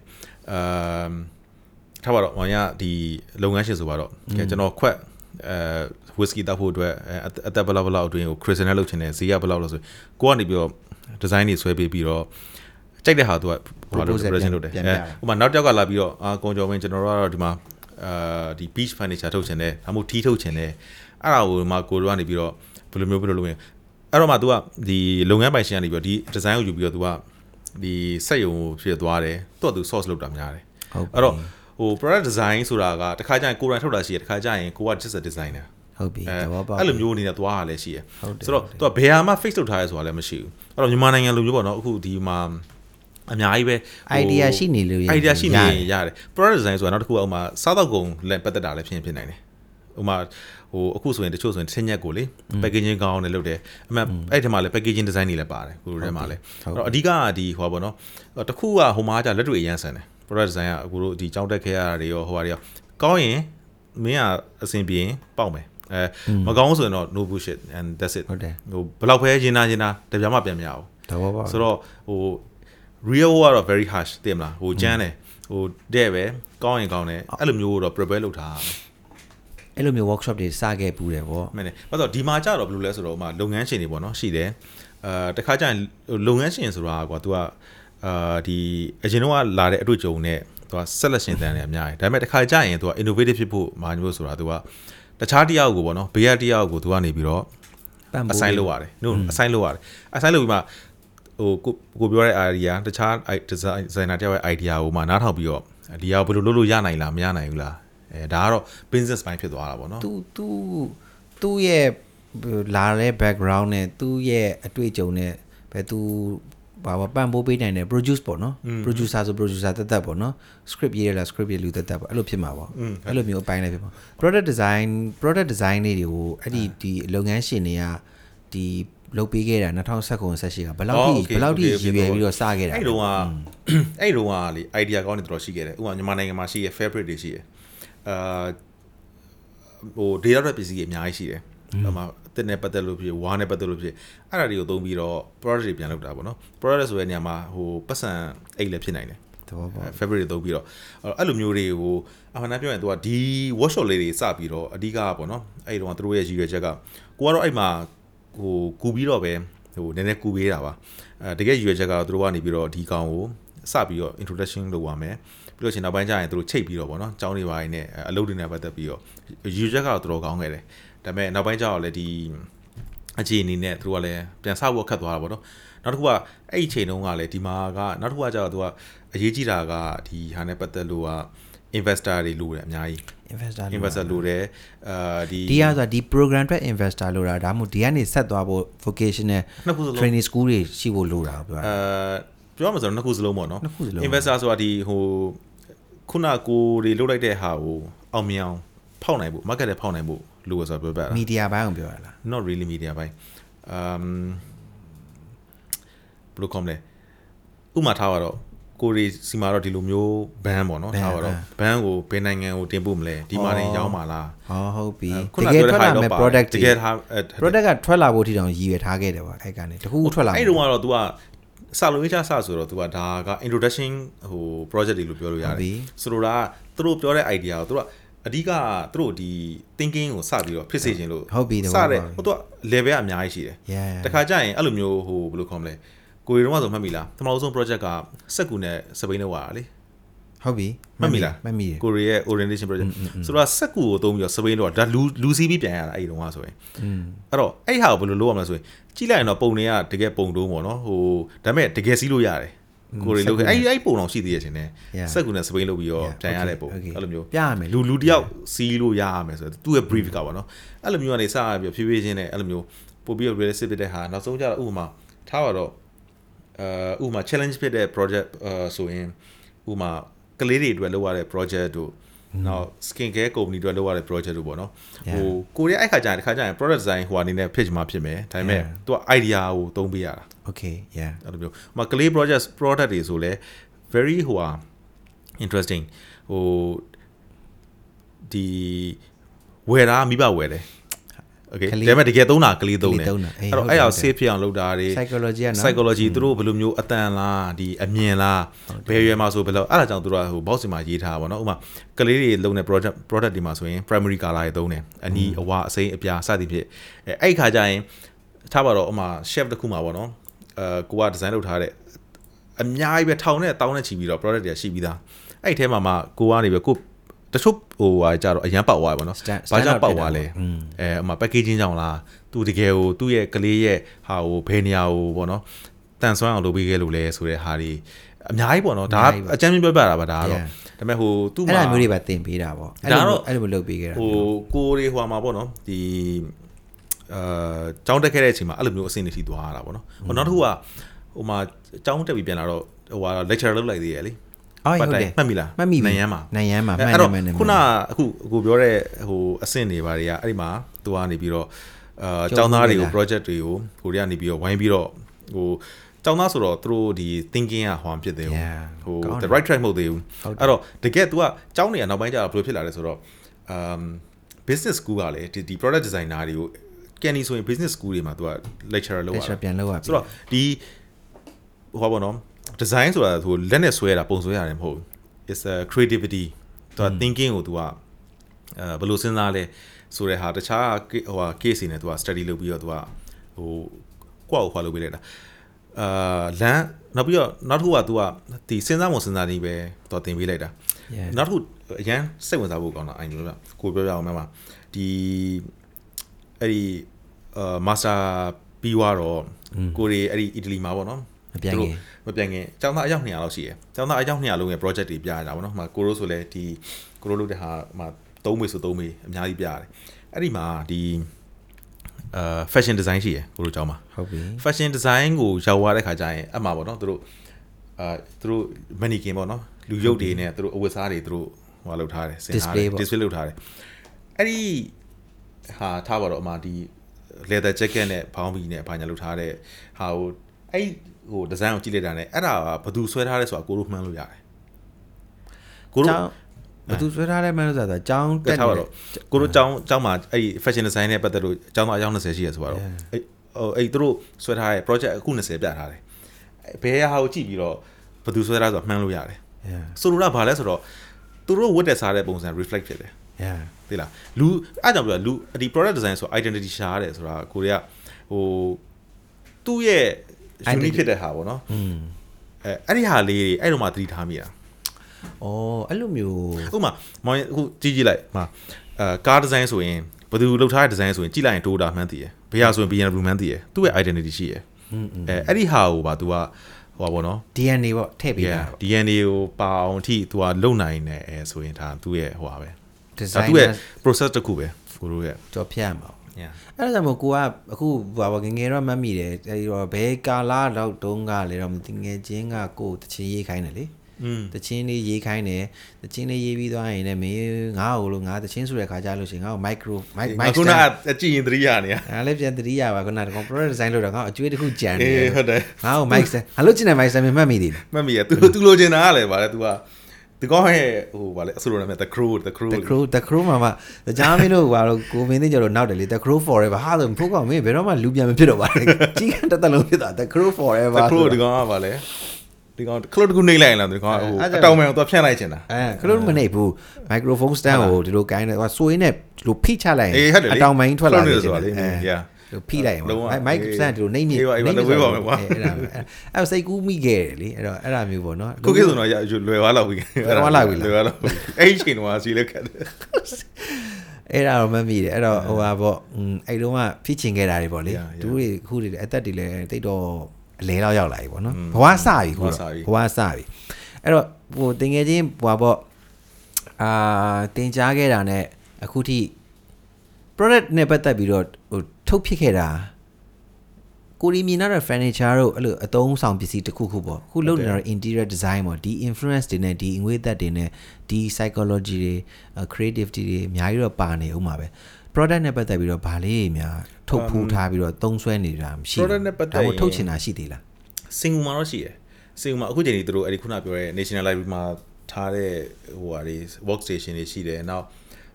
အာထားပါတော့ဟိုရဒီလုပ်ငန်းရှင်ဆိုပါတော့ကျွန်တော်ခွက်အဲဝစ်စကီတောက်ဖို့အတွက်အသက်ဘယ်လောက်ဘယ်လောက်အတွင်းကိုခရစ်စနယ်လုပ်ချင်တယ်ဈေးကဘယ်လောက်လို့ဆိုကိုကနေပြီးတော့ဒီဇိုင်းတွေဆွဲပေးပြီးတော့ကြိုက်တဲ့ဟာသူကဘာလို့ present လုပ်တယ်အဲ
ဥ
ပမာနောက်တစ်ယောက်ကလာပြီးတော့အာကွန်ကျော်ဝင်ကျွန်တော်တို့ကတော့ဒီမှာအာဒီ beach furniture ထုတ်ချင်တယ်ဒါမှမဟုတ်ထီးထုတ်ချင်တယ်အဲ့ဒါကိုမှကိုတို့ကနေပြီးတော့ဘယ်လိုမျိုးဘယ်လိုလုပ်ရင် အဲ့တော့မှ तू ကဒီလုပ်ငန်းပိုင်ရှင်ကနေပြီးတော့ဒီ design ကိုယူပြီးတော့ तू ကဒီစက်ရုံကိုဖြစ်သွားတယ်သူ့အတူ source လုပ်တာများတယ်အဲ့တော့ဟို product design ဆိုတာကတခါကျရင်ကိုယ်တိုင်ထုတ်တာရှိတယ်တခါကျရင်ကိုက just a designer
ဟုတ်ပြီတဘောပါ
အဲ့လိုမျိုးအနေနဲ့သွားရလဲရှိရယ်ဆိုတော့သူကဘယ်ဟာမှ face လုပ်ထားရဲဆိုတာလည်းမရှိဘူးအဲ့တော့မြန်မာနိုင်ငံလိုမျိုးပေါ့နော်အခုဒီမှာအများကြီးပဲ
idea ရှိနေလို့ရ
idea ရှိနေ
ရ
တယ် product design ဆိုတာနောက်တစ်ခုကဥမာစားတော့ကုန်လည်းပတ်သက်တာလည်းဖြစ်ဖြစ်နိုင်တယ်ဥမာ ဟိုအခုဆိုရင်တချို့ဆိုရင်တစ်ချက်ညက်ကိုလေ packaging ကောင်းတယ်လုပ်တယ်အမှန်အဲ့ဒီမှာလည်း packaging design တွေလည်းပါတယ်ကိုလိုထဲမှာလည်းအဲ့တော့အဓိကကဒီဟိုပါပေါ့နော်တခုကဟိုမှာကလက်တွေ့အရန်ဆန်တယ် product design ကအခုတို့ဒီကြောင်းတက်ခဲ့ရတာတွေရောဟိုပါတွေရောကောင်းရင်မင်းကအဆင်ပြေရင်ပေါက်မယ်အဲမကောင်းဆိုရင်တော့ no bullshit and that's it
ဟုတ်တယ်
ဟိုဘယ်လောက်ပဲရင်နာရင်နာတပြားမှပြန်မရဘူး
သဘောပေါက်
ဆိုတော့ဟို real ကတော့ very harsh တင်မလားဟိုကျန်းတယ်ဟိုတဲ့ပဲကောင်းရင်ကောင်းတယ်အဲ့လိုမျိုးတော့ prepare လုပ်ထားရမယ်
အဲ့လိုမျိုး workshop တွေစခဲ့ပူးတယ်ဗော
မှန်တယ်ဘာလို့လဲဆိုတော့ဒီမှာကြတော့ဘယ်လိုလဲဆိုတော့ဥမာလုပ်ငန်းရှင်တွေပေါ့နော်ရှိတယ်အာတခါကျရင်လုပ်ငန်းရှင်ဆိုတာကွာ तू ကအာဒီအရင်တော့ကလာတဲ့အတွေ့အကြုံနဲ့သူက selection တန်းနေအများကြီးဒါပေမဲ့တစ်ခါကြာရင်သူက innovative ဖြစ်ဖို့မာညို့ဆိုတာသူကတခြားတစ်ယောက်ကိုပေါ့နော်ဘေးကတစ်ယောက်ကိုသူကနေပြီးတော့
ပံ့ပိုး
assign လုပ်ရတယ် no assign လုပ်ရတယ် assign လုပ်ပြီးမှဟိုကိုကိုပြောတဲ့ idea တခြား design designer တယောက်ရဲ့ idea ကိုမှနားထောင်ပြီးတော့ဒီဟာကိုဘယ်လိုလုပ်လို့ရနိုင်လားမရနိုင်ဘူးလား အဲဒါကတော့ business ပိုင်းဖြစ်သွားတာပေါ့နော်
သူသူသူ့ရဲ့လာတဲ့ background နဲ့သူ့ရဲ့အတွေ့အကြုံနဲ့ပဲသူဘာဘာပံ့ပိုးပေးနိုင်တယ် produce ပေါ့နော် producer ဆို producer တက်တက်ပေါ့နော် script ရေးရလား script ရေးလူတက်တက်ပေါ့အဲ့လိုဖြစ်မှာပေါ့အဲ့လိုမျိုးအပိုင်းလေးဖြစ်မှာ product design product design လေးတွေကိုအဲ့ဒီဒီလုပ်ငန်းရှင်တွေကဒီလုပ်ပေးခဲ့တာ2019 18ကဘယ်လောက်ထိဘယ်လောက်ထိရည်ရွယ်ပြီးတော့စခဲ့တာ
အဲ့တုန်းကအဲ့တုန်းကလေ idea ကောင်းနေတော်တော်ရှိခဲ့တယ်ဥပမာမြန်မာနိုင်ငံမှာရှိရဲ့ fabric တွေရှိရဲ့ အာဟို data တွေပစ္စည်းတွေအများကြီးရှိတယ်ဟိုမှာအစ်နဲ့ပတ်သက်လို့ဖြစ်ဝါနဲ့ပတ်သက်လို့ဖြစ်အဲ့ဒါတွေကိုသုံးပြီးတော့ product တွေပြန်လုပ်တာပေါ့နော် product ဆိုတဲ့နေရာမှာဟိုပတ်စံအိတ်လည်းဖြစ်နိုင်တယ်
သဘောပေါက်
fabric တွေသုံးပြီးတော့အဲ့လိုမျိုးတွေကိုအမှန်တမ်းပြောရင်သူကဒီ workshop လေးတွေစပြီးတော့အဓိကပေါ့နော်အဲ့ဒီတော့သူတို့ရဲ့ရည်ရွယ်ချက်ကကိုကတော့အဲ့မှာဟိုကူပြီးတော့ပဲဟိုနည်းနည်းကူပေးတာပါအဲတကယ်ရည်ရွယ်ချက်ကတော့သူတို့ကနေပြီးတော့ဒီကောင်ကိုစပြီးတော့ introduction လုပ်ပါမယ် ပြီးတော့ရှင်နောက်ပိုင်းကျရင်သူတို့ချိတ်ပြီးတော့ပေါ့နော်ကျောင်းတွေပိုင်းနဲ့အလုပ်တွေနဲ့ပတ်သက်ပြီးတော့ရည်ရွယ်ချက်ကတော့သူတို့ကောင်းခဲ့တယ်ဒါပေမဲ့နောက်ပိုင်းကျတော့လည်းဒီအခြေအနေနဲ့သူတို့ကလည်းပြန်ဆောက်ဖို့ခတ်သွားတာပေါ့နော်နောက်တစ်ခုကအဲ့ဒီအချိန်တုန်းကလည်းဒီမှာကနောက်တစ်ခုကကျတော့သူကအရေးကြီးတာကဒီဟာနဲ့ပတ်သက်လို့က investor တွေလိုတယ်အများကြီး
investor လို့
investor လိုတယ်အာဒီ
ဒီဟာဆိုတာဒီ program အတွက် investor လို့တာဒါမှမဟုတ်ဒီကနေဆက်သွားဖို့ vocational
နှစ်ခုစလုံး
training school တွေရှိဖို့လိုတာပြောတာ
အဲပြောမှဆိုတော့နှစ်ခုစလုံးပေါ့နော်
နှစ်ခုစလုံး
investor ဆိုတာဒီဟို ခုနကိုတွေလုတ်လိုက်တဲ့ဟာကိုအောင်မြင်အောင်ဖောက်နိုင်ဖို့ market နဲ့ဖောက်နိုင်ဖို့လိုရဆိုတော့ပြောပြတာ
media ဘိုင်းကိုပြောရလား
not really media ဘိုင်း um ဘယ်လိုကောမလဲဥပမာထားပါတော့ကိုရီစီမာတော့ဒီလိုမျိုးဘန်းပေါ့နော်
band
ထားပါတော့ဘန်းကိုဘယ်နိုင်ငံကိုတင်ပို့မလဲဒီမှာနေ
အော်
ရောင်းပါလား
ဟောဟုတ်ပြီ
ခု
တ
န
ကယ်
ပြော
ထွက်
တဲ့
လာ
ဟာ
မဲ့
တော့
product
တ
တွေ
ကယ်ထားအဲ
product ကထွက်လာဖို့ထိတောင်ရည်ရွယ်ထားခဲ့တယ်ပေါ့အဲ့ကနေတခုခုထွက်လာ
အဲ့တုန်းကတော့ तू က စာလုံးရေးချစာဆိုတော့ तू ကဒါက introduction ဟို project တွေလို့ပြောလို့ရ
ဟုတ်
တ
ပြီ
ယ်ဆိုတော့ကသူတို့ပြောတဲ့ idea ကိုသူတို့ကအဓိကသူတို့ဒီ thinking ကိုစပြီးတော့ဖြစ်စေခြင်းလို့
ဟုတ်ပြီတ
စ
ဘော
တဲ့
ပေါက်ပြီ
ဟိုသူက level ကအများကြီးရှိတယ်
yeah
တခါကျရင်အဲ့လိုမျိုးဟိုဘယ်လိုခေါ်မလဲကိုရီတုန်းကဆိုမှတ်မိလားပထမဆုံး project ကစက်ကူနဲ့စပိန်နဲ့ဝါတာလေ
ဟုတ်ပြီ
မှတ်မိလား
မှတ်မိတယ်
ကိုရီရဲ့ orientation project ဆိုတော့စက်ကူကိုသုံးပြီးတော့စပိန်တော့ဒါလူလူစီးပြီးပြန်ရတာအဲ့ဒီတုန်းကဆိုရင်
อืม
အဲ့တော့အဲ့ဒီဟာကိုဘယ်လိုလုပ်ရမလဲဆိုရင်ကြည့်လိုက်ရင်တော့ပုံတွေကတကယ်ပုံတုံးပေါ့နော်ဟိုဒါပေမဲ့တကယ်စီးလို့ရတယ်ကိုရီလုပ်ခဲ့အဲ့ဒီအဲ့ဒီပုံတော်ရှိသေးရဲ့ရှင်နဲ့
Yeah.
စက်ကူနဲ့စပိန်လုပ်ပြီးတော့
Yeah,
ပြန်ရတဲ့ပုံ
okay, okay.
အဲ့လိုမျိုး
ပြရမယ်
လူလူတယောက်စီးလို့ရရမယ်ဆိုတော့သူ့ရဲ့ brief ကပေါ့နော်အဲ့လိုမျိုးကနေစရပြီးဖြည်းဖြည်းချင်းနဲ့အဲ့လိုမျိုးပို့ပြီးတော့ realistic ဖြစ်တဲ့ဟာနောက်ဆုံးကျတော့ဥပမာထားပါတော့အဲဥပမာ challenge ဖြစ်တဲ့ project အဲဆိုရင်ဥပမာ ကလေးတွေအတွက်လုပ်ရတဲ့ project တို့နောက် skin care company တွေလုပ်ရတဲ့ project တို့ပေါ့နော်ဟိုကိုရီးယားအဲ့ခါကျရင်တစ်ခါကျရင် product design ဟိုအနေနဲ့ pitch မှာဖြစ်မယ်ဒါပေမဲ့
Yeah.
သူက idea ကိုသုံးပေးရတာ
okay yeah
အဲ့လိုမျိုးဟိုမှာ clay project product တွေဆိုလဲ very ဟိုဟာ interesting ဟိုဒီဝယ်တာမိဘဝယ်တယ် okay ဒါပေမဲ့တကယ်သုံးတာကလေးသုံးတယ်
ကလေးသုံးတာအေး
အဲ့တော့
ဟုတ်တယ်
အဲ့အောင်
ဟုတ်တယ်
safe ဖြစ်အောင်လုပ်တာတွေ
psychology ကနော်
psychology သူတို့ဘယ်လိုမျိုးအတန်လားဒီအမြင်လားဘယ်ရွယ်မှာဆိုဘယ်လိုအဲ့ဒါကြောင့်သူတို့ကဟို box စီမှာရေးထားတာပေါ့နော်ဥပမာကလေးတွေလုံးတဲ့ product product ဒီမှာဆိုရင် primary color တွေသုံးတယ်အနီအဝအစိမ်းအပြာစသည်ဖြင့်အဲအဲ့ဒီခါကျရင်ထားပါတော့ဥပမာ chef တစ်ခုမှာပေါ့နော်အဲကိုက design လုပ်ထားတဲ့အများကြီးပဲထောင်နဲ့တောင်းနဲ့ချီပြီးတော့ product တွေရှိပြီးသားအဲ့ဒီထဲမှာမှကိုကနေပဲကို တချို့ဟိုဟာကြတော့အရန်ပေါက်သွားပြီပေါ့နော်
Stand-
ဘာကြောင့်
stand out
ပေါက်သွားလဲ
อืม
အဲဥပမာ packaging ကြောင့်လားသူတကယ်ကိုသူ့ရဲ့ကလေးရဲ့ဟာကိုဘယ်နေရာကိုပေါ့နော်တန်ဆွမ်းအောင်လုပ်ပေးခဲ့လို့လဲဆိုတဲ့ဟာတွေအများကြီးပေါ့နော်ဒါ
အများကြီးပါ
အကြမ်းမြင်ပြောပြတာပါဒါကတော့
Yeah.
ဒါပေမဲ့ဟိုသူ့
အဲ့
မှာ
ဒါမျိုးတွေပါတင်ပေးတာပေါ့
ဒါတော့
အဲ့လိုမျိုးလုပ်ပေးခဲ့တာ
ဟိုကိုတွေဟိုမှာပေါ့နော်ဒီအာကျောင်းတက်ခဲ့တဲ့အချိန်မှာအဲ့လိုမျိုးအဆင့်တွေထိသွားရတာပေါ့နော်ဟိုနောက်တစ်ခုကဟိုမှာကျောင်းတက်ပြီးပြန်လာတော့ဟိုဟာ lecture လုပ်လိုက်သေးရလေ
အော်
ပတ်
ဟုတ်
တို
တယ်
င်မှတ်မိလား
မှတ်မိပြီ
နိုင်ရမ်းမှာ
နိုင်ရမ်းမှာမှ
အဲ့
န်တ
တော့
ယ်မှန်တယ်
ခုနအခုကိုပြောတဲ့ဟိုအဆင့်တွေဘာတွေကအဲ့ဒီမှာသူကနေပြီးတော့အာ
ကျော
ကျော
င်း
င်း
သား
သား
တွေ
တွေကို
လား
project တွေကိုကိုရီးယားနေပြီးတော့ဝိုင်းပြီးတော့ဟိုကျောင်းသားဆိုတော့သူတို့ဒီ thinking ကဟွာဖြစ်တယ်ဟို
Yeah
ဟို
ကောင်းတယ်
the right track မဟုတ်သေးဘူး
ဟုတ်တယ်
အဲ့တော့တကယ် तू ကကျောင်းနေရနောက်ပိုင်းကျတော့ဘယ်လိုဖြစ်လာလဲဆိုတော့ um business school ကလည်းဒီဒီ product designer တွေကို Kenny ဆိုရင် business school တွေမှာ तू က lecturer လုပ်ရ
lecture
တာ
ပြန်လုပ်ရပြီ
ဆိုတော့ဒီဟိုပါဘောနော် design ဆိုတာသူလက်နဲ့ဆွဲရတာပုံဆွဲရတယ်မဟုတ်ဘူး is a creativity သူက thinking ကိုသူကအဲဘယ်လိုစဉ်းစားလဲဆိုတဲ့ဟာတခြားဟိုဟာ case နေသူက study လုပ်ပြီးတော့သူကဟိုကိုယ့်ကိုခွာလုပ်ပေးလိုက်တာအာလမ်းနောက်ပြီးတော့နောက်တစ်ခုက तू ကဒီစဉ်းစားမစဉ်းစားနေပဲ तू တင်ပေးလိုက်တာနောက်တစ်ခုအရန်စိတ်ဝင်စားဖို့ကောင်းတာအိုင်လို့လားကိုပြောပြအောင်မမဒီအဲ့ဒီအာမာစတာပြီးွားတော့ကိုတွေအဲ့ဒီအီတလီမှာပေါ့နော်
မပြန်ခင်
သူတို့မပြန်ခင်ကျောင်းသားအယောက်200လောက်ရှိတယ်ကျောင်းသားအယောက်200လုံးရဲ့ project တွေပြရတာပေါ့နော်ဟိုမှာကိုရိုးဆိုလဲဒီကိုရိုးလုပ်တဲ့ဟာဟိုမှာ3မေဆို3မေအများကြီးပြရတယ်အဲ့ဒီမှာဒီအာ fashion design ရှိရယ်ကိုရိုးကျောင်းမှာ
ဟုတ်ပြီ
fashion design ကိုရောက်သွားတဲ့ခါကျရင်အမှပေါ့နော်သူတို့အာသူတို့ mannequin ပေါ့နော်လူရုပ်တွေနဲ့သူတို့အဝတ်စားတွေသူတို့ဟိုလုပ်ထားတယ်ဆင်ထားတယ်
Display ပေါ့
display လုပ်ထားတယ်အဲ့ဒီဟာထားပါတော့အမှဒီ leather jacket နဲ့ဘောင်းဘီနဲ့ဘာညာလုပ်ထားတဲ့ဟာကိုအဲ့ ဟိုဒီဇိုင်းကိုကြည့်လိုက်တာ ਨੇ အဲ့ဒါကဘသူဆွဲထားလဲဆိုတာကိုတို့မှန်းလို့ရတယ်ကိုတို့
ဘသူဆွဲထားလဲမှန်းလို့ဆိုတာအကြောင်းတက်
ထားပါတော့ကိုတို့အကြောင်းအကြောင်းမှာအဲ့ fashion design နဲ့ပတ်သက်လို့အကြောင်းတော့အကြောင်း20ရှိရဆိုတော့အဲ့ဟိုအဲ့သူတို့ဆွဲထားတဲ့ project အခု20ပြထားတယ်ဘယ်ဟာကိုကြည့်ပြီးတော့ဘသူဆွဲထားဆိုတာမှန်းလို့ရတယ်ဆိုလိုတာဘာလဲဆိုတော့သူတို့ဝတ်တဲ့စားတဲ့ပုံစံ reflect ဖြစ်တယ်သိလားလူအဲ့ကြောင့်ပြောလူဒီ product design ဆို identity ရှာရတယ်ဆိုတာကိုတွေကဟိုသူ့ရဲ့ unique ဖြစ်တဲ့ဟာပေါ့နော်
อืม
အဲအဲ့ဒီဟာလေးတွေအဲ့တော့မှသတိထားမိတာ
အော်အဲ့လိုမျိုး
ဥပမာမောင်ရင်အခုကြည့်ကြည့်လိုက်မှာအဲကားဒီဇိုင်းဆိုရင်ဘယ်သူလှုပ်ထားတဲ့ဒီဇိုင်းဆိုရင်ကြည့်လိုက်ရင်တိုးတာမှန်းသိရယ်ဘယ်ဟာဆိုရင် BMW မှန်းသိရယ်သူ့ရဲ့ identity ရှိရယ်အဲအဲ့ဒီဟာကိုပါ तू ကဟိုပါဘောနော်
DNA ပေါ့ထည့်ပေးတာ
yeah DNA ကိုပါအောင်အထိ तू ကလုံနိုင်တယ်အဲဆိုရင်ဒါသူ့ရဲ့ဟိုပါပဲဒါ
design
သူ့ရဲ့ process တစ်ခုပဲကိုတို့ရဲ့
ကြော်ဖြတ်မှာ
yeah
အဲ့ဒါကြောင့်မို့ကိုကအခုဘာပါငယ်ငယ်တော့မတ်မိတယ်အဲဒီတော့ဘယ်ကာလာတော့တုံးကလေတော့မသိငယ်ချင်းကကိုယ်တချင်းရေးခိုင်းတယ်လေ
อืม
တချင်းလေးရေးခိုင်းတယ်တချင်းလေးရေးပြီးသွားရင်လည်းမင်းငါ့ကိုလို့ငါတချင်းဆိုတဲ့ခါကြလို့ရှိရင်ငါ့ကို micro mic mic
ခုန
stand
အကြည့်ရင်သတိရနေရ
အဲ့လည်းပြန်တတိယပါခုနကကောင် product design လို့တော့ငါ့ကိုအကျွေးတစ်ခုကြံနေ
အေး
တယ်
ဟုတ်တယ်
ငါ့ကို mic stand ငါလို့ကျင်တဲ့ mic stand မှတ်မိသေးတယ်
မှတ်မိရ तू तू လိုချင်တာကလည်းဗါလဲ तू က ဒီကောင်းရဲ့ဟိုဗါလဲအဆူလိုနာမည် the crew the crew
the crew the crew မှာမှကြားမင်းတို့ဘာလို့ကိုမင်းသိကြတော့နောက်တယ်လေ the crew forever ဟာလို့ဖိုးကောင်မင်းဘယ်တော့မှလူပြန်မဖြစ်တော့ပါနဲ့ကြီးကတစ်သက်လုံးဖြစ်သွား the crew forever
the crew ဒီကောင်ကဗါလဲဒီကောင်ခလုတ်တကူနှိမ့်လိုက်ရင်လားဒီကောင်ကဟို
အဲ့ဒါ
အတောင်မှန်ကိုသွားဖြန့်လိုက်ချင်တာ
အဲခလို့မနေဘူး microphone stand ကိုဒီလိုကိုင်းတယ်ဟိုဆိုရင်းနဲ့ဒီလိုဖိချလိုက်ရင်
အေးဟုတ်တယ်လေ
အတောင်မိုင်းထွက်လာတယ်
ခလုတ်နေတယ်ဆိုတာလေ
အဲ
yeah
ဒီ လို့ဖိလိုက်ရ
မှာမို
က်စမ်းဒီလိုနှိမ့်
နေ
နှိမ့်နေ
ဝေးပါမယ်ကွာ
အဲ့ဒါအဲ့စိတ်ကူးမိခဲ့တယ်လေအဲ့တော့အဲ့ဒါမျိုးပေါ့နော်
ခုကိဆိုတော့လွယ်သွားလောက်ပြီ
လွယ်သွားလောက်ပြီလွ
ယ်သွားလောက်အဲ့ချိန်တော့ဆီလက်ခတ်တယ်
အဲ့ဒါတော့မမိတယ်အဲ့တော့ဟိုဟာပေါ့အဲ့တုန်းကဖြစ်ချင်ခဲ့တာတွေပေါ့လေသူတွေခုတွေအသက်တွေလည်းတိတ်တော့အလဲတော့ရောက်လာပြီပေါ့နော်ဘဝစပြီခု
ဘဝစပြီ
အဲ့တော့ဟိုတင်ငယ်ချင်းဟိုပေါ့အာတင်ကြားခဲ့တာနဲ့အခုထိ product နဲ့ပတ်သက်ပြီးတော့ဟိုထုတ်ဖြစ်ခဲ့တာကိုရီမြင်ရတဲ့ furniture တို့အဲ့လိုအသုံးဆောင်ပစ္စည်းတစ်ခုခုပေါ့အခုလုပ်နေတာတော့ interior design ပေါ့ဒီ influence တွေနဲ့ဒီအငွေ့သက်တွေနဲ့ဒီ psychology တွေ creativity တွေအများကြီးတော့ပါနေဦးမှာပဲ product နဲ့ပတ်သက်ပြီးတော့ဗာလေးတွေများထုတ်ဖူးထားပြီးတော့သုံးစွဲနေတာမရှိဘူး
product နဲ့ပတ်သက်
ဒါမှမ
ရင်
ဟုတ်ထုတ်ချင်တာရှိသေးလား
စင်ကူမှာတော့ရှိတယ်စင်ကူမှာအခုချိန်ကြီးသူတို့အဲ့ဒီခုနပြောတဲ့ National Library မှာထားတဲ့ဟိုဟာတွေ workstation တွေရှိတယ်နောက်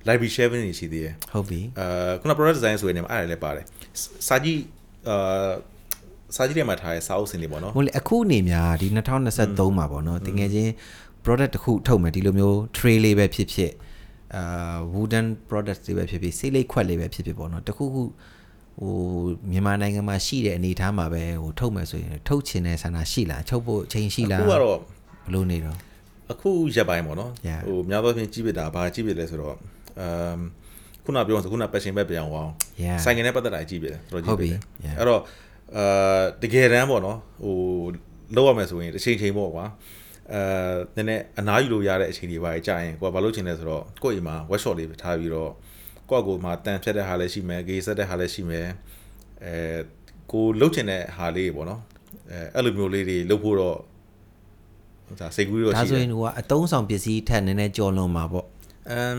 library sharing တွေရှိသေးတယ်
ဟုတ်ပြီ
အဲခုန product design ဆိုရင်လည်းအဲ့ဒါလည်းပါတယ်စာကြည့်အာစာကြည့်ထဲမှာထားတဲ့စာအုပ်စင်တွေပေါ့နော်
ဟိုလေအခုနေများဒီ2023မှာပေါ့နော်တကယ်ချင်း product တစ်ခုထုတ်မယ်ဒီလိုမျိုး tray လေးပဲဖြစ်ဖြစ်အာ wooden product တွေပဲဖြစ်ဖြစ်ဆေးလိပ်ခွက်လေးပဲဖြစ်ဖြစ်ပေါ့နော်တခုခုဟိုမြန်မာနိုင်ငံမှာရှိတဲ့အနေအထားမှာပဲဟိုထုတ်မယ်ဆိုရင်ထုတ်ချင်တဲ့ဆန္ဒရှိလားချုပ်ဖို့အချိန်ရှိလား
အခုကတော့
ဘယ်လိုနေတော့
အခုရက်ပိုင်းပေါ့နော်
Yeah.
ဟိုများသောအားဖြင့်ကြီးပစ်တာဘာကြီးပစ်လဲဆိုတော့အ မ်ခုနပြောဆိုခုန passion ပဲပြန်အောင်
Yeah.
ဆိုင်ငယ်နဲ့ပတ်သက်တာကြီးပစ်တယ်တော်တော်
ဟုတ်ပြီ
ကြီးပစ်တယ်
Yeah.
အဲ့တော့အာတကယ်တမ်းပေါ့နော်ဟိုလောက်ရမယ်ဆိုရင်တစ်ချိန်ချိန်ပေါ့ကွာအဲနည်းနည်းအနားယူလို့ရတဲ့အချိန်တွေပါကြာရင်ကိုကဘာလုပ်ချင်လဲဆိုတော့ကိုယ့်အိမ်မှာ workshop လေးထားပြီးတော့ကိုယ့်ကိုယ်မှာတန်ဖြတ်တဲ့ဟာလည်းရှိမယ်ဂေးဆက်တဲ့ဟာလည်းရှိမယ်အဲကိုလှုပ်ချင်တဲ့ဟာလေးတွေပေါ့နော်အဲအဲ့လိုမျိုးလေးတွေလှုပ်ဖို့တော့ဒါစိတ်ကူးတော့
ဒါ
ရှိ
ဆို
တယ်
ရင်ဟိုကအတုံးဆောင်ပစ္စည်းထက်နည်းနည်းကြော်လွန်မှာပေါ့
အမ်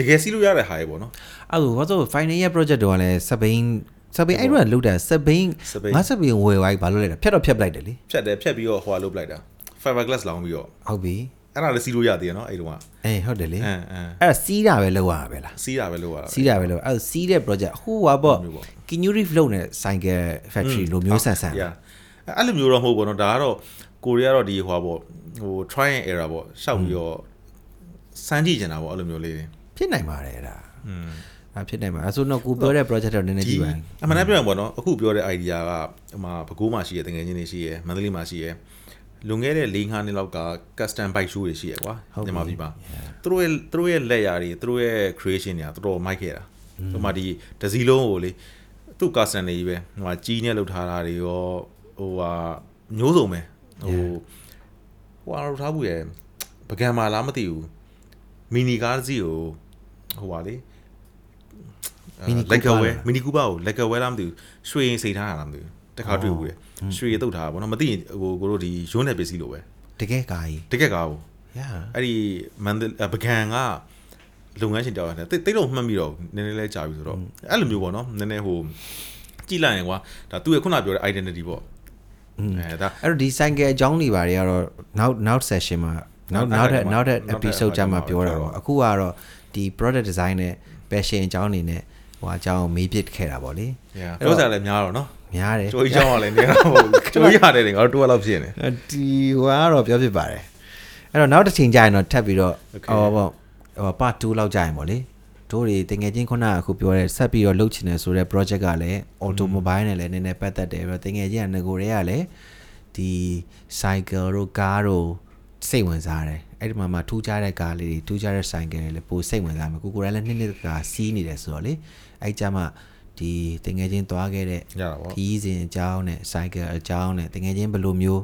တကယ်စီးလို့ရတဲ့ဟာရေပေါ့နော်
အဲ့လိုဘာလို့ final year project တော့လည်းစပိန်စပိန်အဲ့တော့လုတ်တာစပိန်
စပိန်
ငါစပိန်ဝယ်သွားပြီဘာလို့လဲဖြတ်တော့ဖြတ်ပလိုက်တယ်လေ
ဖြတ်တယ်ဖြတ်ပြီးတော့ဟိုဟာလုပ်ပလိုက်တာ fiber glass လောင်းပြီးတော့
ဟုတ်ပြီ
အဲ့ဒါလည်းစီးလို့ရသေးတယ်နော်အဲ့တုန်းက
အေးဟုတ်တယ်လေ
အမ်အမ်
အဲ့ဒါစီးတာပဲလောက်ရတာပဲလား
စီးတာပဲလုပ်ရတာ
စီးတာပဲလောက်အဲ့ဒါစီးတဲ့ project ဟိုပါပေါ့
မျိုးပေါ့
Kinyu Reef လုပ်နေ cycle factory လိုမျိုးဆန်ဆန်
ရအဲ့လိုမျိုးတော့မဟုတ်ဘူးနော်ဒါကတော့ကိုရီးယားတော့ဒီဟိုဟာပေါ့ဟို try and error ပေါ့ရှောက်ပြီးတော့စမ်းကြည့်ချင်တာပေါ့အဲ့လိုမျိုးလေးတွေ
ဖြစ်နိုင်ပါတယ်အဲ့ဒါ
อืม
အအဖြစ်နိုင်မှာအဲဆိုတော့ကိုပြောတဲ့ project တော့နည်းနည်းကြည့်ပါ
အမှန်တမ်းပြောရင်ပေါ့နော်အခုပြောတဲ့ idea ကဟိုမှာဘကိုးမှာရှိရတကယ်ချင်းတွေရှိရမန္တလေးမှာရှိရလွန်ခဲ့တဲ့၄၅နှစ်လောက်က custom bike show တွေရှိရကွာမြန်မာပြည်မှာသူတို့ရဲ့သူတို့ရဲ့လက်ရာတွေသူတို့ရဲ့ creation တွေကတော်တော်မိုက်ခဲ့တာဟိုမှာဒီဒစီလုံးကိုလေသူ့ custom တွေကြီးပဲဟိုမှာကြီးနဲ့လောက်ထားတာတွေရောဟိုဟာမျိုးစုံပဲဟိုဟိုဟာလောက်ထားဘူးရယ်ပကံမာလားမသိဘူးမီနီကားတစ်စီးကို ဟိုပါလေ
Mini
လက်က
Cooper
ဝဲ
လား
မီနီကူပါကိုလက်ကဝဲလားမသိဘူးရွှေရင်စိတ်ထားရလားမသိဘူးတခါတွေ့ဘူးလေရွှေရတုတ်ထားတာဗောနော်မသိရင်ဟိုကိုတို့ဒီရုံးနယ်ပစ္စည်းလိုပဲ
တကယ်ကာကြီး
တကက်ကားကို
yeah
အဲ့ဒီမန်ဒပကံကလုပ်ငန်းရှင်တောက်ရတယ်တိတ်တိတ်တော့မှတ်မိတော့နည်းနည်းလေးကြာပြီဆိုတော့အဲ့လိုမျိုးပေါ့နော်နည်းနည်းဟိုကြည့်လိုက်ရင်ကွာဒါသူရဲ့ခုနပြောတဲ့ identity ပေါ့အဲဒါ
အဲ့တော့ဒီ cycle အကြောင်းတွေဘာတွေကတော့နောက်နောက် session မှာနောက်
နော
နောက်က်
ထ
ထ
ပ်
ပ်နောက်ထပ်
နောက်ထပ်
episode ကြမှာပြောတာ
ပြော
ပေါ့
တာ
အခုကတော့ ဒီ product design နဲ့ passion အကြောင်းအနေနဲ့ဟိုအကြောင်းမေးပြစ်ခဲ့တာပေါ့လေ
ပြောစားလည်းများတော့နော်
များတယ်
ကြိုးကြောင်းကလည်းနေတော့ကြိုးရတယ်ငါတို့တူလောက်ဖြစ်နေ
ဒီဟိုကတော့ပြောဖြစ်ပါတယ်အဲ့တော့နောက်တစ်ချိန်ကြာရင်တော့ထပ်ပြီးတော့
Okay.
ဟောပေါ့ဟို part 2လောက်ကြာရင်ပေါ့လေတို့တွေတကယ်ချင်းခုနကအခုပြောတဲ့ဆက်ပြီးတော့လုပ်ချင်တယ်ဆိုတဲ့ project ကလည်း automobile နဲ့လည်းနည်းနည်းပတ်သက်တယ်ပြီးတော့တကယ်ချင်းကငကိုတွေကလည်းဒီ cycle တို့ကားတို့စိတ်ဝင်စားတယ် အဲ့ဒီမှာမှထူးခြားတဲ့ကားလေးတွေထူးခြားတဲ့ cycle တွေလည်းပိုစိတ်ဝင်စားမယ်ကိုကိုယ်လည်းနှစ်နှစ်ကစီးနေတယ်ဆိုတော့လေအဲ့ကြမှာဒီတကယ်ချင်းသွားခဲ့တဲ့
ရတာပေါ့
ခီးစဉ်အကြောင်းနဲ့ cycle အကြောင်းနဲ့တကယ်ချင်းဘယ်လိုမျိုး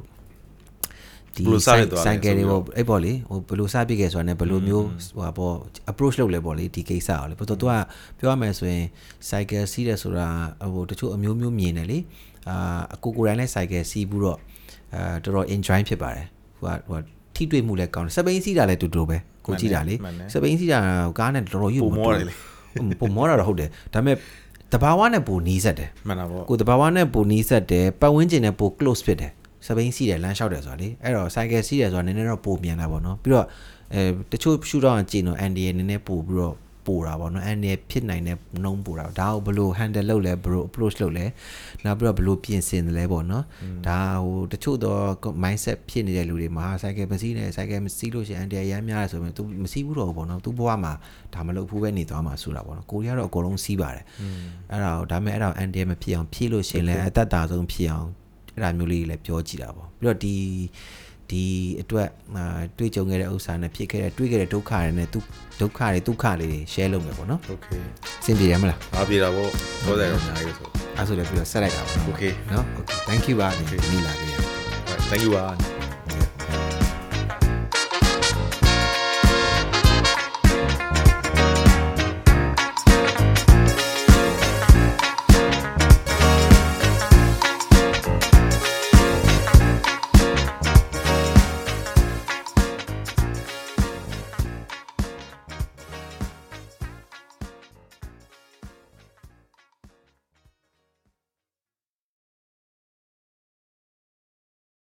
ဒီ
ဘယ်လိုစဖြစ်သွားလဲ
cycle တွေ
ဆိုပြီးတော့
ပေါ့အဲ့ပေါ့လေဟိုဘယ်လိုစပြစ်ခဲ့ဆိုတာ ਨੇ ဘယ်လိုမျိုးဟိုဟာပေါ့ approach လုပ်လဲပေါ့လေဒီကိစ္စကိုလေဘာလို့သူကပြောရမယ်ဆိုရင် cycle စီးတယ်ဆိုတာဟိုတချို့အမျိုးမျိုးမြင်တယ်လေအာအကိုကိုယ်တိုင်လည်း cycle စီးဘူးတော့အာတော်တော် enjoy ဖြစ်ပါတယ်ဟိုကဟို ထိတွေ့မှုလည်းကောင်းတယ်စပိန်စီးတာလည်းတူတူပဲကိုကြည့်တာလေ
မှန်တယ်
စပိန်စီးတာကားနဲ့တော်တော်ယူ
ပုံမောတယ်လေ
ပုံမောတာတော့ဟုတ်တယ်ဒါပေမဲ့တဘာဝနဲ့ပိုနီးစက်တယ်
မှန်တာပေါ့
ကိုတဘာဝနဲ့ပိုနီးစက်တယ်ပတ်ဝန်းကျင်နဲ့ပို close ဖြစ်တယ်စပိန်စီးတယ်လမ်းလျှောက်တယ်ဆိုတာလေအဲ့တော့ cycle စီးတယ်ဆိုတာနည်းနည်းတော့ပိုမြန်တာပေါ့နော်ပြီးတော့အဲတချို့ရှူတော့ကျင်တော့ NDA နည်းနည်းပိုပြီးတော့ ပိုတာပေါ့နော် NDA ဖြစ်နိုင်တဲ့နှုံးပိုတာဒါကိုဘယ်လို handle လုပ်လဲဘယ်လို approach လုပ်လဲနောက်ပြီးတော့ဘယ်လိုပြင်ဆင်တယ်လဲပေါ့နော်ဒါဟိုတချို့တော့ mindset ဖြစ်နေတဲ့လူတွေမှာ cycle မစီးနဲ့ cycle မစီးလို့ရှိရင် NDA ရမ်းများတယ်ဆိုရင် तू မစီးဘူးတော့ဘူးပေါ့နော် तू ဘဝမှာဒါမလုပ်ဘူးပဲနေသွားမှာဆိုတာပေါ့နော်ကိုရီးယားတော့အကုန်လုံးစီးပါတယ်အဲ့ဒါကိုဒါပေမဲ့အဲ့ဒါကို NDA မဖြစ်အောင်ဖြည့်လို့ရှိရင်လည်းအသက်တာဆုံးဖြစ်အောင်အဲ့ဒါမျိုးလေးတွေလည်းပြောကြည့်တာပေါ့ပြီးတော့ဒီ ဒီအတွက်တွေ့ကြုံခဲ့တဲ့ဥစ္စာနဲ့ဖြစ်ခဲ့တဲ့တွေ့ခဲ့တဲ့ဒုက္ခတွေနဲ့သူဒုက္ခတွေဒုက္ခတွေ share လုပ်မယ်ပေါ့နော် okay စင်ပြေရမလား
အားပြေတာပေါ့ဟုတ်တယ်အများကြီးဆို
အဲ့ဆိုလည်းပြီးတော့ဆက်လိုက်တာပါ
okay
နော် okay thank you ပါဒီနေ့လာခဲ့ရ
thank you ပါ